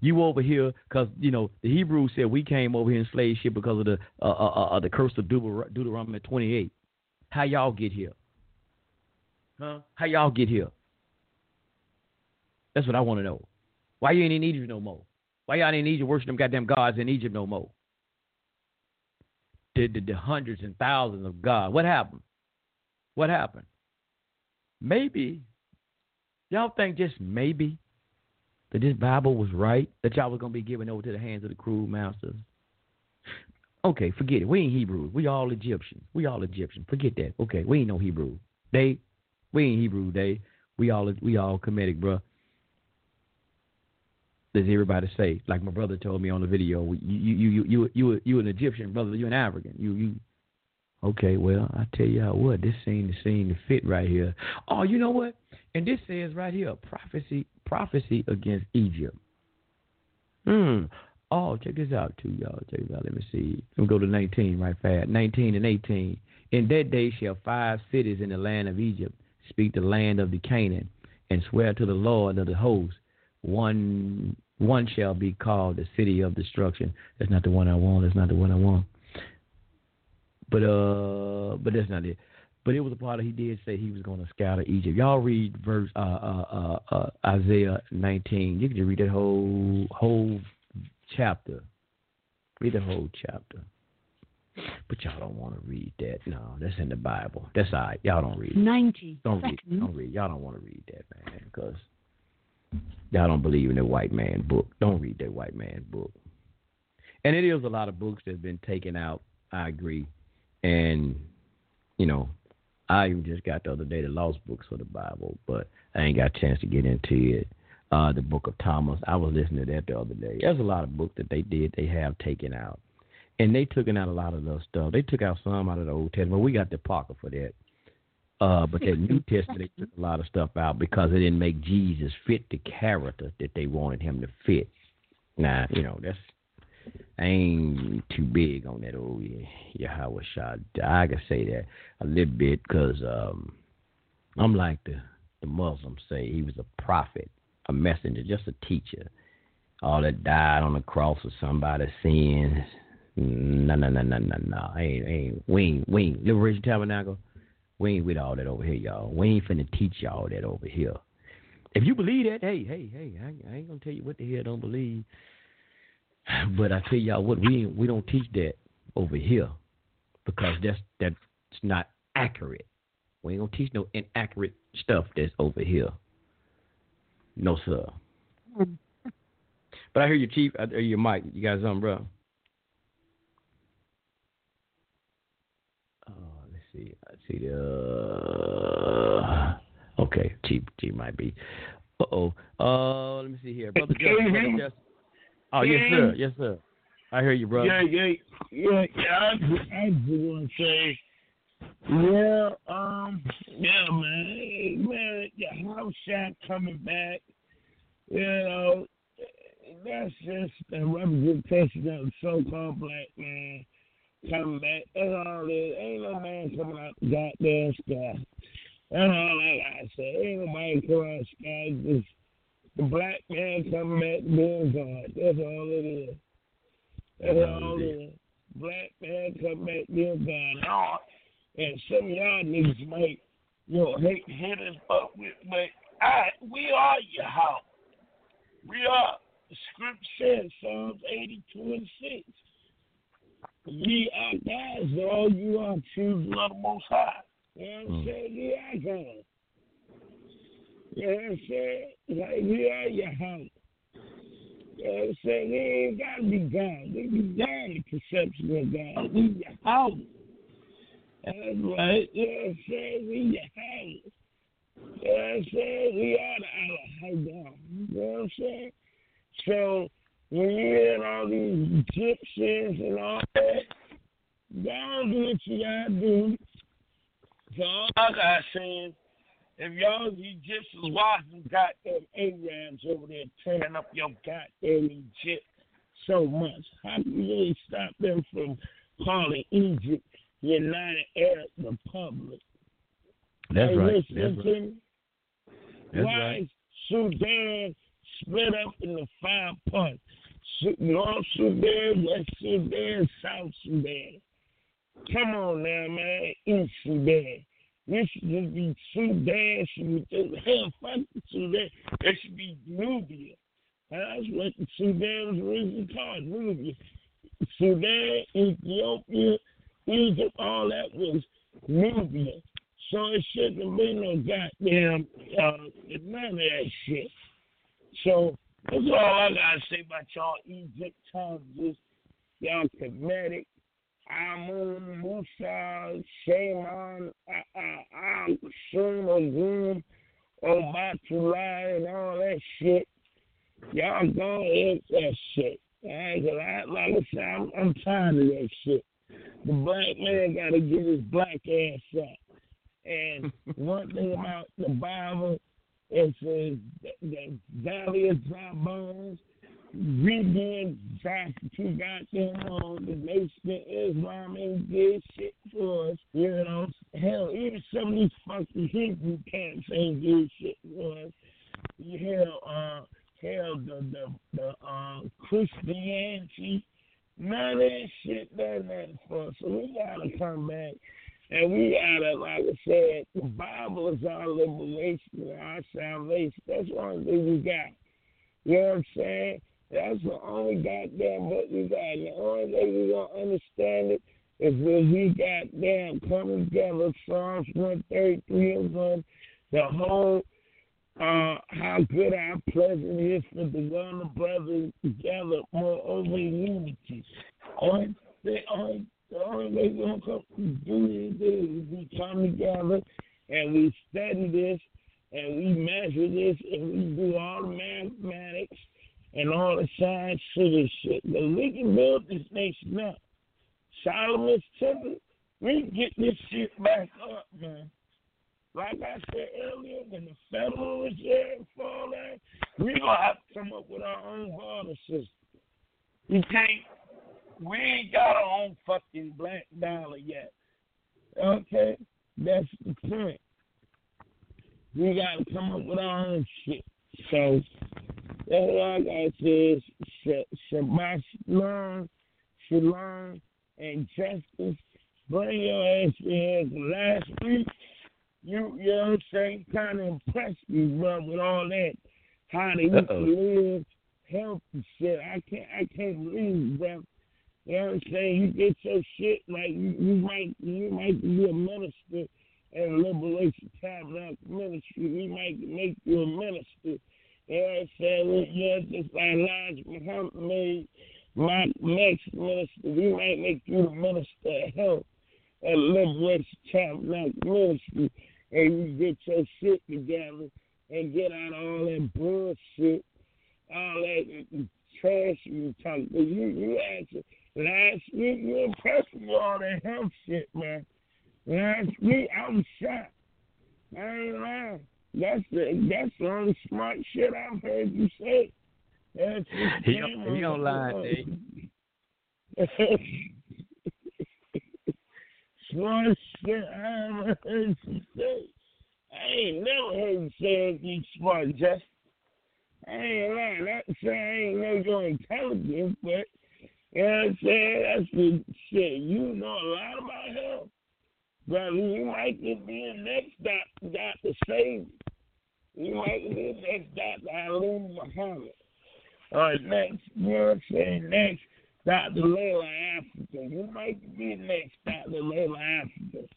You over here because you know the Hebrews said we came over here in slave ship because of the uh, uh, uh, uh the curse of Deut- Deuteronomy 28. How y'all get here? Huh? How y'all get here? That's what I want to know. Why you ain't in Egypt no more? Why y'all in Egypt worship them goddamn gods in Egypt no more? The, the, the hundreds and thousands of gods. What happened? What happened? Maybe, y'all think just maybe that this Bible was right, that y'all was to be given over to the hands of the cruel masters? Okay, forget it. We ain't Hebrews. We all Egyptians. We all Egyptians. Forget that. Okay, we ain't no Hebrew. They, we ain't Hebrew. They, we all we all Kemetic, bruh does everybody say? Like my brother told me on the video, you you you you you you an Egyptian brother, you an African. You you okay? Well, I tell you what, this seems to seem to fit right here. Oh, you know what? And this says right here, prophecy prophecy against Egypt. Hmm. Oh, check this out too, y'all. Check this out. Let me see. Let me go to 19 right fast. 19 and 18. In that day shall five cities in the land of Egypt speak the land of the Canaan and swear to the Lord of the hosts one one shall be called the city of destruction. That's not the one I want. That's not the one I want. But uh, but that's not it. But it was a part of he did say he was going to scatter Egypt. Y'all read verse uh, uh, uh, uh, Isaiah 19. You can just read that whole whole chapter. Read the whole chapter. But y'all don't want to read that. No, that's in the Bible. That's all right. Y'all don't read. Ninety. Don't read. Don't read. Y'all don't want to read that, man, because Y'all don't believe in the white man book. Don't read that white man book. And it is a lot of books that have been taken out. I agree. And, you know, I even just got the other day the lost books for the Bible, but I ain't got a chance to get into it. Uh, the book of Thomas. I was listening to that the other day. There's a lot of books that they did, they have taken out. And they took out a lot of the stuff. They took out some out of the Old Testament. We got the Parker for that. Uh, but that *laughs* New Testament they took a lot of stuff out because it didn't make Jesus fit the character that they wanted him to fit. Now, you know, that's I ain't too big on that old Yahweh shot. I can say that a little bit because um, I'm like the the Muslims say he was a prophet. a messenger, just a teacher. All that died on the cross for somebody's sins. No, no, no, no, no, no. Ain't, ain't. We ain't, we ain't. Liberation Tabernacle. We ain't with all that over here, y'all. We ain't finna teach y'all that over here. If you believe that, hey, hey, hey, I, I ain't gonna tell you what the hell don't believe. *sighs* But I tell y'all what, we we don't teach that over here because that's that's not accurate. We ain't gonna teach no inaccurate stuff that's over here. No sir. Mm-hmm. But I hear your Chief. I hear you, Mike. You got something, bro? Oh, let's see. Let's see. The uh, okay, Chief. Chief might be. Uh oh. Uh, let me see here, brother. Justin, brother? Justin. Oh yes, sir. Yes, sir. I hear you, brother. Yeah, yeah, yeah, yeah. I just, I just want to say, yeah, um, yeah, man, man, the house shot coming back. You know, that's just a representation of the so-called black man coming back. That's all it is. Ain't no man coming out the goddamn sky. That's all I gotta say. Ain't nobody coming out the sky. Just the black man coming back being God. That's all it is. That's all it is. Black man come back being God. Oh, and some of y'all niggas might, you know, hate hit us up with, but I, we are your house. We are. The script says Psalms 82 and 6. Ye are gods, all you are children of the Most High. You know what I'm Mm. saying? Ye are gods. You know what I'm saying? Like, we are your house. You know what I'm saying? They ain't got to be God. We be God in the perception of God. We your house. That's right. You know what I'm saying? We your house. You know what I'm saying? We are the Allah. You know what I'm saying? So when you hear all these Egyptians and all that, y'all do what you gotta do. So all I got saying, if y'all Egyptians watching goddamn Arabs over there tearing up your goddamn Egypt so much, how do you really stop them from calling Egypt United Arab Republic? That's Hey, right. listen That's right. That's Why right. is Sudan split up into five parts? North Sudan, West Sudan, South Sudan. Come on now, man. East Sudan. This should be Sudan. Should be hell, fuck the Sudan. It should be Nubia. That's what the Sudan was originally called, Nubia. Sudan, Ethiopia, Egypt, all that was Nubia. So it shouldn't have been no goddamn uh, none of that shit. So that's all I gotta say about y'all Egyptologists, y'all Kemetic, Amun, Musa, Shaman, uh, uh, Am, Shun, Ogum, Obatulai, and all that shit. Y'all go ahead that shit. Alright, 'cause I, like I said, I'm, I'm tired of that shit. The black man gotta get his black ass up. And *laughs* one thing about the Bible, it says the, the valley of dry bones, dry for too goddamn long. The nation Islam ain't did shit for us. You know, hell, even some of these fucking Hebrew camps ain't did shit for us. Hell, uh, hell, the the the uh, Christianity, none of that shit done nothing for us. So we gotta come back. And we gotta, like I said, the Bible is our liberation our salvation. That's the only thing we got. You know what I'm saying? That's the only goddamn book we got. And the only way we gonna understand it is when we goddamn come together, Psalms 133 and 1, the whole uh, how good our pleasant is for the the brothers together more over unity. On the only the only way we're gonna come do this is we come together and we study this and we measure this and we do all the mathematics and all the science to this shit. But we can build this nation up. Solomon's temple, we can get this shit back up, man. Like I said earlier, when the Federal Reserve fall out, we're gonna have to come up with our own barter system. We can't we ain't got our own fucking black dollar yet. Okay? That's the point. We gotta come up with our own shit. So that's all I gotta say is Shabbat Shalom, Shalom, and justice. Bring your ass in last week. You, you know what I'm saying? Kind of impressed me, bro, with all that. How they used to live, healthy shit. I can't, I can't believe, bro. You know what I'm saying? You get your shit like you, you might, you might be a minister in Liberation Tabernacle Ministry. We might make you a minister. You know what I'm saying? We Yeah, just like Elijah Muhammad made my next minister. We might make you the minister of health at Liberation Tabernacle Ministry. And you get your shit together and get out of all that bullshit, all that trash you talk. But You, you actually, last week you impressed me with all that health shit, man. Last week I was shocked. I ain't lying. That's the that's the only smart shit I've heard you say. That's he don't, he don't lie, *laughs* smart shit I ever heard you say. I ain't never heard you say anything smart, Justin. I ain't lying. Not saying I ain't know your intelligence, but you know what I'm saying? That's the shit. You know a lot about him. But you might be the next Dr. Dr. Sebi. You might be the next Dr. Ali Muhammad. Or next, you know what I'm saying? Next, Dr. Llaila Afrika. You might be the next Dr. Llaila Afrika.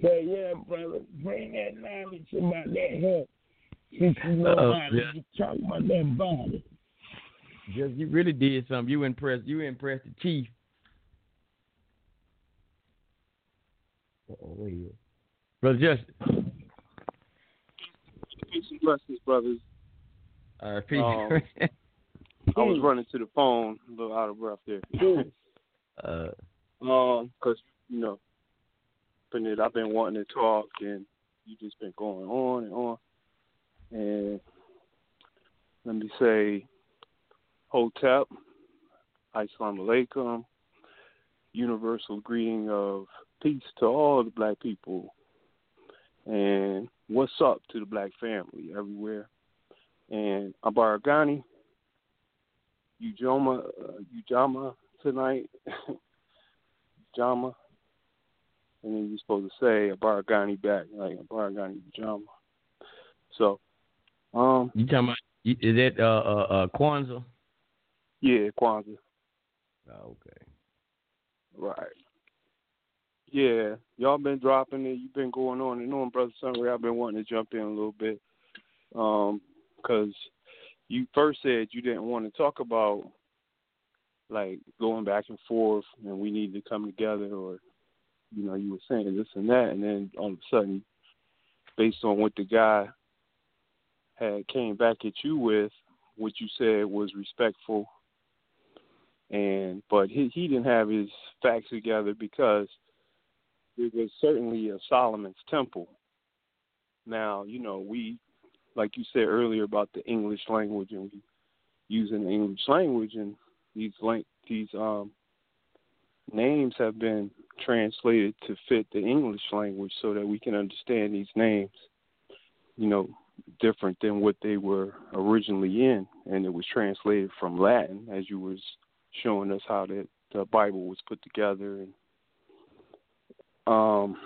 So, yeah, brother, bring that knowledge about that health. Since you know about it, you talk about that body. Just you really did something. You impressed. You impressed the chief. Oh, wait. Brother Justin. Peace and blessings, brothers. All right, peace. Um, *laughs* I was running to the phone, a little out of breath there. *laughs* uh, Um, 'cause you know, it, I've been wanting to talk, and you just been going on and on. And let me say, Hotep, Assalamu alaikum, universal greeting of peace to all the black people, and what's up to the black family everywhere. And Abaragani, Ujoma, uh, Ujamaa tonight, *laughs* Jama, and then you're supposed to say Abaragani back, like Abaragani Ujamaa. So, um, you talking about? Is that uh uh, uh Kwanzaa? Yeah, Kwanzaa. Oh, okay. Right. Yeah, y'all been dropping it. You've been going on and on, brother Sunray. I've been wanting to jump in a little bit, um, because you first said you didn't want to talk about like going back and forth, and we need to come together, or you know, you were saying this and that, and then all of a sudden, based on what the guy had came back at you with, what you said was respectful and but he he didn't have his facts together because it was certainly a Solomon's temple. Now, you know, we like you said earlier about the English language and we using the English language and these lang- these um names have been translated to fit the English language so that we can understand these names, you know, different than what they were originally in and it was translated from Latin as you was showing us how the, the Bible was put together. And um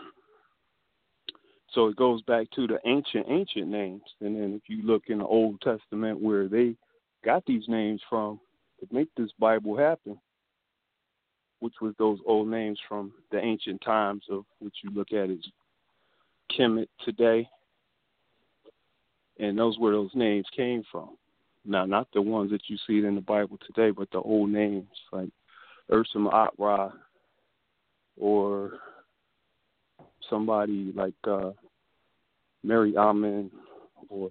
so it goes back to the ancient ancient names. And then if you look in the Old Testament where they got these names from to make this Bible happen which was those old names from the ancient times of which you look at as Kemet today. And those where those names came from now, not the ones that you see in the Bible today, but the old names like Ursum Atra or somebody like uh, Mary Amen or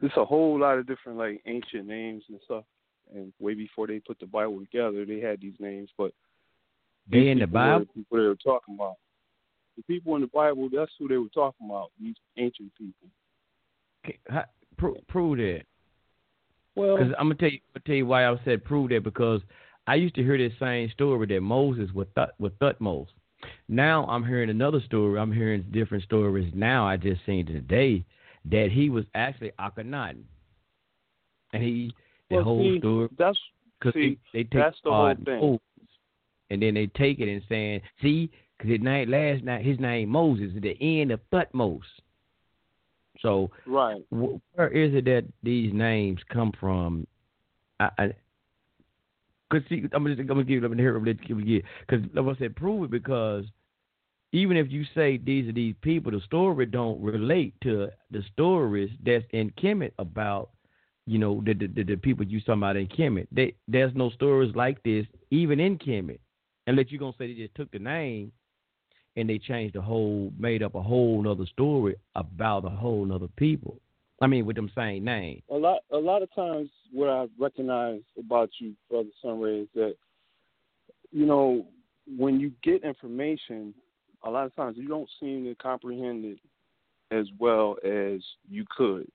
there's a whole lot of different like ancient names and stuff. And way before they put the Bible together, they had these names, but They in the people were Bible? people they were talking about. The people in the Bible, that's who they were talking about. These ancient people. Okay, how- Pro- prove that. Well, Because I'm gonna tell you, I'm gonna tell you why I said prove that because I used to hear this same story that Moses with Thut, with Thutmose. Now I'm hearing another story. I'm hearing different stories now. I just seen today that he was actually Akhenaten. and he the Well, whole see, story That's because see, they, they take that's the whole thing. Moses, and then they take it and saying, see, because his name last night his name Moses is the end of Thutmose. So right. wh- where is it that these names come from? I, I cause see, I'm gonna, I'm gonna give let me hear let me give because like I said, prove it because even if you say these are these people, the story don't relate to the stories that's in Kemet about you know the the, the, the people you talking about in Kemet. They, there's no stories like this even in Kemet, unless you're gonna say they just took the name and they changed the whole, made up a whole nother story about a whole nother people. I mean, with them same name. A lot a lot of times what I recognize about you, Brother Sunray, is that you know, when you get information, a lot of times you don't seem to comprehend it as well as you could.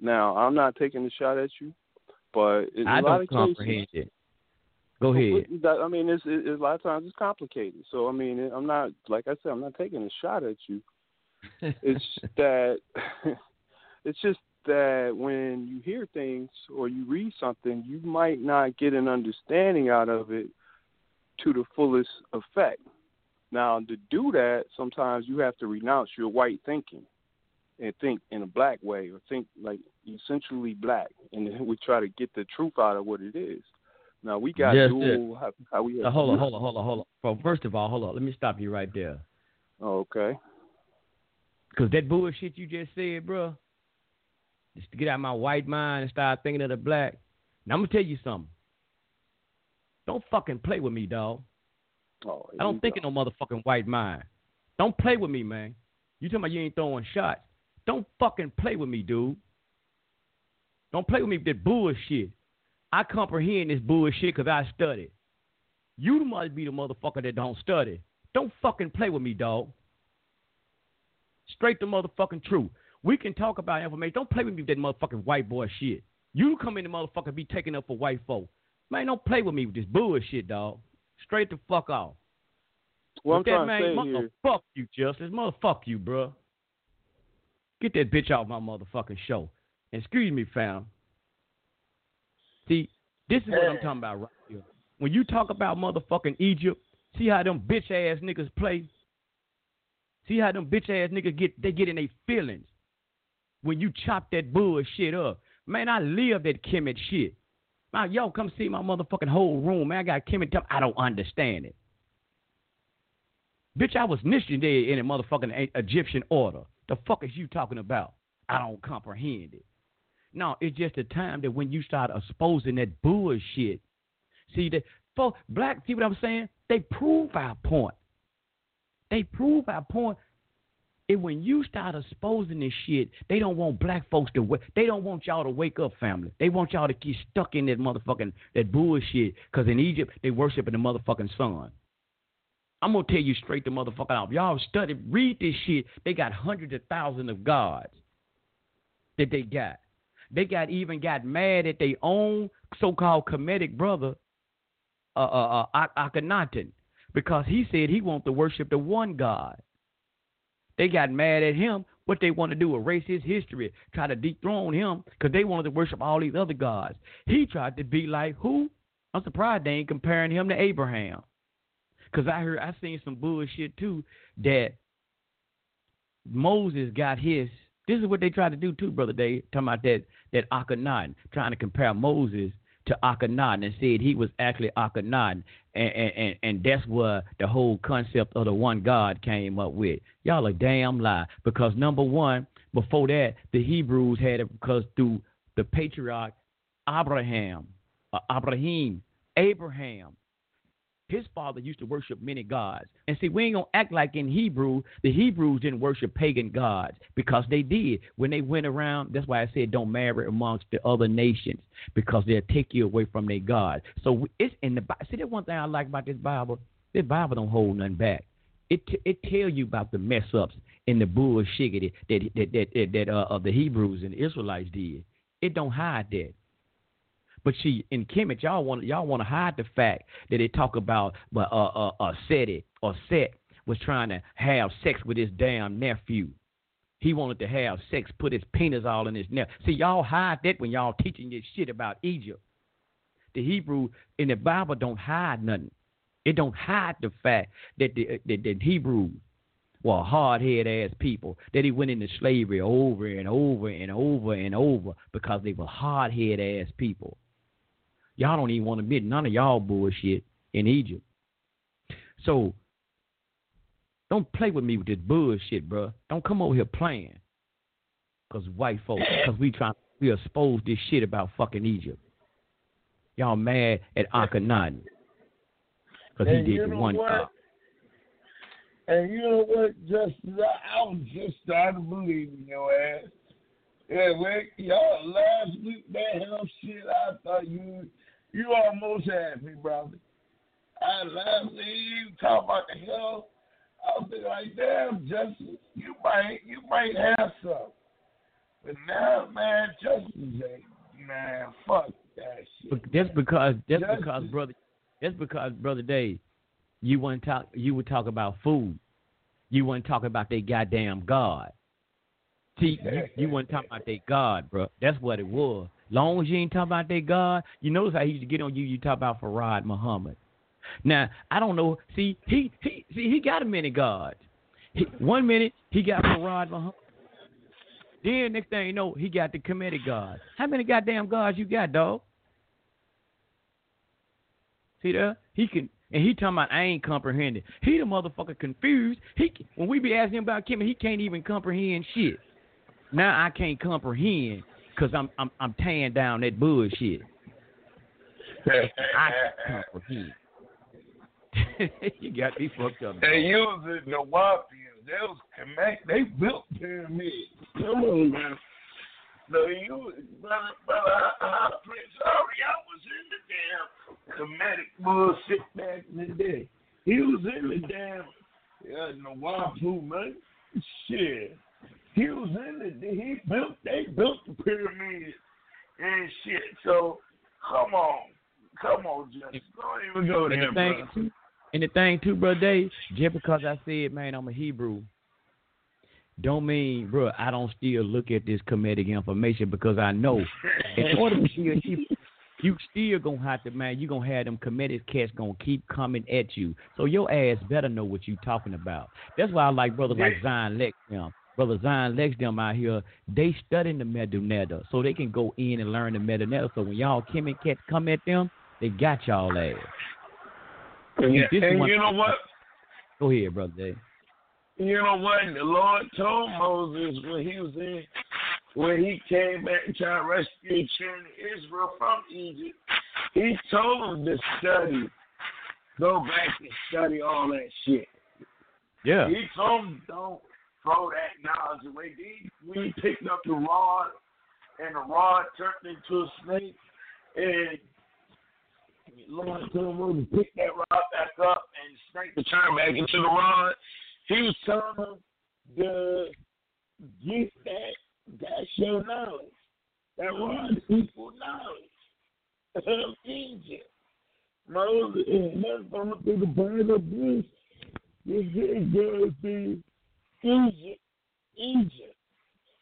Now, I'm not taking a shot at you, but in I a lot don't of comprehend cases, it. Go ahead. I mean, it's, it's a lot of times it's complicated. So I mean, I'm not like I said, I'm not taking a shot at you. *laughs* It's that *laughs* it's just that when you hear things or you read something, you might not get an understanding out of it to the fullest effect. Now, to do that, sometimes you have to renounce your white thinking and think in a black way or think like essentially black, and then we try to get the truth out of what it is. Now we got Just dual how, how we Uh, hold on, hold on, hold on, hold on. Well, first of all, hold on. Let me stop you right there. Okay. Because that bullshit you just said, bro, just to get out of my white mind and start thinking of the black. Now, I'm going to tell you something. Don't fucking play with me, dog. Oh, I don't think in no motherfucking white mind. Don't play with me, man. You talking about you ain't throwing shots. Don't fucking play with me, dude. Don't play with me with that bullshit. I comprehend this bullshit because I studied. You must be the motherfucker that don't study. Don't fucking play with me, dog. Straight to motherfucking truth. We can talk about information. Don't play with me with that motherfucking white boy shit. You come in the motherfucker be taking up for white folk. Man, don't play with me with this bullshit, dog. Straight the fuck off. What I'm that trying man, to say mother, here, fuck you, Justice. Motherfuck you, bruh. Get that bitch off my motherfucking show. Excuse me, fam. See, this is what I'm talking about right here. When you talk about motherfucking Egypt, see how them bitch ass niggas play? See how them bitch ass niggas get they get in their feelings when you chop that bullshit up. Man, I live that Kemet shit. Man, yo, come see my motherfucking whole room. Man, I got Kemet. I don't understand it. Bitch, I was missionary in a motherfucking Egyptian order. The fuck is you talking about? I don't comprehend it. No, it's just a time that when you start exposing that bullshit. See that for black, see what I'm saying? They prove our point. They prove our point. And when you start exposing this shit, they don't want black folks to wake. They don't want y'all to wake up, family. They want y'all to keep stuck in that motherfucking that bullshit. Cause in Egypt they worshiping the motherfucking sun. I'm gonna tell you straight the motherfucker out. Y'all study, read this shit. They got hundreds of thousands of gods that they got. They got even got mad at their own so-called Kemetic brother, uh, uh, uh, Ak- Akhenaten, because he said he wanted to worship the one God. They got mad at him. What they want to do, erase his history, try to dethrone him, because they wanted to worship all these other gods. He tried to be like who? I'm surprised they ain't comparing him to Abraham. Cause I heard I seen some bullshit too that Moses got his. This is what they tried to do too, brother. They talking about that that Akhenaten, trying to compare Moses to Akhenaten, and said he was actually Akhenaten, and, and and and that's where the whole concept of the one God came up with. Y'all a damn lie. Because number one, before that, the Hebrews had it because through the patriarch Abraham, uh, Abraham, Abraham. His father used to worship many gods. And see, we ain't gonna act like in Hebrew, the Hebrews didn't worship pagan gods because they did. When they went around, that's why I said don't marry amongst the other nations because they'll take you away from their God. So it's in the Bible. See, that one thing I like about this Bible, this Bible don't hold nothing back. It t- it tell you about the mess ups and the bullshit that that that that, that uh, uh, the Hebrews and the Israelites did. It don't hide that. But see, in Kemet, y'all want y'all want to hide the fact that they talk about, but uh, uh, uh, Seti or Set was trying to have sex with his damn nephew. He wanted to have sex, put his penis all in his neck. See, y'all hide that when y'all teaching this shit about Egypt. The Hebrew in the Bible don't hide nothing. It don't hide the fact that the, the, the Hebrews were hard-headed ass people. That he went into slavery over and over and over and over because they were hard-headed ass people. Y'all don't even want to admit none of y'all bullshit in Egypt. So don't play with me with this bullshit, bro. Don't come over here playing. Cause white folks, cause we trying we expose this shit about fucking Egypt. Y'all mad at Akhenaten. Cause he did the one what? And you know what, Justice? I, I was just starting to believe in your ass. Yeah, man, y'all last week that hell shit, I thought you you almost had me, brother. I last week you talk about the hell. I was thinking like, damn, Justice, you might you might have some. But now, man, Justice ain't man, fuck that shit. But That's because that's Justice. because brother that's because brother Dave, you wouldn't talk you would talk about food. You to talk about their goddamn God. See, you, you want to talk about their God, bro. That's what it was. Long as you ain't talking about their God, you notice how he used to get on you. You talk about Farad Muhammad. Now I don't know. See, he he see he got a many gods. He, one minute he got Farad Muhammad. Then next thing you know, he got the Kemetic God. How many goddamn gods you got, dog? See there? He can, and he talking about I ain't comprehending. He the motherfucker confused. He when we be asking him about Kemet, he can't even comprehend shit. Now I can't comprehend because I'm I'm I'm tearing down that bullshit. I can't comprehend. *laughs* you got me fucked up. They used it in the Wapians. They was connect. They built pyramids. Come on, man. No, you, brother, brother, uh, Prince Ari, I was in the damn Kemetic bullshit back in the day. He was in the damn, yeah, Nawapu, man. Shit. He was in the, he built, they built the pyramids and shit. So, come on. Come on, Justice. Don't even go there, brother. too, and the thing too, brother Dave, just because I said, man, I'm a Hebrew, don't mean, bro, I don't still look at this Kemetic information because I know *laughs* in order to be a Hebrew, you still gonna have to, man, you gonna have them Kemetic cats gonna keep coming at you. So your ass better know what you talking about. That's why I like brothers like Zion Lex them. Brother Zion Lex them out here, they studying the Medu Neter so they can go in and learn the Medu Neter. So when y'all Kemet cats come at them, they got y'all ass. Yeah, and you know what? Go ahead, brother Dave. You know what? The Lord told Moses when he was in, when he came back and tried to rescue children of Israel from Egypt, he told them to study, go back and study all that shit. Yeah. He told them don't throw that knowledge away. When picked up the rod, and the rod turned into a snake, and Lord told Moses to pick that rod back up, and the snake to back into the rod. He was telling them the get that that's your knowledge. That rod equal knowledge of Egypt. Moses and that's going through the burn of bush. This is going to Egypt. Egypt.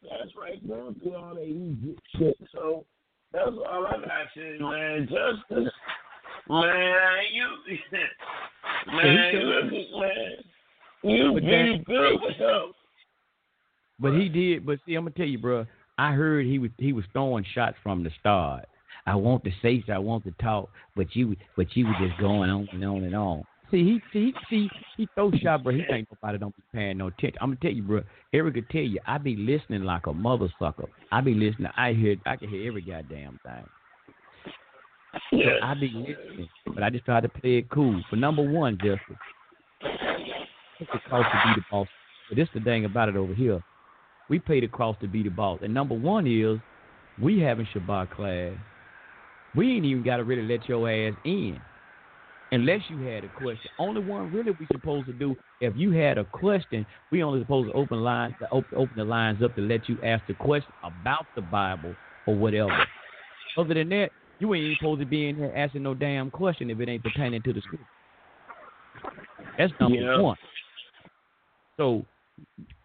That's right, going through all that Egypt shit. So that's all I got to say, man. Justice, man, you, *laughs* man, you, man, you But very good with. But he did. But see, I'm gonna tell you, bro. I heard he was he was throwing shots from the start. I want to say, so I want to talk, but you but you were just going on and on and on. See, he see see he throw shot, bro. He think nobody don't be paying no attention. I'm gonna tell you, bro. Eric could tell you, I be listening like a mother sucker. I be listening. I hear I can hear every goddamn thing. So I be listening, but I just try to play it cool. For number one, Justice, it's the cost to be the boss. But this the thing about it over here. We pay the cost to be the boss. And number one is we having Shabbat class. We ain't even got to really let your ass in. Unless you had a question. Only one really we supposed to do, if you had a question, we only supposed to open lines to open, open the lines up to let you ask the question about the Bible or whatever. Other than that, you ain't supposed to be in here asking no damn question if it ain't pertaining to the school. That's number Yeah. one. So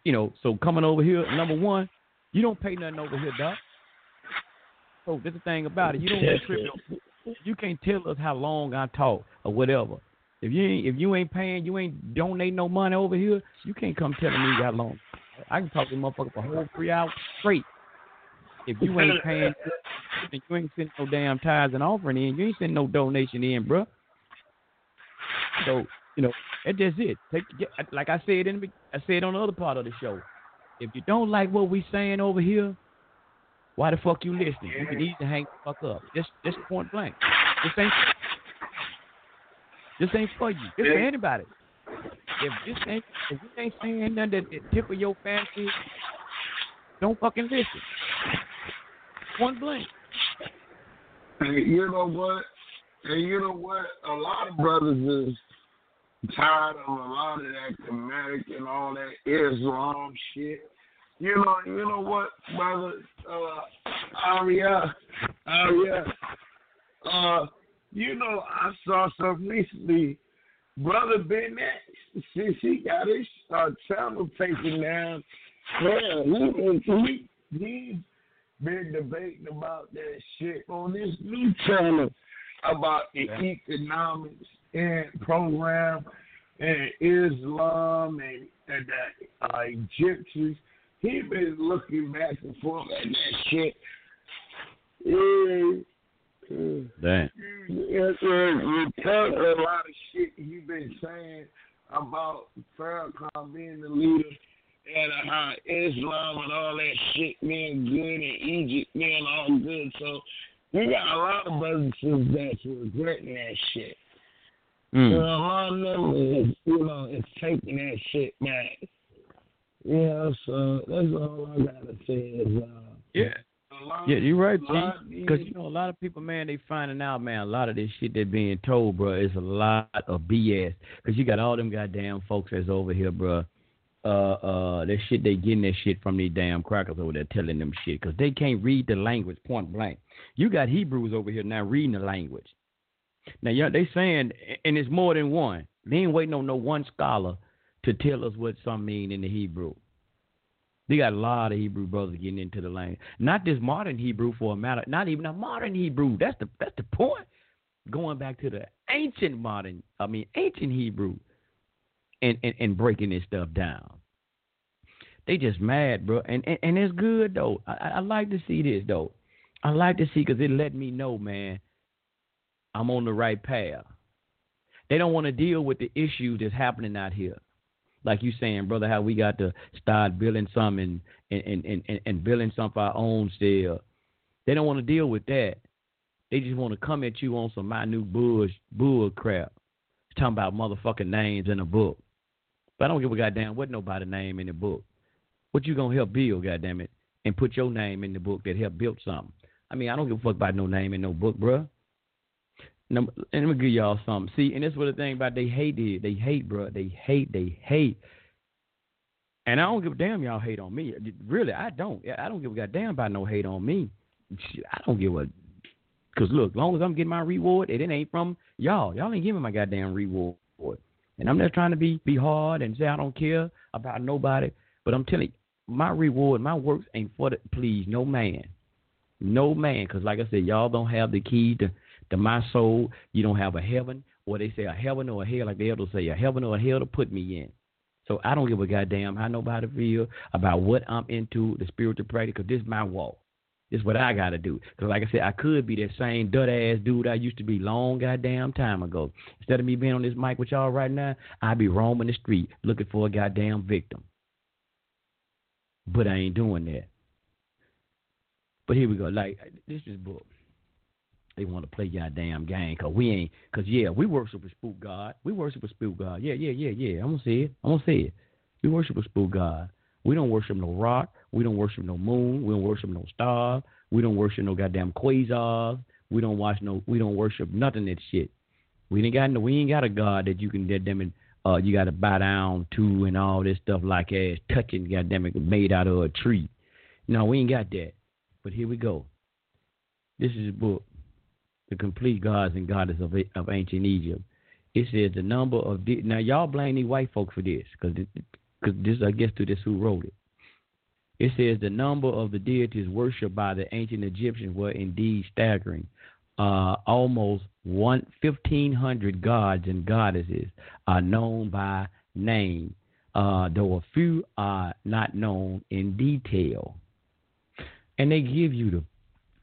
you know, so coming over here, number one, you don't pay nothing over here, doc. So that's the thing about it. You don't. You can't tell us how long I talk or whatever. If you ain't if you ain't paying, you ain't donating no money over here, you can't come telling me how long. I can talk to motherfucker for a whole three hours straight. If you ain't *laughs* paying, you ain't sending no damn tithes and offering in, you ain't sending no donation in, bro. So you know, that's just it. Take like I said in the, I said on the other part of the show. If you don't like what we saying over here, why the fuck you listening? You can easily hang the fuck up. Just just point blank. This ain't this ain't for you. This ain't for anybody. If this ain't if you ain't saying nothing that, that tickle your fancy, don't fucking listen. Point blank. Hey, you know what? And you know what? A lot of brothers is tired of a lot of that Kemetic and all that Islam shit. You know, you know what, brother? Uh, Aria, Aria. Uh, you know, I saw something recently. Brother Bennett, since he got his uh, channel taken down, yeah, he, he, he's been debating about that shit on this new channel about the economics and program and Islam and, and the uh, Egyptians. He been looking back and forth at that shit. Yeah. Damn. Yes, sir. You tell a lot of shit you've been saying about Farrakhan being the leader and how Islam and all that shit being good and Egypt being all good. So you got a lot of brothers that's regretting that shit. Mm. You know, a lot of them is, you know, is taking that shit back. Yeah, so that's all I gotta say is uh Yeah. Yeah, you're right, Because you know a lot of people, man, they finding out, man, a lot of this shit they're being told, bro, is a lot of BS. Because you got all them goddamn folks that's over here, bro. Uh, uh, that shit they getting that shit from these damn crackers over there telling them shit because they can't read the language point blank. You got Hebrews over here now reading the language. Now, yeah, they saying, and it's more than one. They ain't waiting on no one scholar to tell us what some mean in the Hebrew. They got a lot of Hebrew brothers getting into the language. Not this modern Hebrew for a matter. Not even a modern Hebrew. That's the that's the point. Going back to the ancient modern, I mean ancient Hebrew, and and, and breaking this stuff down. They just mad, bro, and and, and it's good though. I, I like to see this though. I like to see because it let me know, man, I'm on the right path. They don't want to deal with the issues that's happening out here like you saying, brother, how we got to start building some and and and and, and building some for our own still. They don't want to deal with that. They just want to come at you on some minute bull bull crap. Talking about motherfucking names in a book. But I don't give a goddamn what nobody name in the book. What you gonna help build, goddamn it, and put your name in the book that helped build something. I mean, I don't give a fuck about no name in no book, bruh. Number, and let me give y'all something. See, and that's what the thing about they hate is they hate, bro. They hate, they hate. And I don't give a damn y'all hate on me. Really, I don't. I don't give a goddamn about no hate on me. I don't give a. Cause look, as long as I'm getting my reward, it ain't from y'all. Y'all ain't giving my goddamn reward. And I'm just trying to be be hard and say I don't care about nobody. But I'm telling you, my reward, my works ain't for the please no man, no man. Cause like I said, y'all don't have the key to to my soul. You don't have a heaven, or they say a heaven or a hell, like the elders say, a heaven or a hell to put me in. So I don't give a goddamn how nobody feel about what I'm into, the spiritual practice, because this is my walk. This is what I got to do. Because like I said, I could be that same dud ass dude I used to be long goddamn time ago. Instead of me being on this mic with y'all right now, I'd be roaming the street looking for a goddamn victim. But I ain't doing that. But here we go. Like this is book. They want to play goddamn game because we ain't. Because, yeah, we worship a spook God. We worship a spook God. Yeah, yeah, yeah, yeah. I'm to say it. I'm to say it. We worship a spook God. We don't worship no rock. We don't worship no moon. We don't worship no star. We don't worship no goddamn quasars. We don't watch no. We don't worship nothing that shit. We ain't got no. We ain't got a God that you can goddamn it. Uh, you got to bow down to and all this stuff like as touching goddamn it made out of a tree. No, we ain't got that. But here we go. This is a book the complete gods and goddesses of, of ancient Egypt. It says the number of de- now y'all blame these white folks for this because because this I guess to this who wrote it. It says the number of the deities worshipped by the ancient Egyptians were indeed staggering. Uh, almost one fifteen hundred gods and goddesses are known by name, uh, though a few are not known in detail. And they give you the,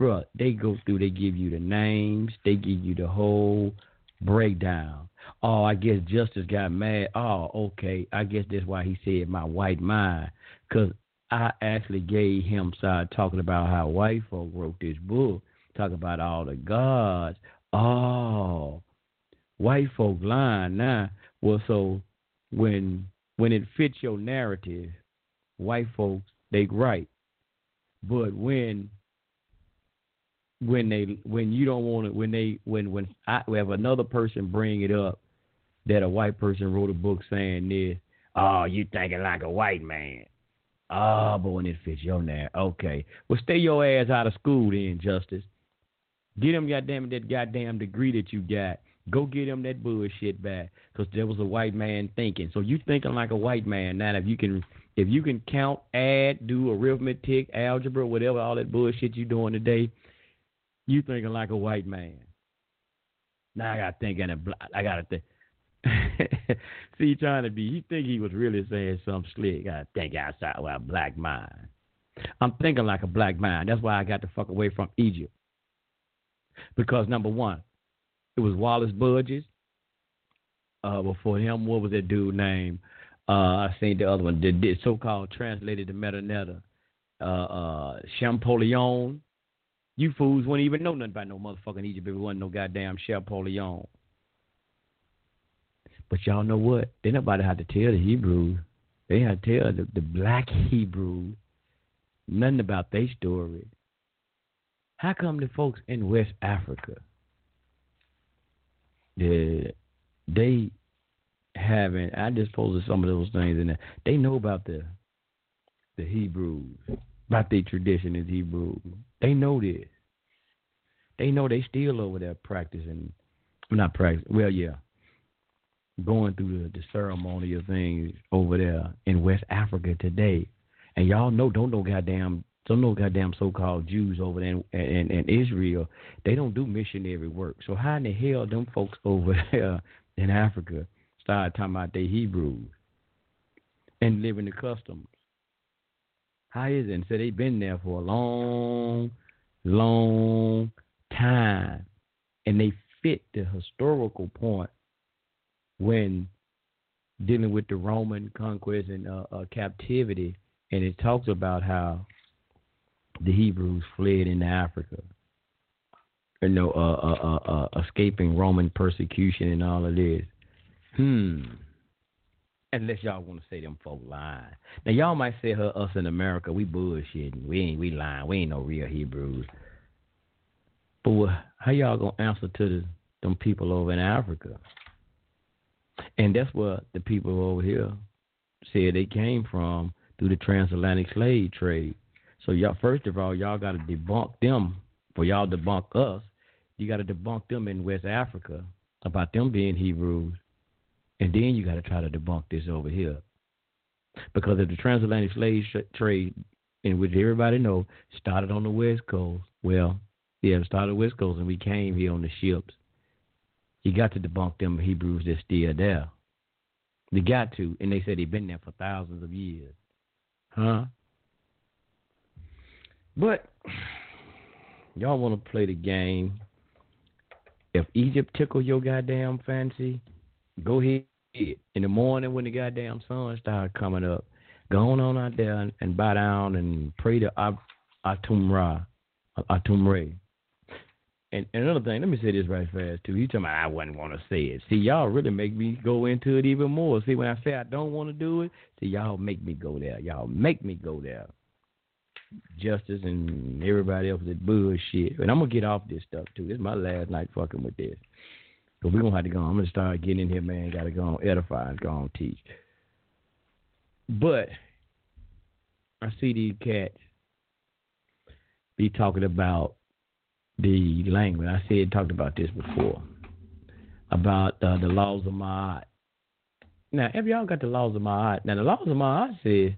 bruh, they go through, they give you the names, they give you the whole breakdown. Oh, I guess Justice got mad. Oh, okay. I guess that's why he said my white mind. Because I actually gave him side talking about how white folk wrote this book, talking about all the gods. Oh, white folk lying now. Well, so when when it fits your narrative, white folks they right. But when when they when you don't want it when they when when I have another person bring it up that a white person wrote a book saying this, oh you thinking like a white man. Oh, but when it fits your narrative, okay. Well, stay your ass out of school then, Justice. Get him goddamn that goddamn degree that you got. Go get him that bullshit back, cause there was a white man thinking. So you thinking like a white man now. If you can, if you can count, add, do arithmetic, algebra, whatever, all that bullshit you doing today, you thinking like a white man. Now I gotta think a black. I gotta think. *laughs* See, trying to be, he think he was really saying something slick. I think outside with a black mind. I'm thinking like a black mind. That's why I got the fuck away from Egypt. Because number one, it was Wallace Burgess. Uh, before him, what was that dude name? Uh, I seen the other one. The, the so-called translated the Medu Neter. Uh, uh, Champollion. You fools wouldn't even know nothing about no motherfucking Egypt if it wasn't no goddamn Champollion. But y'all know what? They nobody had to tell the Hebrews. They had to tell the, the black Hebrews nothing about their story. How come the folks in West Africa, the, they haven't? I just posted some of those things in there. They know about the the Hebrews, about their tradition as Hebrews. They know this. They know they still over there practicing, not practicing. Well, yeah, going through the, the ceremonial things over there in West Africa today. And y'all know, don't know goddamn, don't know goddamn so-called Jews over there in, in, in Israel. They don't do missionary work. So how in the hell them folks over *laughs* there in Africa started talking about their Hebrews and living the customs? How is it? And so they've been there for a long, long time, and they fit the historical point when dealing with the Roman conquest and uh, uh, captivity, and it talks about how the Hebrews fled into Africa, you know, uh, uh, uh, uh, escaping Roman persecution and all of this. Hmm. Unless y'all want to say them folk lying. Now y'all might say her us in America, we bullshitting. We ain't we lying. We ain't no real Hebrews. But how y'all gonna answer to the, them people over in Africa? And that's where the people over here said they came from through the transatlantic slave trade. So y'all, first of all, y'all got to debunk them. For y'all debunk us, you got to debunk them in West Africa about them being Hebrews, and then you got to try to debunk this over here. Because if the transatlantic slave trade, in which everybody know started on the West Coast. Well, yeah, it started West Coast, and we came here on the ships you got to debunk them Hebrews that's still there. You got to. And they said they've been there for thousands of years. Huh? But y'all want to play the game. If Egypt tickle your goddamn fancy, go ahead. In the morning when the goddamn sun starts coming up, Going on out there and, and bow down and pray to Atum Ra, Atum. And, and another thing, let me say this right fast too. You talking about I wouldn't want to say it. See, y'all really make me go into it even more. See, when I say I don't want to do it, see, y'all make me go there. Y'all make me go there. Justice and everybody else that bullshit. And I'm gonna get off this stuff too. This is my last night fucking with this. But we're gonna have to go. I'm gonna start getting in here, man. Gotta go on edify and go on teach. But I see these cats be talking about the language. I said talked about this before about uh, the laws of my Ma'at Now, if y'all got the laws of Ma'at, now the laws of Ma'at says,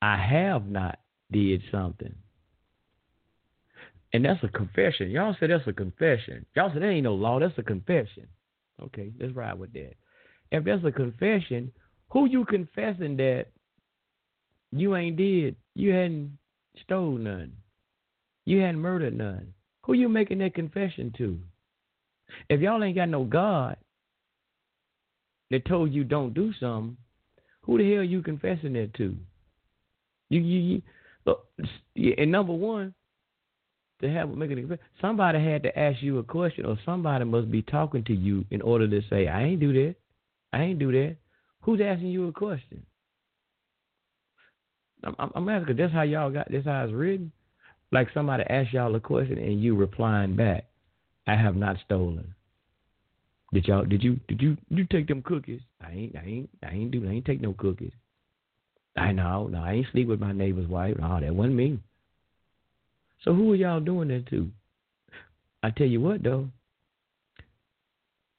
I have not did something. And that's a confession. Y'all said that's a confession. Y'all said that ain't no law, that's a confession. Okay, let's ride with that. If that's a confession, who you confessing that you ain't did? You hadn't stole none. You hadn't murdered none. Who you making that confession to? If y'all ain't got no God that told you don't do something, who the hell you confessing that to? You you, you uh, look, and number one, to have make confession, somebody had to ask you a question, or somebody must be talking to you in order to say, "I ain't do that. I ain't do that." Who's asking you a question? I'm, I'm asking. That's how y'all got. That's how it's written. Like somebody asked y'all a question and you replying back, "I have not stolen." Did y'all? Did you? Did you? You take them cookies? I ain't. I ain't. I ain't do. I ain't take no cookies. I know. No, I ain't sleep with my neighbor's wife. No, that wasn't me. So who are y'all doing that to? I tell you what though.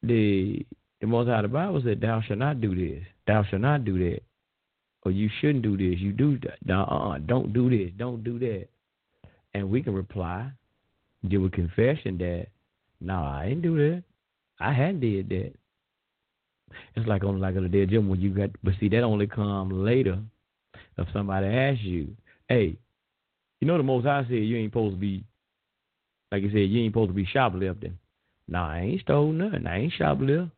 The the most out of the Bible said, "Thou shalt not do this. Thou shalt not do that." Or you shouldn't do this. You do that. No, uh, uh don't do this. Don't do that. And we can reply, give a confession that, no, I didn't do that. I hadn't did that. It's like on like a dead gym when you got, but see that only come later. If somebody asks you, hey, you know the most I said you ain't supposed to be, like you said, you ain't supposed to be shoplifting. Nah, I ain't stole nothing. I ain't shoplifting.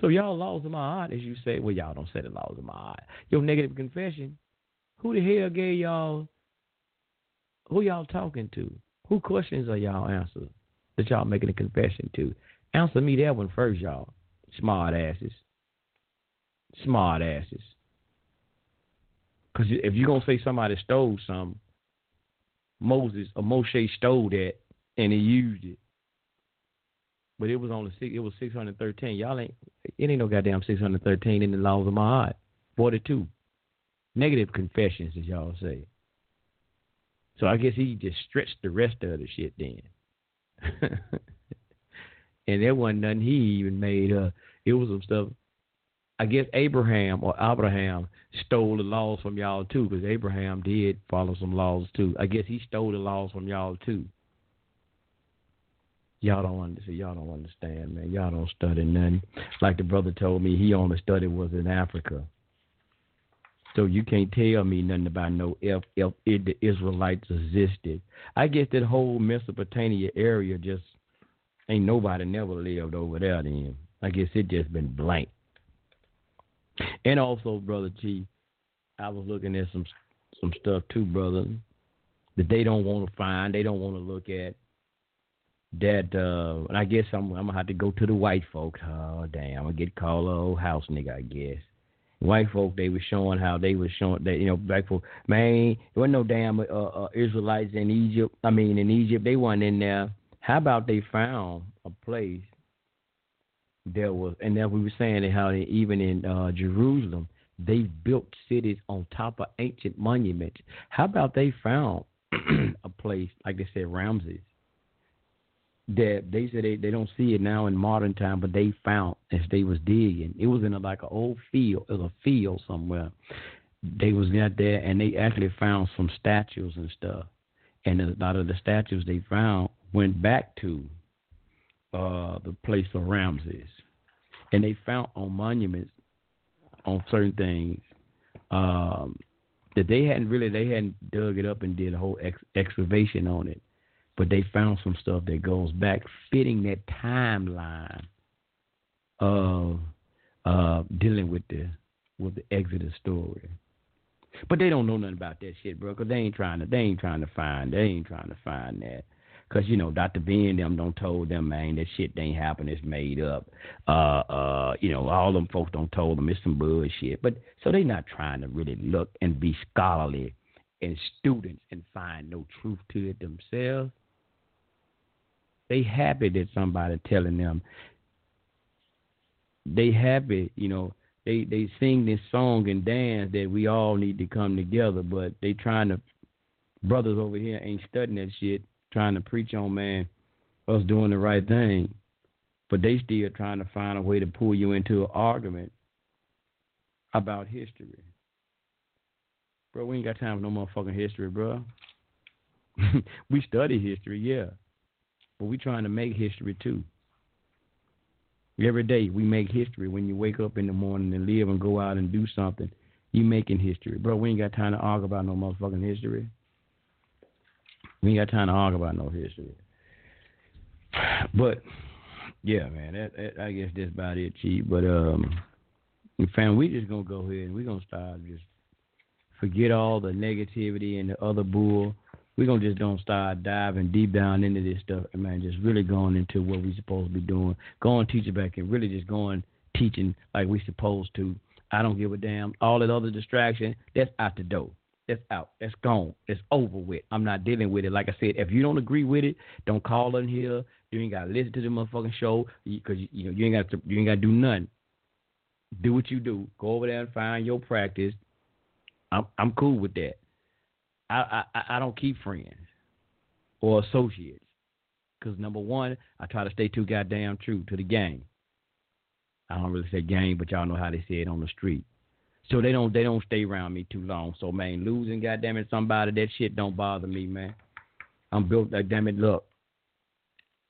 So y'all laws of my heart, as you say, well, y'all don't say the laws of my heart. Your negative confession. Who the hell gave y'all? Who y'all talking to? Who questions are y'all answering that y'all making a confession to? Answer me that one first, y'all. Smart asses. Smart asses. Because if you're to say somebody stole something, Moses or Moshe stole that and he used it but it was only six. It was six hundred thirteen. Y'all ain't. It ain't no goddamn six hundred thirteen in the laws of my heart. Forty two. Negative confessions, as y'all say. So I guess he just stretched the rest of the shit then. *laughs* and there wasn't nothing he even made up. It was some stuff. I guess Abraham or Abraham stole the laws from y'all too, because Abraham did follow some laws too. I guess he stole the laws from y'all too. Y'all don't understand. Y'all don't understand, man. Y'all don't study nothing. Like the brother told me, he only studied was in Africa. So you can't tell me nothing about no if if, if the Israelites existed. I guess that whole Mesopotamia area just ain't nobody never lived over there. Then I guess it just been blank. And also, brother G, I was looking at some some stuff too, brother, that they don't want to find. They don't want to look at that uh and I guess I'm I'm gonna have to go to the white folks. Oh damn, I'm gonna get called a old house nigga, I guess. White folk they were showing how they was showing that you know black folk man there wasn't no damn uh, uh, Israelites in Egypt. I mean in Egypt they weren't in there. How about they found a place there was and then we were saying that how they, even in uh, Jerusalem they built cities on top of ancient monuments. How about they found *clears throat* a place like they said Ramses that they said they, they don't see it now in modern time, but they found as they was digging. It was in a, like an old field, it was a field somewhere. They was out there and they actually found some statues and stuff. And a lot of the statues they found went back to uh, the place of Ramses. And they found on monuments on certain things um, that they hadn't really they hadn't dug it up and did a whole ex- excavation on it but they found some stuff that goes back fitting that timeline of uh, dealing with the with the Exodus story. But they don't know nothing about that shit, bro. Cause they ain't trying to. They ain't trying to find. They ain't trying to find that. Cause you know, Dr. Ben them don't told them, man, that shit ain't happen. It's made up. Uh, uh, you know, all them folks don't told them it's some bullshit. But so they not trying to really look and be scholarly and students and find no truth to it themselves. They happy that somebody telling them. They happy, you know. They they sing this song and dance that we all need to come together, but they trying to brothers over here ain't studying that shit, trying to preach on man us doing the right thing. But they still trying to find a way to pull you into an argument about history. Bro, we ain't got time for no motherfucking history, bro. *laughs* we study history, yeah. But we trying to make history too. Every day we make history. When you wake up in the morning and live and go out and do something, you making history. Bro, we ain't got time to argue about no motherfucking history. We ain't got time to argue about no history. But yeah, man, that, that, I guess that's about it, Chief. But um, fam, we just gonna go ahead and we gonna start just forget all the negativity and the other bull. We're gonna just don't start diving deep down into this stuff, and man, just really going into what we supposed to be doing. Going teaching back and really just going teaching like we supposed to. I don't give a damn. All that other distraction, that's out the door. That's out. That's gone. It's over with. I'm not dealing with it. Like I said, if you don't agree with it, don't call in here. You ain't gotta listen to the motherfucking show because you, you know you ain't got to. You ain't gotta do nothing. Do what you do. Go over there and find your practice. I'm I'm cool with that. I I, I don't keep friends or associates because number one, I try to stay too goddamn true to the game. I don't really say game, but y'all know how they say it on the street. So they don't they don't stay around me too long. So man, losing goddamn it somebody that shit don't bother me, man. I'm built like damn it. Look,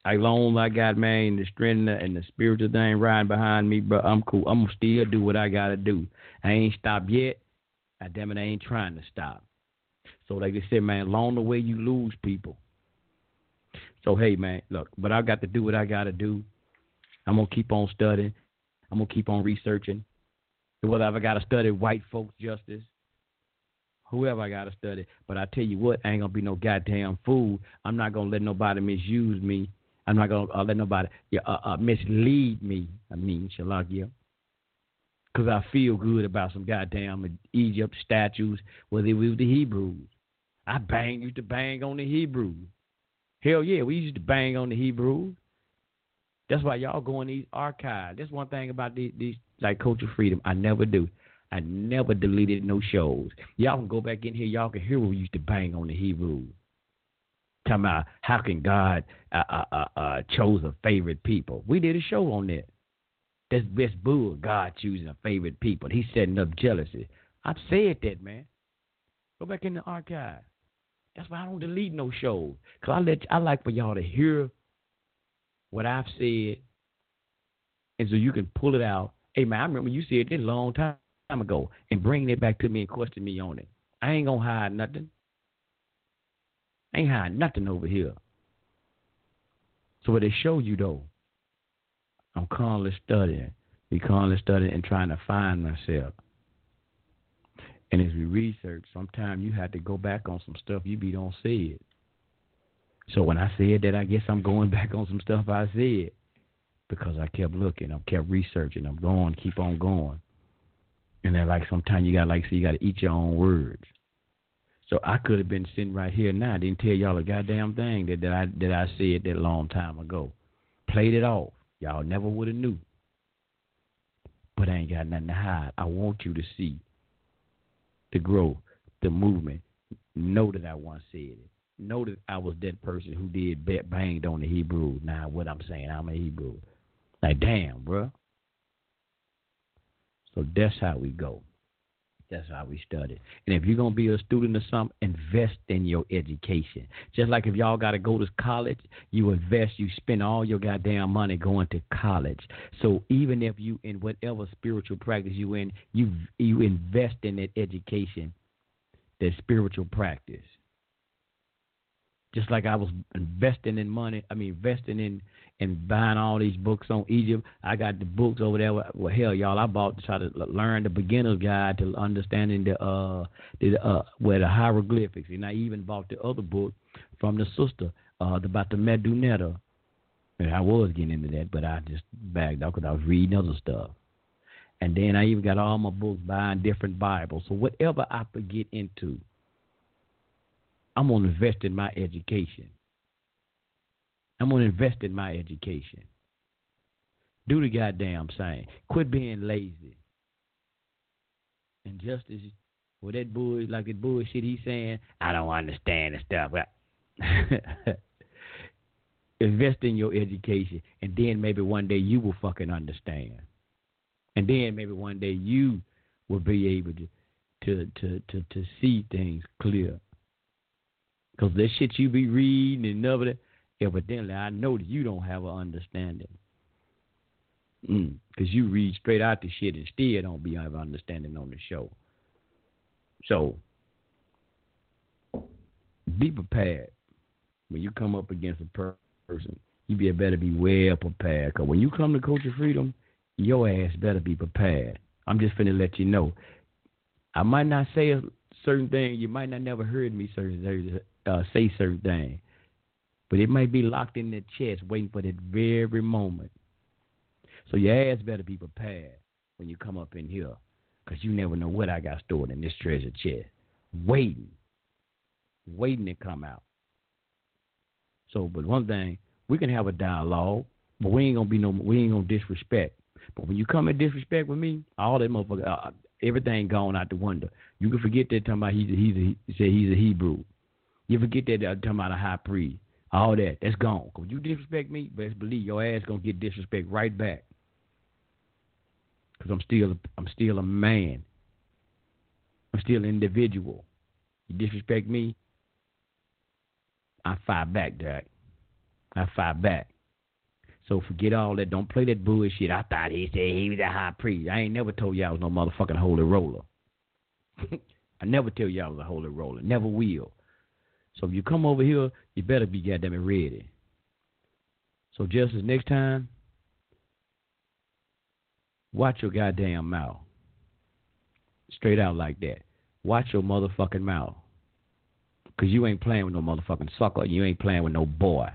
as long I got man the strength and the spiritual thing riding behind me, bro, I'm cool. I'm gonna still do what I gotta do. I ain't stopped yet. I damn it, I ain't trying to stop. So like I said, man, along the way you lose people. So hey man, look, but I got to do what I gotta do. I'm gonna keep on studying. I'm gonna keep on researching. Whether I gotta study white folks justice, whoever I gotta study. But I tell you what, I ain't gonna be no goddamn fool. I'm not gonna let nobody misuse me. I'm not gonna uh, let nobody uh, uh, mislead me. I mean, Shalakia because I feel good about some goddamn Egypt statues, whether it was the Hebrews. I bang used to bang on the Hebrews. Hell yeah, we used to bang on the Hebrews. That's why y'all go in these archives. That's one thing about these, these like Culture Freedom. I never do. I never deleted no shows. Y'all can go back in here. Y'all can hear what we used to bang on the Hebrews. Talking about how can God uh, uh, uh, uh chose a favorite people. We did a show on that. That's best bull. God choosing a favorite people. He's setting up jealousy. I've said that, man. Go back in the archive. That's why I don't delete no shows. Cause I let I like for y'all to hear what I've said, and so you can pull it out. Hey man, I remember you said this a long time ago, and bring it back to me and question me on it. I ain't gonna hide nothing. I ain't hide nothing over here. So what they show you though, I'm constantly studying. We constantly studying and trying to find myself. And as we research, sometimes you have to go back on some stuff you be don't say it. So when I said that, I guess I'm going *laughs* back on some stuff I said because I kept looking, I kept researching, I'm going, keep on going. And then like sometimes you got like so you got to eat your own words. So I could have been sitting right here now, didn't tell y'all a goddamn thing that, that I that I said that long time ago. Played it off. Y'all never would have knew. But I ain't got nothing to hide. I want you to see the growth, the movement. Know that I once said it. That I was that person who did bet banged on the Hebrew. Now what I'm saying, I'm a Hebrew. Like damn, bro. So that's how we go. That's how we study. And if you're gonna be a student of something, invest in your education. Just like if y'all gotta go to college, you invest, you spend all your goddamn money going to college. So even if you in whatever spiritual practice you in, you you invest in that education, that spiritual practice. Just like I was investing in money, I mean investing in and buying all these books on Egypt. I got the books over there. Well, hell, y'all, I bought to try to learn the beginner's guide to understanding the uh the uh where the hieroglyphics, and I even bought the other book from the sister uh about the Medu Neter. And I was getting into that, but I just bagged out because I was reading other stuff. And then I even got all my books buying different Bibles. So whatever I could get into, I'm gonna invest in my education. I'm going to invest in my education. Do the goddamn thing. Quit being lazy. And just as well, that bull, like that bullshit he's saying, I don't understand the stuff. *laughs* invest in your education, and then maybe one day you will fucking understand, and then maybe one day you will be able to to to to, to see things clear. Cause that shit you be reading and other evidently I know that you don't have an understanding. Mm, Cause you read straight out the shit and still don't be have understanding on the show. So be prepared when you come up against a per- person. You be better be well prepared. Cause when you come to Culture Freedom, your ass better be prepared. I'm just finna let you know. I might not say a certain thing. You might not never heard me certain uh, say certain thing, but it might be locked in the chest, waiting for that very moment. So your ass better be prepared when you come up in here, cause you never know what I got stored in this treasure chest, waiting, waiting to come out. So, but one thing, we can have a dialogue, but we ain't gonna be no, we ain't gonna disrespect. But when you come and disrespect with me, all that motherfucker, uh, everything gone out the window. You can forget that talking about he's a, he's a, he said he's a Hebrew. You forget that uh, talking about a high priest. All that, that's gone. Cause you disrespect me, best believe your ass gonna get disrespect right back. Cause I'm still, I'm still a man. I'm still an individual. You disrespect me, I fight back, Doc. I fight back. So forget all that. Don't play that bullshit. I thought he said he was a high priest. I ain't never told y'all I was no motherfucking holy roller. *laughs* I never tell y'all I was a holy roller. Never will. So if you come over here, you better be goddamn it ready. So just as next time, watch your goddamn mouth. Straight out like that. Watch your motherfucking mouth. Cause you ain't playing with no motherfucking sucker. You ain't playing with no boy.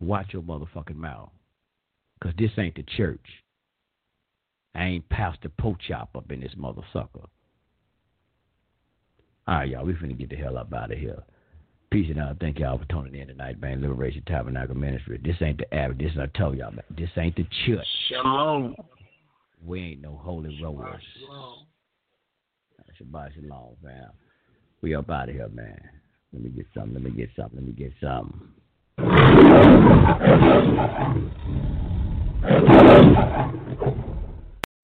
Watch your motherfucking mouth. Because this ain't the church. I ain't Pastor Pochop up in this mother sucker. All right, y'all. We finna get the hell up out of here. Peace and out. Thank y'all for tuning in tonight, man. Liberation Tabernacle Ministry. This ain't the average. This I tell y'all, man. This ain't the church. Shalom. We ain't no holy rollers. Shabbat shalom, fam. We up out of here, man. Let me get something. Let me get something. Let me get something. *laughs*